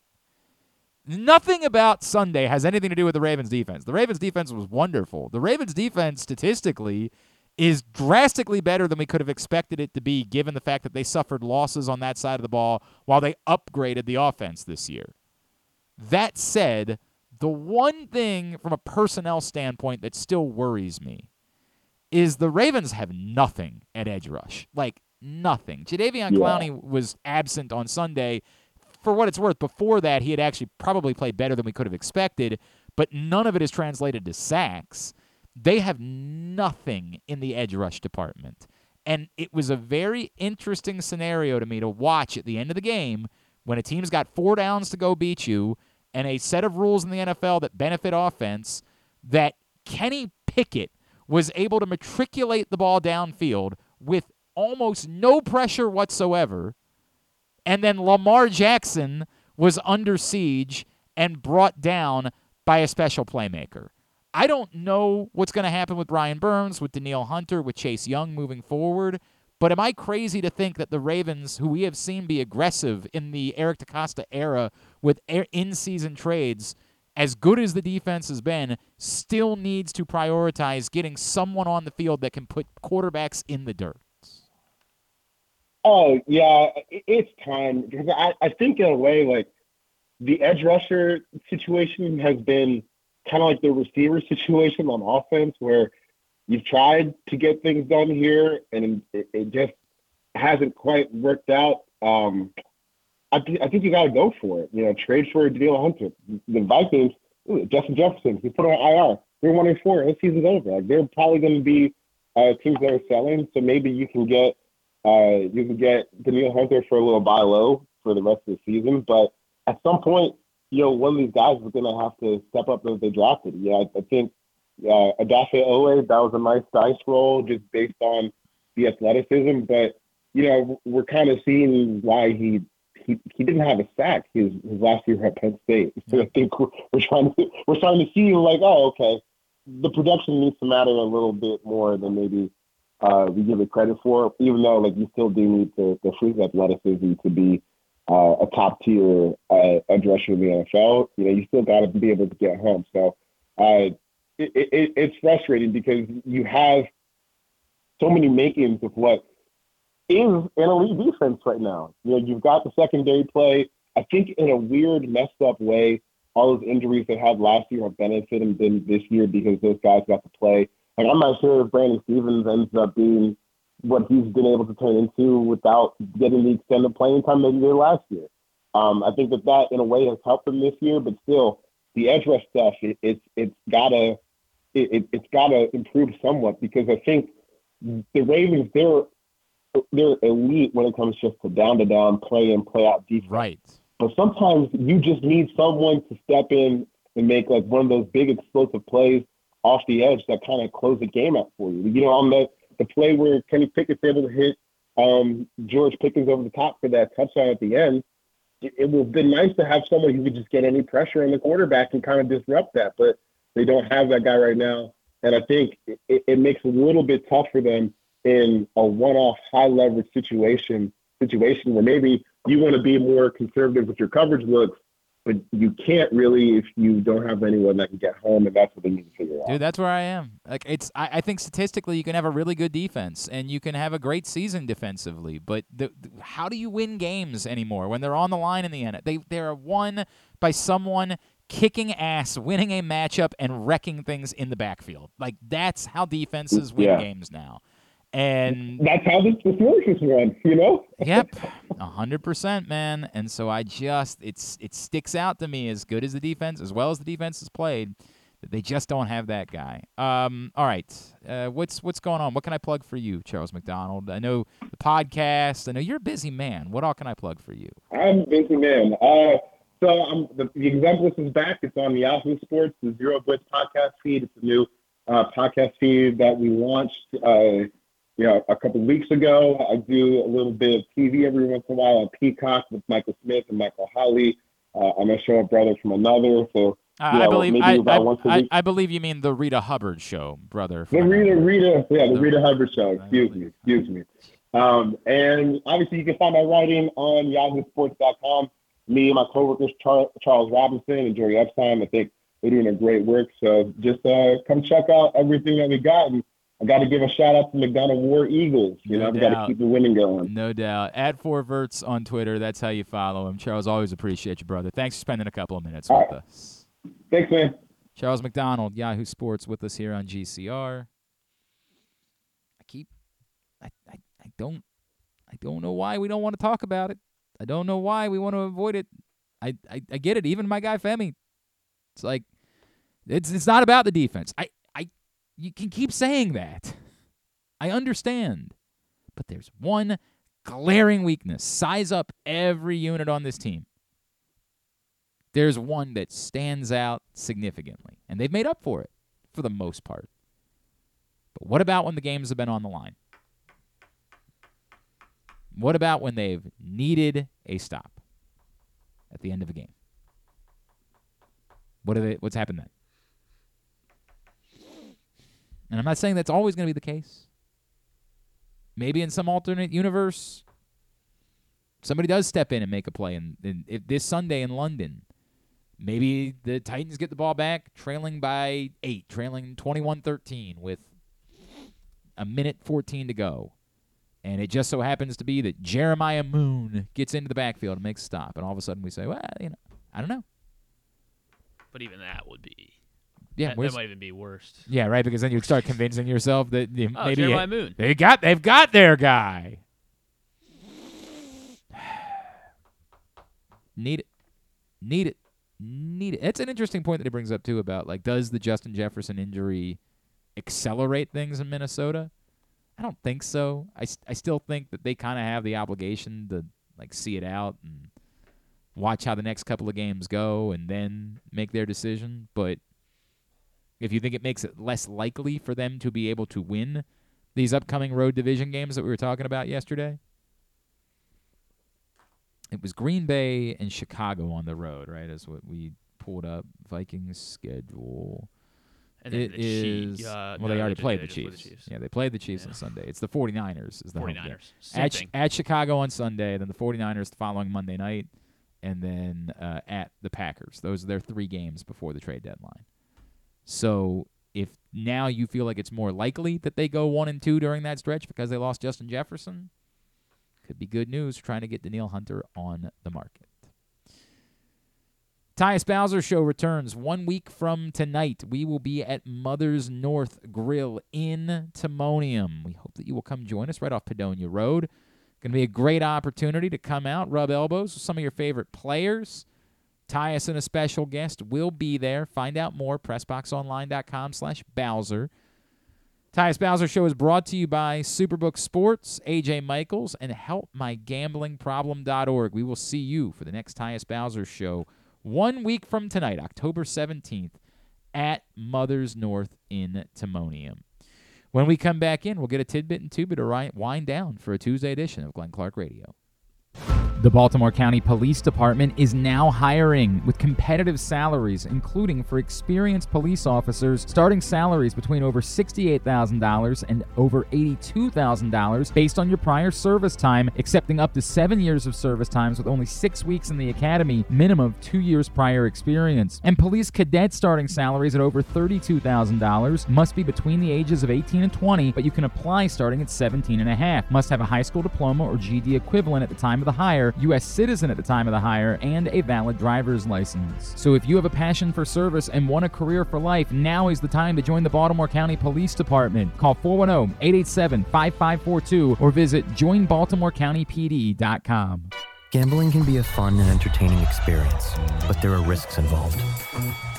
Nothing about Sunday has anything to do with the Ravens defense. The Ravens defense was wonderful. The Ravens defense statistically is drastically better than we could have expected it to be given the fact that they suffered losses on that side of the ball while they upgraded the offense this year. That said, the one thing from a personnel standpoint that still worries me is the Ravens have nothing at edge rush. Like nothing. Jadeveon Yeah. Clowney was absent on Sunday. For what it's worth, before that he had actually probably played better than we could have expected, but none of it is translated to sacks. They have nothing in the edge rush department. And it was a very interesting scenario to me to watch at the end of the game when a team's got four downs to go beat you and a set of rules in the NFL that benefit offense that Kenny Pickett was able to matriculate the ball downfield with almost no pressure whatsoever. And then Lamar Jackson was under siege and brought down by a special playmaker. I don't know what's going to happen with Brian Burns, with Danielle Hunter, with Chase Young moving forward. But am I crazy to think that the Ravens, who we have seen be aggressive in the Eric DeCosta era with in season trades, as good as the defense has been, still needs to prioritize getting someone on the field that can put quarterbacks in the dirt? Oh yeah, it's time because I, I think in a way like the edge rusher situation has been kind of like the receiver situation on offense where you've tried to get things done here and it, it just hasn't quite worked out. Um, I, thi- I think you got to go for it. You know, trade for Danielle Hunter. The Vikings, ooh, Justin Jefferson, he put on IR. They're one and four. This season's over. Like they're probably going to be uh, teams that are selling. So maybe you can get uh, you can get Danielle Hunter for a little buy low for the rest of the season. But at some point, you know, one of these guys is going to have to step up as they drafted. Yeah, I, I think uh, Odafe Oweh, that was a nice dice roll just based on the athleticism. But, you know, we're kind of seeing why he he, he didn't have a sack his, his last year at Penn State. So I think we're, trying to we're trying to see like, oh, okay, the production needs to matter a little bit more than maybe uh, we give it credit for. Even though like you still do need the the freak athleticism to be uh, a top tier uh, edge in the NFL. You know, you still got to be able to get home. So uh, it, it, it's frustrating because you have so many makings of what is an elite defense right now. You know, you've got the secondary play. I think in a weird, messed up way, all those injuries they had last year have benefited them this year because those guys got to play. Like I'm not sure if Brandon Stephens ends up being what he's been able to turn into without getting the extended playing time that he did last year. Um, I think that that in a way has helped him this year, but still the edge rush stuff, it, it's it's gotta it, it, it's gotta improve somewhat because I think the Ravens they're they're elite when it comes just to down to down play and play out defense. Right. But sometimes you just need someone to step in and make like one of those big explosive plays off the edge that kind of close the game out for you. You know, on the the play where Kenny Pickett's able to hit um, George Pickens over the top for that touchdown at the end, it, it would have been nice to have someone who could just get any pressure on the quarterback and kind of disrupt that. But they don't have that guy right now, and I think it, it makes it a little bit tough for them in a one-off high leverage situation situation where maybe you want to be more conservative with your coverage looks, but you can't really if you don't have anyone that can get home, and that's what they need to figure out. Dude, that's where I am. Like it's I, I think statistically you can have a really good defense and you can have a great season defensively, but the, the- how do you win games anymore when they're on the line in the end? They they're won by someone kicking ass, winning a matchup and wrecking things in the backfield. Like that's how defenses win Yeah. games now. And that's how this, this works. This one, you know. yep, a hundred percent, man. And so I just it's it sticks out to me as good as the defense, as well as the defense has played, that they just don't have that guy. Um, all right, uh, what's what's going on? What can I plug for you, Charles McDonald? I know the podcast. I know you're a busy man. What all can I plug for you? I'm a busy man. Uh, so I'm, the, the Exemplist is back. It's on Yahoo Sports, the Zero Blitz podcast feed. It's a new uh, podcast feed that we launched. Uh, you know, a couple of weeks ago. I do a little bit of TV every once in a while on Peacock with Michael Smith and Michael Holley. Uh, I'm a show of Brother from Another. So, Uh, I know, believe I, I, I, believe you mean the Rita Hubbard show, brother. The Rita, Rita, yeah, the Rita Hubbard show. Excuse me, excuse me. Um, and obviously, you can find my writing on YahooSports.com. Me and my coworkers, Char- Charles Robinson and Jori Epstein, I think they're doing a great work. So just uh, come check out everything that we got. And I got to give a shout out to McDonogh War Eagles. You No know, we got to keep the winning going. No doubt. At Four Verts on Twitter. That's how you follow him. Charles, always appreciate you, brother. Thanks for spending a couple of minutes All with right. us. Thanks, man. Charles McDonald, Yahoo Sports, with us here on GCR. I keep, I, I, I don't, I don't know why we don't want to talk about it. I don't know why we want to avoid it. I, I, I get it. Even my guy Femi, it's like, it's it's not about the defense. I, you can keep saying that. I understand, but there's one glaring weakness. Size up every unit on this team there's one that stands out significantly, and they've made up for it for the most part. But what about when the games have been on the line? What about when they've needed a stop at the end of a game? What are they, what's happened then? And I'm not saying that's always going to be the case. Maybe in some alternate universe, somebody does step in and make a play. And, and if this Sunday in London, maybe the Titans get the ball back, trailing by eight, trailing 21-13 with a minute 14 to go. And it just so happens to be that Jeremiah Moon gets into the backfield and makes a stop. And all of a sudden we say, well, you know, I don't know. But even that would be. Yeah, that, that might even be worst. Yeah, right. Because then you'd start convincing yourself that you- Oh, maybe Jeremiah Moon. they got they've got their guy. Need it, need it, need it. It's an interesting point that he brings up too about like does the Justin Jefferson injury accelerate things in Minnesota? I don't think so. I, I still think that they kind of have the obligation to like see it out and watch how the next couple of games go and then make their decision. But if you think it makes it less likely for them to be able to win these upcoming road division games that we were talking about yesterday, it was Green Bay and Chicago on the road, right? Is what we pulled up. Vikings schedule. And then It the is- uh, well, no, they they already did- played they the played the Chiefs. Yeah, they played the Chiefs on Sunday. It's the 49ers is the home game. 49ers. Same At, at Chicago on Sunday, then the 49ers the following Monday night, and then uh, at the Packers. Those are their three games before the trade deadline. So if now you feel like it's more likely that they go one and two during that stretch because they lost Justin Jefferson, could be good news trying to get Danielle Hunter on the market. Tyus Bowser Show returns one week from tonight. We will be at Mother's North Grill in Timonium. We hope that you will come join us right off Padonia Road. Going to be a great opportunity to come out, rub elbows with some of your favorite players. Tyus and a special guest will be there. Find out more, pressboxonline.com slash Bowser. Tyus Bowser Show is brought to you by Superbook Sports, AJ Michaels, and HelpMyGamblingProblem.org. We will see you for the next Tyus Bowser Show one week from tonight, October 17th, at Mother's North in Timonium. When we come back in, we'll get a tidbit and tuba to wind down for a Tuesday edition of Glenn Clark Radio. The Baltimore County Police Department is now hiring with competitive salaries, including for experienced police officers, starting salaries between over $68,000 and over $82,000 based on your prior service time, accepting up to seven years of service times with only six weeks in the academy, minimum of two years prior experience. And police cadet starting salaries at over $32,000 must be between the ages of 18 and 20, but you can apply starting at 17 and a half. Must have a high school diploma or GD equivalent at the time of the hire U.S. citizen at the time of the hire, and a valid driver's license. So if you have a passion for service and want a career for life, now is the time to join the Baltimore County Police Department. Call 410 887 5542 or visit joinbaltimorecountypd.com. Gambling can be a fun and entertaining experience, but there are risks involved.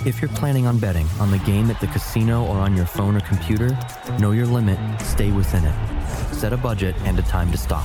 If you're planning on betting on the game at the casino or on your phone or computer, know your limit, stay within it. Set a budget and a time to stop.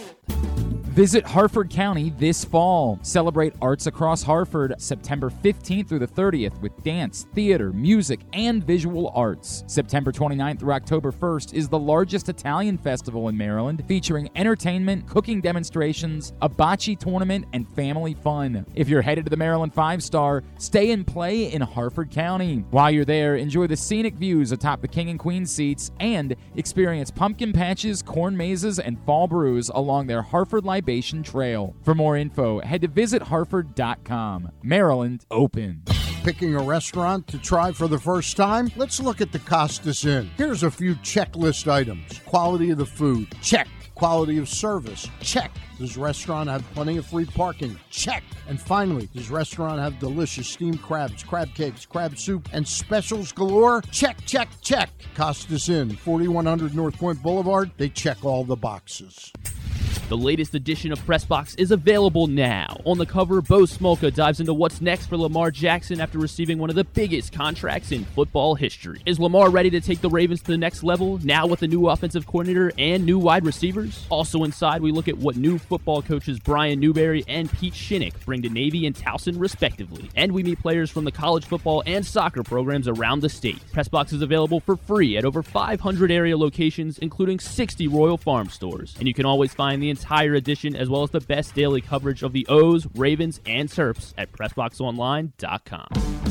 Visit Harford County this fall. Celebrate Arts Across Harford September 15th through the 30th with dance, theater, music, and visual arts. September 29th through October 1st is the largest Italian festival in Maryland, featuring entertainment, cooking demonstrations, a bocce tournament, and family fun. If you're headed to the Maryland Five Star, stay and play in Harford County. While you're there, enjoy the scenic views atop the King and Queen seats and experience pumpkin patches, corn mazes, and fall brews along their Harford Libation Trail. For more info, head to visitharford.com. Maryland open. Picking a restaurant to try for the first time? Let's look at the Costas Inn. Here's a few checklist items quality of the food, check. Quality of service, check. Does restaurant have plenty of free parking? Check. And finally, does restaurant have delicious steamed crabs, crab cakes, crab soup, and specials galore? Check, check, check. Costas Inn, 4100 North Point Boulevard. They check all the boxes. The latest edition of Pressbox is available now. On the cover, Bo Smolka dives into what's next for Lamar Jackson after receiving one of the biggest contracts in football history. Is Lamar ready to take the Ravens to the next level, now with a new offensive coordinator and new wide receivers? Also inside, we look at what new football coaches Brian Newberry and Pete Shinnick bring to Navy and Towson, respectively. And we meet players from the college football and soccer programs around the state. Pressbox is available for free at over 500 area locations, including 60 Royal Farm stores. And you can always find the entire edition as well as the best daily coverage of the O's, Ravens, and Terps at PressBoxOnline.com.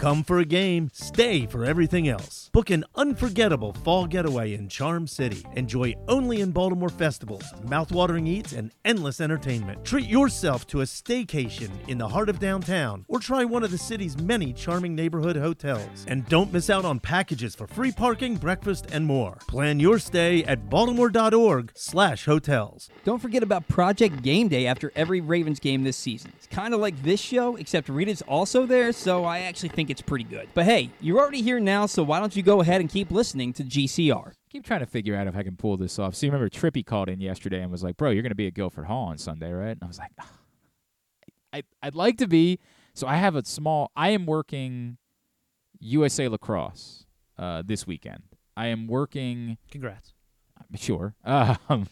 Come for a game, stay for everything else. Book an unforgettable fall getaway in Charm City. Enjoy only in Baltimore festivals, mouthwatering eats, and endless entertainment. Treat yourself to a staycation in the heart of downtown or try one of the city's many charming neighborhood hotels. And don't miss out on packages for free parking, breakfast, and more. Plan your stay at baltimore.org slash hotels. Don't forget about Project Game Day after every Ravens game this season. It's kind of like this show, except Rita's also there, so I actually think it's pretty good. But hey, you're already here now, so why don't you go ahead and keep listening to GCR? Keep trying to figure out if I can pull this off. So you remember Trippy called in yesterday and was like, "Bro, you're going to be at Guilford Hall on Sunday, right?" And I was like, "Ah, I I'd like to be. So I have a small. I am working USA Lacrosse uh, this weekend. I am working. Congrats. Sure. Um,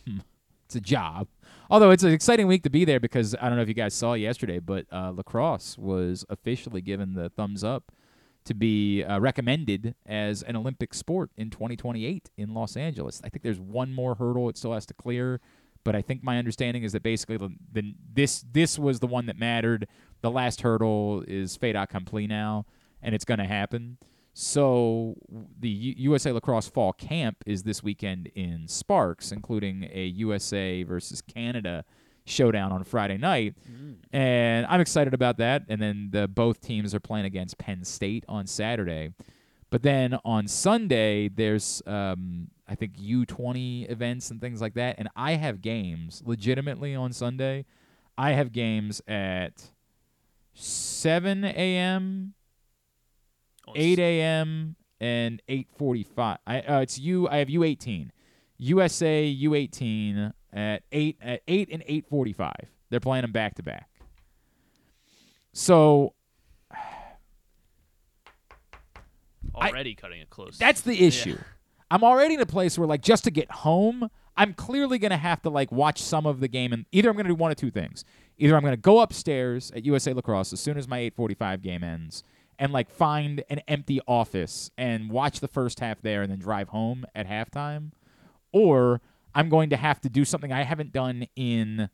it's a job. Although it's an exciting week to be there because I don't know if you guys saw yesterday, but uh, lacrosse was officially given the thumbs up to be uh, recommended as an Olympic sport in 2028 in Los Angeles. I think there's one more hurdle it still has to clear, but I think my understanding is that basically the, the this this was the one that mattered. The last hurdle is fait accompli now, and it's going to happen. So the U- USA Lacrosse Fall Camp is this weekend in Sparks, including a USA versus Canada showdown on Friday night, and I'm excited about that. And then the both teams are playing against Penn State on Saturday. But then on Sunday, there's um, I think U20 events and things like that, and I have games legitimately on Sunday. I have games at 7 a.m. 8 a.m. and 8:45. I uh, it's U. I have U18, USA U18 at eight at eight and 8:45. They're playing them back to back. So Already cutting it close. that's the Yeah. issue. I'm already in a place where like just to get home, I'm clearly going to have to like watch some of the game and either I'm going to do one of two things. Either I'm going to go upstairs at USA Lacrosse as soon as my 8:45 game ends and like find an empty office and watch the first half there and then drive home at halftime or I'm going to have to do something I haven't done in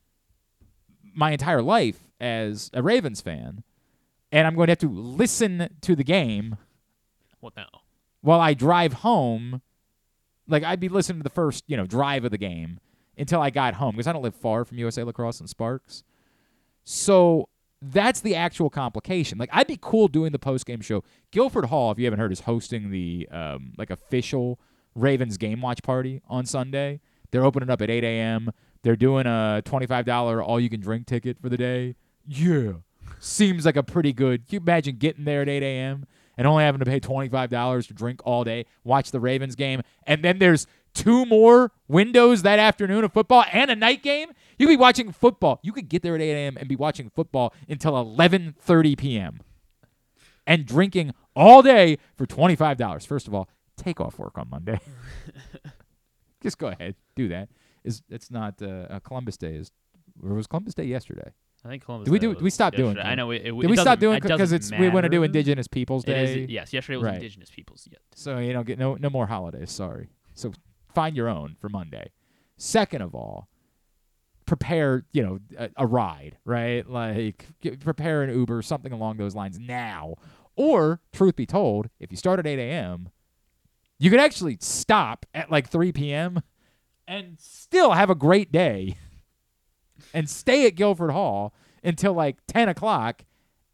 my entire life as a Ravens fan and I'm going to have to listen to the game What now? while I drive home. Like I'd be listening to the first, you know, drive of the game until I got home because I don't live far from USA Lacrosse and Sparks. So that's the actual complication. Like I'd be cool doing the post game show. Guilford Hall, if you haven't heard, is hosting the um, like official Ravens game watch party on Sunday. They're opening up at 8 a.m. They're doing a $25 all you can drink ticket for the day. Yeah. Seems like a pretty good. Can you imagine getting there at 8 a.m. and only having to pay $25 to drink all day, watch the Ravens game, and then there's two more windows that afternoon of football and a night game? You could be watching football. You could get there at 8 a.m. and be watching football until 11:30 p.m. and drinking all day for $25. First of all, take off work on Monday. Just go ahead, do that. Is it's not uh, uh, Columbus Day is or was Columbus Day yesterday? I think Columbus Did we do? we stop doing? I know it- it- Did it we stop doing because it's we want to do. Indigenous Peoples It is- Day? yes, yesterday was Right. Indigenous Peoples. Yeah. So you don't get no no more holidays. Sorry. So find your own for Monday. Second of all, prepare you know a, a ride, right? Like get, prepare an Uber, something along those lines now. Or truth be told, if you start at 8 a.m., you could actually stop at like 3 p.m. and still have a great day and stay at Guilford Hall until like 10 o'clock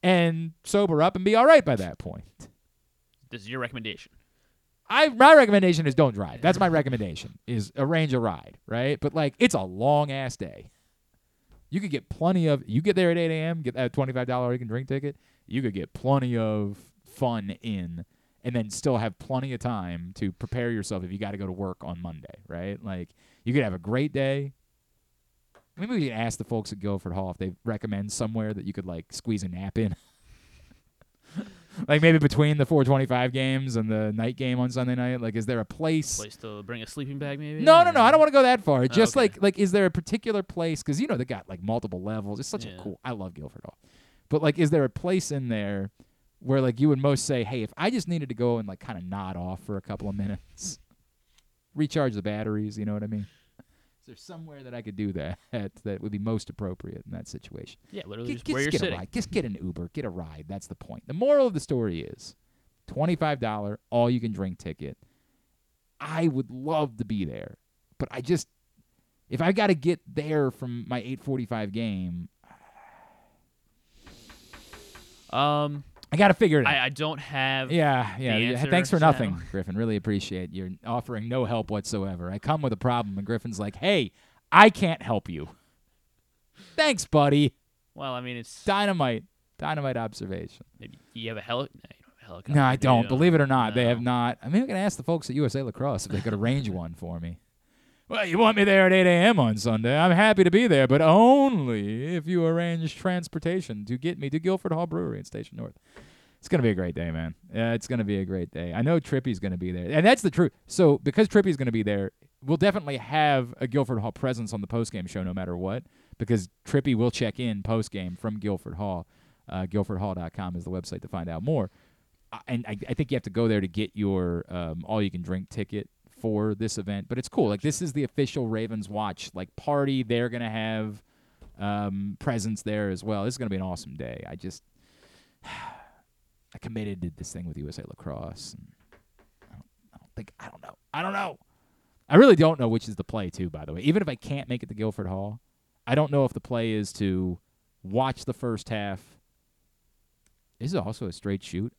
and sober up and be all right by that point. This is your recommendation. I my recommendation is don't drive. That's my recommendation. Is arrange a ride, right? But like it's a long ass day. You could get plenty of. You get there at 8 a.m. Get that twenty five dollar you can drink ticket. You could get plenty of fun in, and then still have plenty of time to prepare yourself if you got to go to work on Monday, right? Like you could have a great day. Maybe we can ask the folks at Guilford Hall if they recommend somewhere that you could like squeeze a nap in. like maybe between the 425 games and the night game on Sunday night. Like, is there a place? Place to bring a sleeping bag, maybe. No, no, no. I don't want to go that far. Oh, Just okay. like, like, is there a particular place? Because you know they got like multiple levels. It's such Yeah. a cool. I love Guilford Hall, but like, is there a place in there where like you would most say, hey, if I just needed to go and like kind of nod off for a couple of minutes, recharge the batteries. You know what I mean? Is there somewhere that I could do that that would be most appropriate in that situation? Yeah, literally just where just you're get a sitting. ride. Just get an Uber. Get a ride. That's the point. The moral of the story is twenty-five dollar all you can drink ticket. I would love to be there, but I just if I got to get there from my eight forty-five game, Um, I got to figure it out. I, I don't have. Yeah, yeah. answer, Thanks for so- nothing, Griffin. Really appreciate you're offering no help whatsoever. I come with a problem, and Griffin's like, "Hey, I can't help you." Thanks, buddy. Well, I mean, it's Dynamite, dynamite observation. maybe you have a heli- no, you don't have a helicopter. No, I do don't. Believe it or not, they have not. I mean, I can ask the folks at USA Lacrosse if they could arrange one for me. Well, you want me there at 8 a.m. on Sunday? I'm happy to be there, but only if you arrange transportation to get me to Guilford Hall Brewery in Station North. It's gonna be a great day, man. Yeah, it's gonna be a great day. I know Trippy's gonna be there, and that's the truth. So because Trippy's gonna be there, we'll definitely have a Guilford Hall presence on the postgame show, no matter what. Because Trippy will check in postgame from Guilford Hall. Uh, GuilfordHall.com is the website to find out more. Uh, and I, I think you have to go there to get your um, all-you-can-drink ticket for this event. But it's cool. Like this is the official Ravens Watch like party. They're gonna have um, presence there as well. This is gonna be an awesome day. I just I committed to this thing with USA Lacrosse. And I, don't, I don't think I don't know. I don't know. I really don't know which is the play too. By the way, even if I can't make it to Guilford Hall, I don't know if the play is to watch the first half. This is also a straight shoot.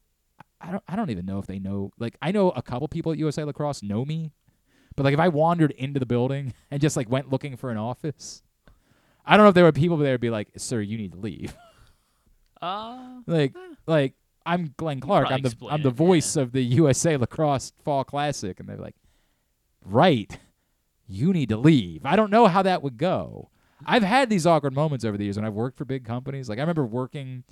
I- don't. I don't even know if they know. Like I know a couple people at USA Lacrosse know me, but like if I wandered into the building and just like went looking for an office, I don't know if there were people there would be like, "Sir, you need to leave." Uh, like like I'm Glenn Clark. I'm the I'm the it, voice of the USA Lacrosse Fall Classic, and they're like, right, you need to leave. I don't know how that would go. I've had these awkward moments over the years when I've worked for big companies. Like I remember working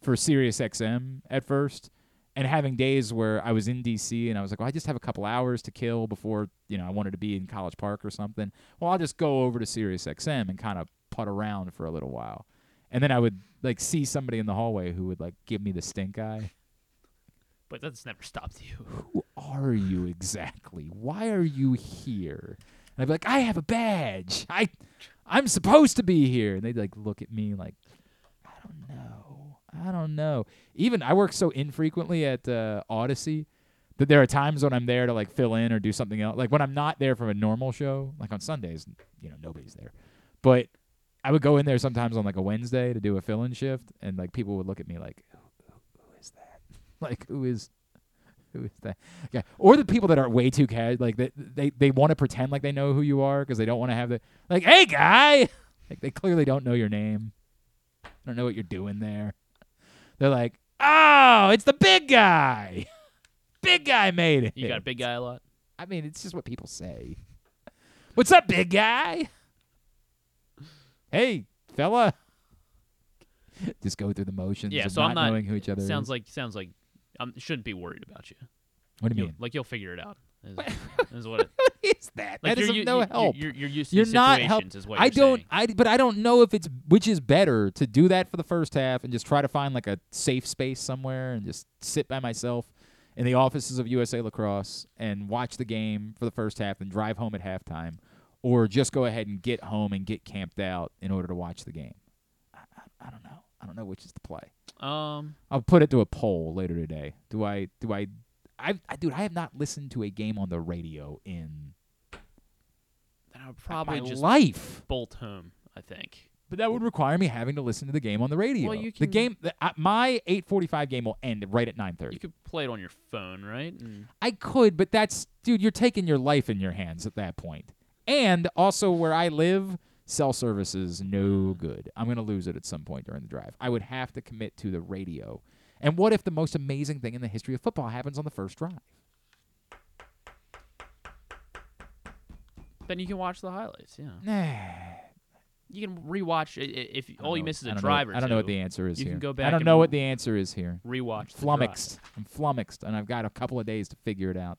for Sirius XM at first, and having days where I was in DC and I was like, well, I just have a couple hours to kill before you know I wanted to be in College Park or something. Well, I'll just go over to Sirius XM and kind of put around for a little while, and then I would like see somebody in the hallway who would like give me the stink eye. But that's never stopped you. Who are you exactly? Why are you here? And I'd be like, I have a badge. I, I'm supposed to be here. And they'd like look at me like, I don't know. I don't know. Even I work so infrequently at uh, Odyssey that there are times when I'm there to like fill in or do something else. Like when I'm not there from a normal show, like on Sundays, you know, nobody's there. But I would go in there sometimes on like a Wednesday to do a fill-in shift, and like people would look at me like, who, who, who is that? like who is who is that? Yeah, or the people that are way too casual, like they they, they want to pretend like they know who you are because they don't want to have the like, hey guy, like they clearly don't know your name, I don't know what you're doing there. They're like, oh, it's the big guy, big guy made it. You got a big guy a lot. I mean, it's just what people say. What's up, big guy? Hey, fella. Just go through the motions Yeah, of so not, I'm not knowing who each other Sounds is. like sounds like I shouldn't be worried about you. What do you mean? Like you'll figure it out. Is, is what it, is that? Like that is you- no you- help. You're, you're used to You're not situations, help. what I don't. saying. I but I don't know if it's which is better to do that for the first half and just try to find like a safe space somewhere and just sit by myself in the offices of USA Lacrosse and watch the game for the first half and drive home at halftime, or just go ahead and get home and get camped out in order to watch the game. I, I, I don't know. I don't know which is the play. Um, I'll put it to a poll later today. Do I? Do I? I, I dude, I have not listened to a game on the radio in then I would probably my just life. bolt home. I think. But that would require me having to listen to the game on the radio. Well, you the game, the, uh, my 8:45 game will end right at 9:30. You could play it on your phone, right? And I could, but that's dude, you're taking your life in your hands at that point. And also where I live, cell service is no good. I'm going to lose it at some point during the drive. I would have to commit to the radio. And what if the most amazing thing in the history of football happens on the first drive? then you can watch the highlights. Yeah. Nah. You can rewatch i- i- if all you know- miss is a know- drive I don't know what the answer is You here. can go back. I don't know what the answer is here. Rewatch. flummoxed. I'm flummoxed, and I've got a couple of days to figure it out.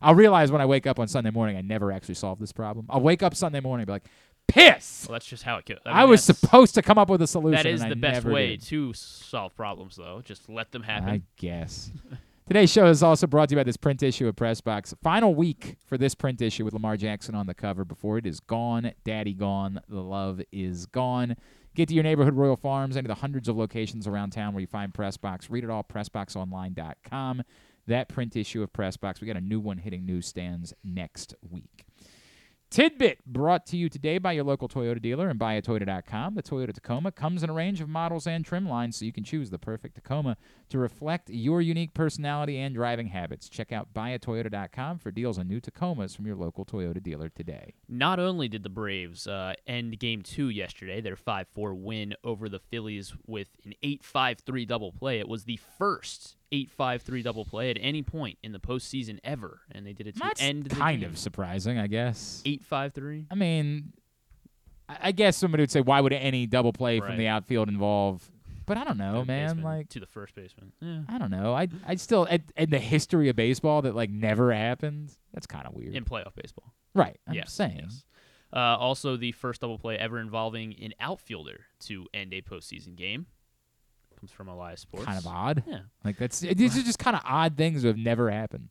I'll realize when I wake up on Sunday morning, I never actually solved this problem. I'll wake up Sunday morning and be like, piss! Well, that's just how it goes. I, was supposed to come up with a solution. That is and I the best never way did. to solve problems, though. Just let them happen. I guess. Today's show is also brought to you by this print issue of Pressbox. Final week for this print issue with Lamar Jackson on the cover. Before it is gone, daddy gone, the love is gone. Get to your neighborhood Royal Farms, any of the hundreds of locations around town where you find Pressbox. Read it all, PressBoxOnline.com. That print issue of Pressbox. We got a new one hitting newsstands next week. Tidbit brought to you today by your local Toyota dealer and buyatoyota.com. The Toyota Tacoma comes in a range of models and trim lines, so you can choose the perfect Tacoma to reflect your unique personality and driving habits. Check out buyatoyota.com for deals on new Tacomas from your local Toyota dealer today. Not only did the Braves uh, end Game Two yesterday, their five-four win over the Phillies with an eight-five-three double play. It was the first eight-five-three double play at any point in the postseason ever, and they did it to That's end the kind game. of surprising, I guess. eight-five-three. I mean, I I guess somebody would say, why would any double play from Right. the outfield involve? But I don't know, Third man. baseman Like, to the first baseman. Yeah. I don't know. I I still in in the history of baseball that like never happened. That's kind of weird. In playoff baseball. Right. I'm yes, saying. yes. Uh, also, the first double play ever involving an outfielder to end a postseason game comes from Elias Sports. Kind of odd. Yeah. Like that's these are just kind of odd things that have never happened.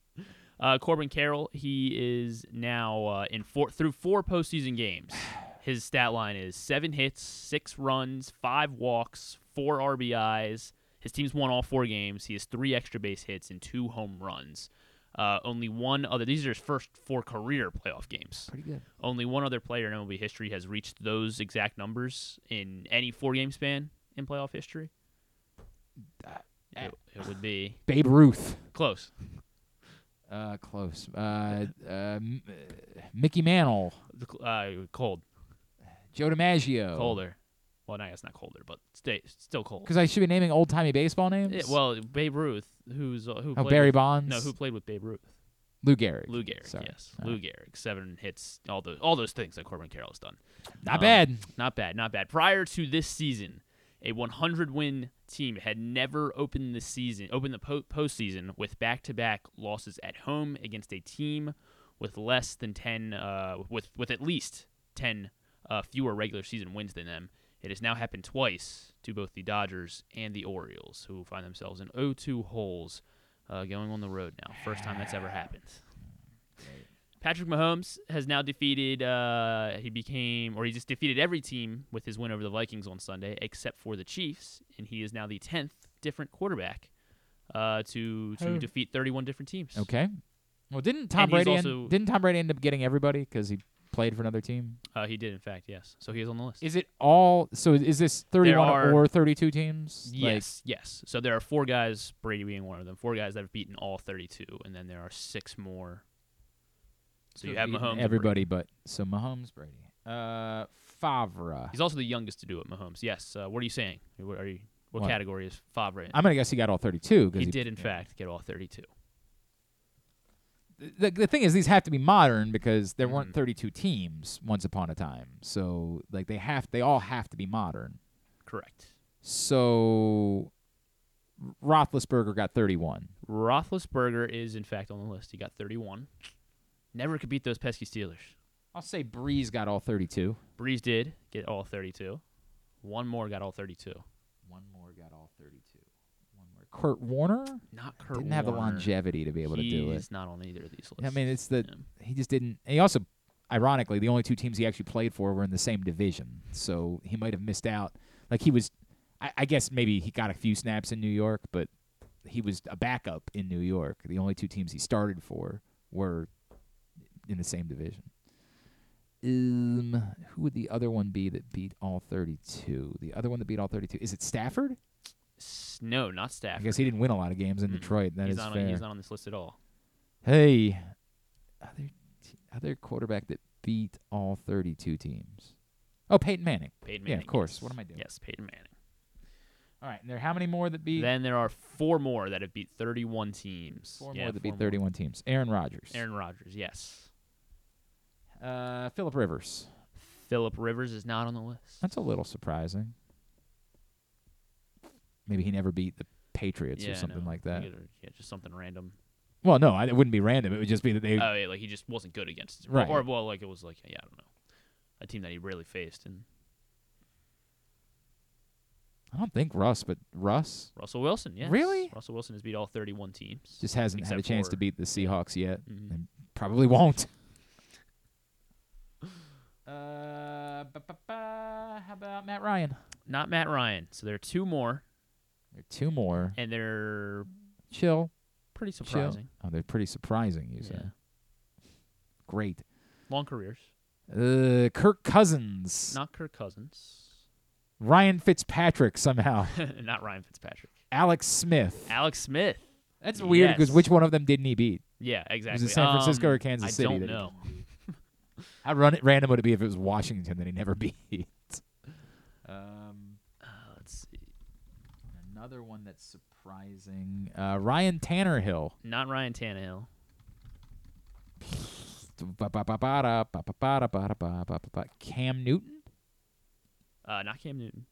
Uh, Corbin Carroll, he is now uh, in four through four postseason games. His stat line is seven hits, six runs, five walks, four RBIs. His team's won all four games. He has three extra base hits and two home runs. Uh, only one other. These are his first four career playoff games. Pretty good. Only one other player in MLB history has reached those exact numbers in any four game span in playoff history. It, it would be Babe Ruth. close. Uh, close. Uh, uh, uh, Mickey Mantle. Uh, cold. Joe DiMaggio. Colder. Well, no, it's not colder, but stay still cold. Because I should be naming old timey baseball names. Yeah, well, Babe Ruth, who's uh, who? Oh, played Barry with, Bonds? No, who played with Babe Ruth? Lou Gehrig. Lou Gehrig. Sorry. Yes, All Lou. Gehrig. Seven hits, all those all those things that Corbin Carroll has done. Not Um, bad. Not bad. Not bad. Prior to this season, a 100 win team had never opened the season, opened the po- postseason with back-to-back losses at home against a team with less than ten, uh, with with at least ten uh, fewer regular season wins than them. It has now happened twice to both the Dodgers and the Orioles, who find themselves in 0-2 holes uh, going on the road now. First time that's ever happened. Patrick Mahomes has now defeated. Uh, he became, or he just defeated every team with his win over the Vikings on Sunday, except for the Chiefs, and he is now the tenth different quarterback uh, to to Oh. defeat 31 different teams. Okay. Well, didn't Tom And Brady end, didn't Tom Brady end up getting everybody because he played for another team? Uh, he did, in fact, yes. So he is on the list. Is it all? So is this thirty-one are- or thirty-two teams? Like- Yes, yes. So there are four guys, Brady being one of them, four guys that have beaten all 32, and then there are six more. So you have Mahomes. Everybody, but so Mahomes, Brady, uh, Favre. He's also the youngest to do it, Mahomes. Yes. Uh, what are you saying? What are you? What, What? category is Favre in? I'm gonna guess he got all thirty-two. 'cause He did, in fact, get all 32. the, the thing is these have to be modern because there Mm-hmm. weren't 32 teams once upon a time so like they have they all have to be modern Correct. so Roethlisberger got 31 Roethlisberger is, in fact, on the list. He got 31. Never could beat those pesky Steelers. I'll say Brees got all 32 Brees did get all 32. One more got all 32. one more got all 32 one more Kurt Warner Not Kurt Warner. didn't have the longevity to be able to do it He's not on either of these lists. I mean it's the he just didn't he also ironically the only two teams he actually played for were in the same division so he might have missed out like he was I, I guess maybe he got a few snaps in New York but he was a backup in New York the only two teams he started for were in the same division um who would the other one be that beat all 32 the other one that beat all 32 is it Stafford S- No, not I Stafford. guess he didn't win a lot of games in Detroit that he's is not fair On, he's not on this list at all. Hey, other t- other quarterback that beat all 32 teams. Oh, Peyton Manning. Peyton Manning. Yeah, of course. yes. What am I doing? Yes, Peyton Manning. All right. And there are how many more that beat? Then there are four more that have beat 31 teams. four Yeah, more that beat 31 teams. Aaron Rodgers. Aaron Rodgers, yes. Uh, Philip Rivers. Philip Rivers is not on the list. That's a little surprising. Maybe he never beat the Patriots yeah, or something no, like that. either- Yeah, just something random. Well, no, I, it wouldn't be random. It would just be that they. Oh, yeah, like he just wasn't good against. Right. Or, well, like it was like, yeah, I don't know. A team that he rarely faced. And I don't think Russ, but Russ Russell Wilson, yeah. Really? Russell Wilson has beat all 31 teams. just hasn't had a chance to beat the Seahawks yet, Mhm. and probably won't. Uh, how about Matt Ryan? Not Matt Ryan. So there are two more, There are two more. and they're Chill. pretty Chill. surprising. Oh, they're pretty surprising. You Yeah. say. Great. Long careers. Uh, Kirk Cousins. Not Kirk Cousins. Ryan Fitzpatrick somehow. Not Ryan Fitzpatrick. Alex Smith. Alex Smith. That's weird because Yes. which one of them didn't he beat? Yeah, exactly. Was it San Francisco Um, or Kansas City I City? don't he know. How run random would it be if it was Washington that he never beat? Um, Uh, let's see. another one that's surprising. Uh, Ryan Tannehill. Not Ryan Tannehill. Cam Newton Uh, not Cam Newton.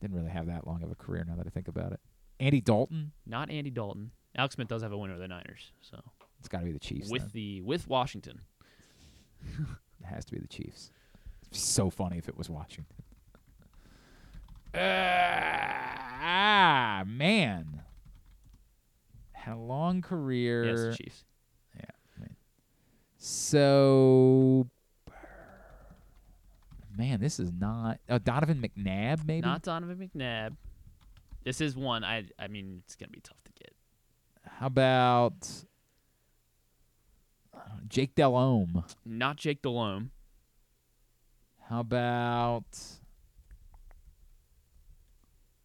didn't really have that long of a career. Now that I think about it, Andy Dalton. Not Andy Dalton. Alex Smith does have a winner of the Niners. So It's got to be the Chiefs. with then. the with Washington. It has to be the Chiefs. It'd be so funny if it was Washington. Uh, ah, man. Had a long career. Yes, the Chiefs. Yeah. So, man, this is not. Oh, Donovan McNabb, maybe? Not Donovan McNabb. This is one I I mean it's gonna be tough to get. How about Jake Delhomme? Not Jake Delhomme. How about.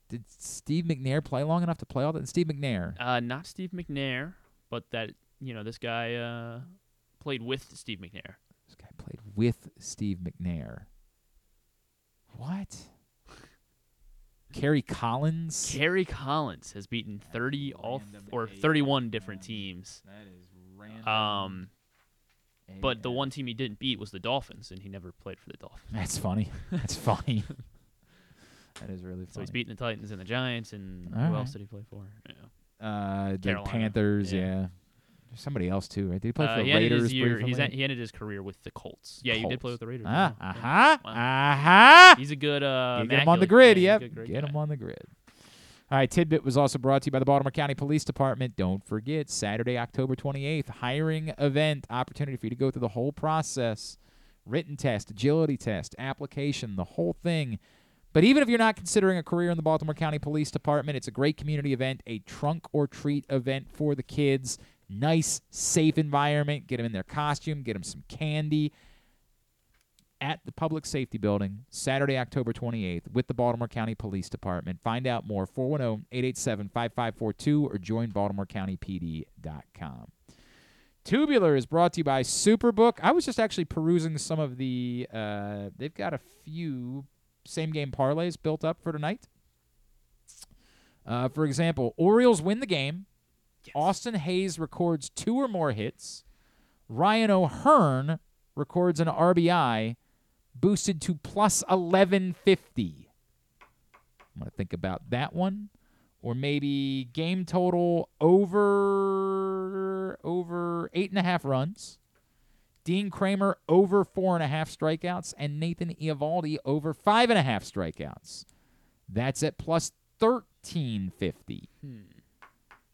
Did Steve McNair play long enough to play all that? Steve McNair. Uh, not Steve McNair, but that you know this guy uh, played with Steve McNair. This guy played with Steve McNair. What? Kerry Collins? Kerry Collins has beaten 30 all th- or 31 different teams. That is random. Um, but the one team he didn't beat was the Dolphins, and he never played for the Dolphins. That's funny. That's funny. That is really So funny. he's beating the Titans and the Giants, and All who right. else did he play for? Yeah. uh, the Carolina. Panthers, yeah. Yeah. There's somebody else too, right? Did he play Uh, for the he Raiders year. He's briefly? he ended his career with the Colts. Yeah, you did play with the Raiders. Ah, uh Yeah. huh, Wow. uh huh. He's a good. Uh, get him on the grid. yeah, Yep, he's a good, great get guy. him on the grid. All right, Tidbit was also brought to you by the Baltimore County Police Department. Don't forget, Saturday, October 28th, hiring event, opportunity for you to go through the whole process written test, agility test, application, the whole thing. But even if you're not considering a career in the Baltimore County Police Department, it's a great community event, a trunk or treat event for the kids. Nice, safe environment. Get them in their costume, get them some candy at the Public Safety Building, Saturday, October 28th, with the Baltimore County Police Department. Find out more 410 887 5542 or join BaltimoreCountyPD.com. Tubular is brought to you by Superbook. I was just actually perusing some of the. Uh, they've got a few same game parlays built up for tonight. Uh, for example, Orioles win the game. Austin Hays records two or more hits. Ryan O'Hearn records an RBI, boosted to plus 1150. I'm going to think about that one. Or maybe game total over over eight and a half runs. Dean Kremer over four and a half strikeouts, and Nathan Eovaldi over five and a half strikeouts. That's at plus thirteen fifty. Hmm.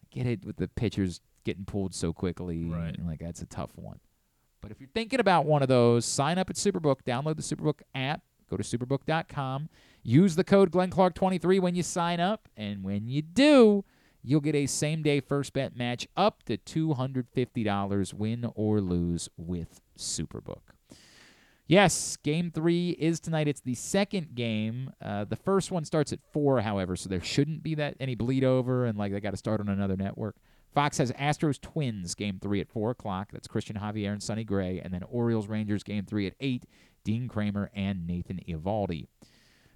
Get it with the pitchers getting pulled so quickly. Right. Like that's a tough one. But if you're thinking about one of those, sign up at Superbook. Download the Superbook app. Go to superbook.com. Use the code GlennClark23 when you sign up. And when you do, you'll get a same day first bet match up to $250, win or lose with Superbook. Yes, game three is tonight. It's the second game. Uh, the first one starts at four, however, so there shouldn't be that any bleed over, and like they got to start on another network. Fox has Astros Twins game three at four o'clock. That's Christian Javier and Sonny Gray, and then Orioles Rangers game three at eight. Dean Kremer and Nathan Eovaldi.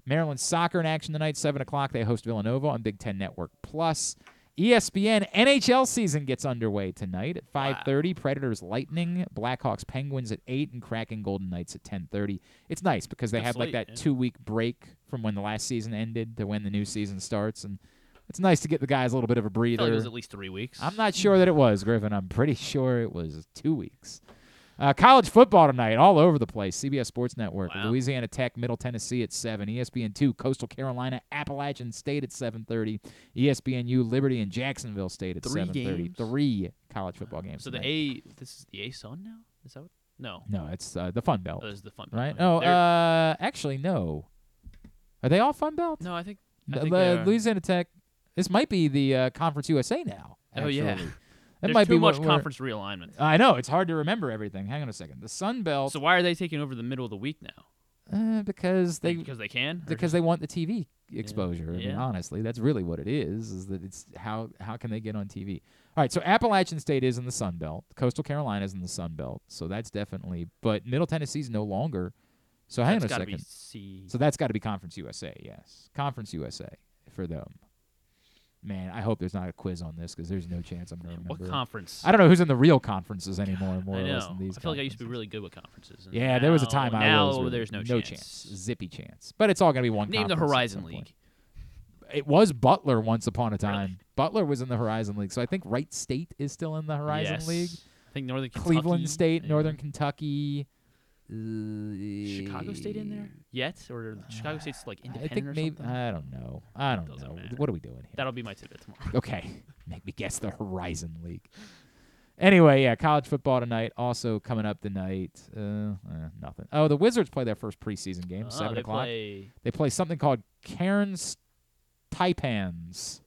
Maryland soccer in action tonight, seven o'clock. They host Villanova on Big Ten Network Plus. ESPN NHL season gets underway tonight at 5:30. Predators Lightning, Blackhawks Penguins at 8 and Kraken Golden Knights at 10:30. It's nice because they Good have like that yeah. 2-week break from when the last season ended to when the new season starts and it's nice to get the guys a little bit of a breather. it was at least three weeks. I'm not sure that it was, Griffin. I'm pretty sure it was 2 weeks. Uh, college football tonight, all over the place. CBS Sports Network, Louisiana Tech, Middle Tennessee at seven. ESPN two, Coastal Carolina, Appalachian State at seven thirty. ESPNU, Liberty and Jacksonville State at seven thirty. Three college football games. So the. A, this is the A Sun now. Is that what? No. No, it's uh, the Fun Belt. Oh, the Fun Belt, right? No, uh, actually no. Are they all Fun Belt? No, I think. I think the. Louisiana Tech. This might be the uh, Conference USA now. Oh, yeah. actually. That There's might too be much conference realignment. I know it's hard to remember everything. Hang on a second. The Sun Belt. So why are they taking over the middle of the week now? Uh, because they because they can. because they want the TV exposure. I mean, Yeah. honestly, that's really what it is. Is that it's how how can they get on TV? All right, so Appalachian State is in the Sun Belt. Coastal Carolina is in the Sun Belt, so that's definitely. But Middle Tennessee's no longer. So hang That's on a second. C- So that's got to be Conference USA. Yes, Conference USA for them. Man, I hope there's not a quiz on this because there's no chance I'm gonna what remember. conference? I don't know who's in the real conferences anymore. More I or less than these. I feel like I used to be really good with conferences. Yeah, there was a time I now was. really- there's no, no chance. zippy chance. But it's all gonna be one. Name the Horizon. League. It was Butler once upon a time. Butler was in the Horizon League, so I think Wright State is still in the Horizon Yes. League. I think Northern Cleveland Kentucky, State, yeah. Northern Kentucky. Chicago State in there yet, or Chicago State's like I independent think or maybe something? I don't know. I don't know. What are we doing here? That'll be my tidbit tomorrow. Okay, make me guess the Horizon League. Anyway, yeah, college football tonight. Also coming up tonight. Uh, eh, nothing. Oh, the Wizards play their first preseason game, seven they o'clock. play- They play something called Cairns Taipans.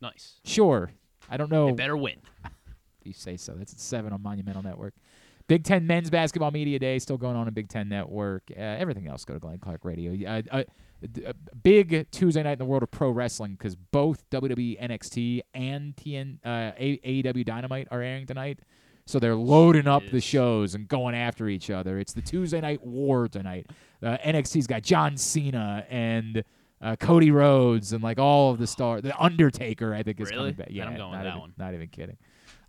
Nice. Sure. I don't know. They better win. If you say so. That's at seven on Monumental Network. Big Ten Men's Basketball Media Day still going on in Big Ten Network. Uh, everything else go to Glenn Clark Radio. Uh, uh, uh, big Tuesday night in the world of pro wrestling because both WWE NXT and TN uh, AEW Dynamite are airing tonight. So they're loading up the shows and going after each other. It's the Tuesday night war tonight. Uh, NXT's got John Cena and uh, Cody Rhodes and like all of the stars. The Undertaker, I think, is Really? coming back. Yeah, I'm going with not that even, one. Not even kidding.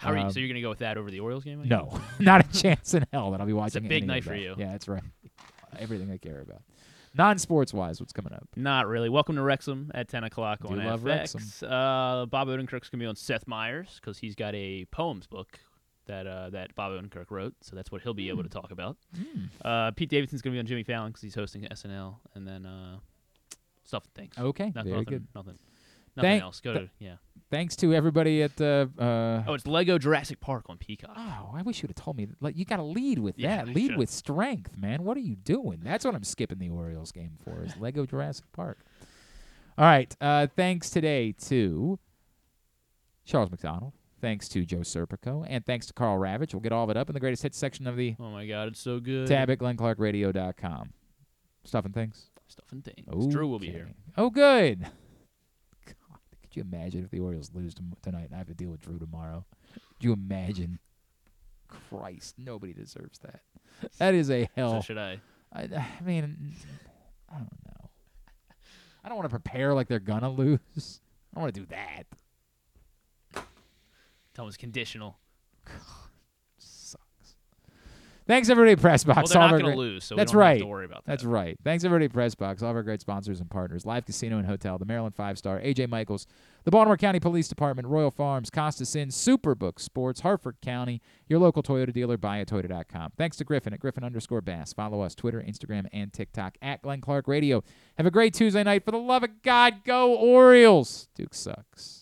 How are you, Um, so you're gonna go with that over the Orioles game? No, not a chance in hell that I'll be watching. It's a big night for you. Yeah, that's right. Everything I care about. Non-sports wise, what's coming up? Not really. Welcome to Wrexham at 10 o'clock Do on love FX. Wrexham. Uh, Bob Odenkirk's going to be on Seth Meyers because he's got a poems book that uh, that Bob Odenkirk wrote, so that's what he'll be able to talk about. Hmm. Uh, Pete Davidson's going to be on Jimmy Fallon because he's hosting SNL, and then uh, stuff and things. Okay, Nothing, very nothing, good. Nothing, nothing Thank- else. Go th- to, yeah. Thanks to everybody at the. Uh, Oh, it's Lego Jurassic Park on Peacock. Oh, I wish you'd have told me. Like, you got to lead with Yeah, that. I Lead should've. with strength, man. What are you doing? That's what I'm skipping the Orioles game for. Is Lego Jurassic Park. All right. Uh, thanks today to Charles McDonald. Thanks to Joe Serpico, and thanks to Karl Ravech. We'll get all of it up in the greatest hits section of the Oh my God, it's so good. tab at glennclarkradio.com. Stuff and things. Stuff and things. Drew will be here. Oh, good. You imagine if the Orioles lose tonight and I have to deal with Drew tomorrow? Do you imagine? Christ, nobody deserves that. That is a hell. So should I? I, I mean, I don't know. I don't want to prepare like they're gonna lose. I don't want to do that. Tell him it's conditional. Thanks everybody Pressbox. Well, they're all not gonna great- lose, so we that's don't have right. to worry about that. That's right. Thanks everybody Pressbox. All of our great sponsors and partners: Live Casino and Hotel, the Maryland Five Star, AJ Michaels, the Baltimore County Police Department, Royal Farms, Costas Inn, Superbook Sports, Harford County, your local Toyota dealer, buyatoyota.com. Thanks to Griffin at Griffin underscore Bass. Follow us Twitter, Instagram, and TikTok at Glenn Clark Radio. Have a great Tuesday night. For the love of God, go Orioles. Duke sucks.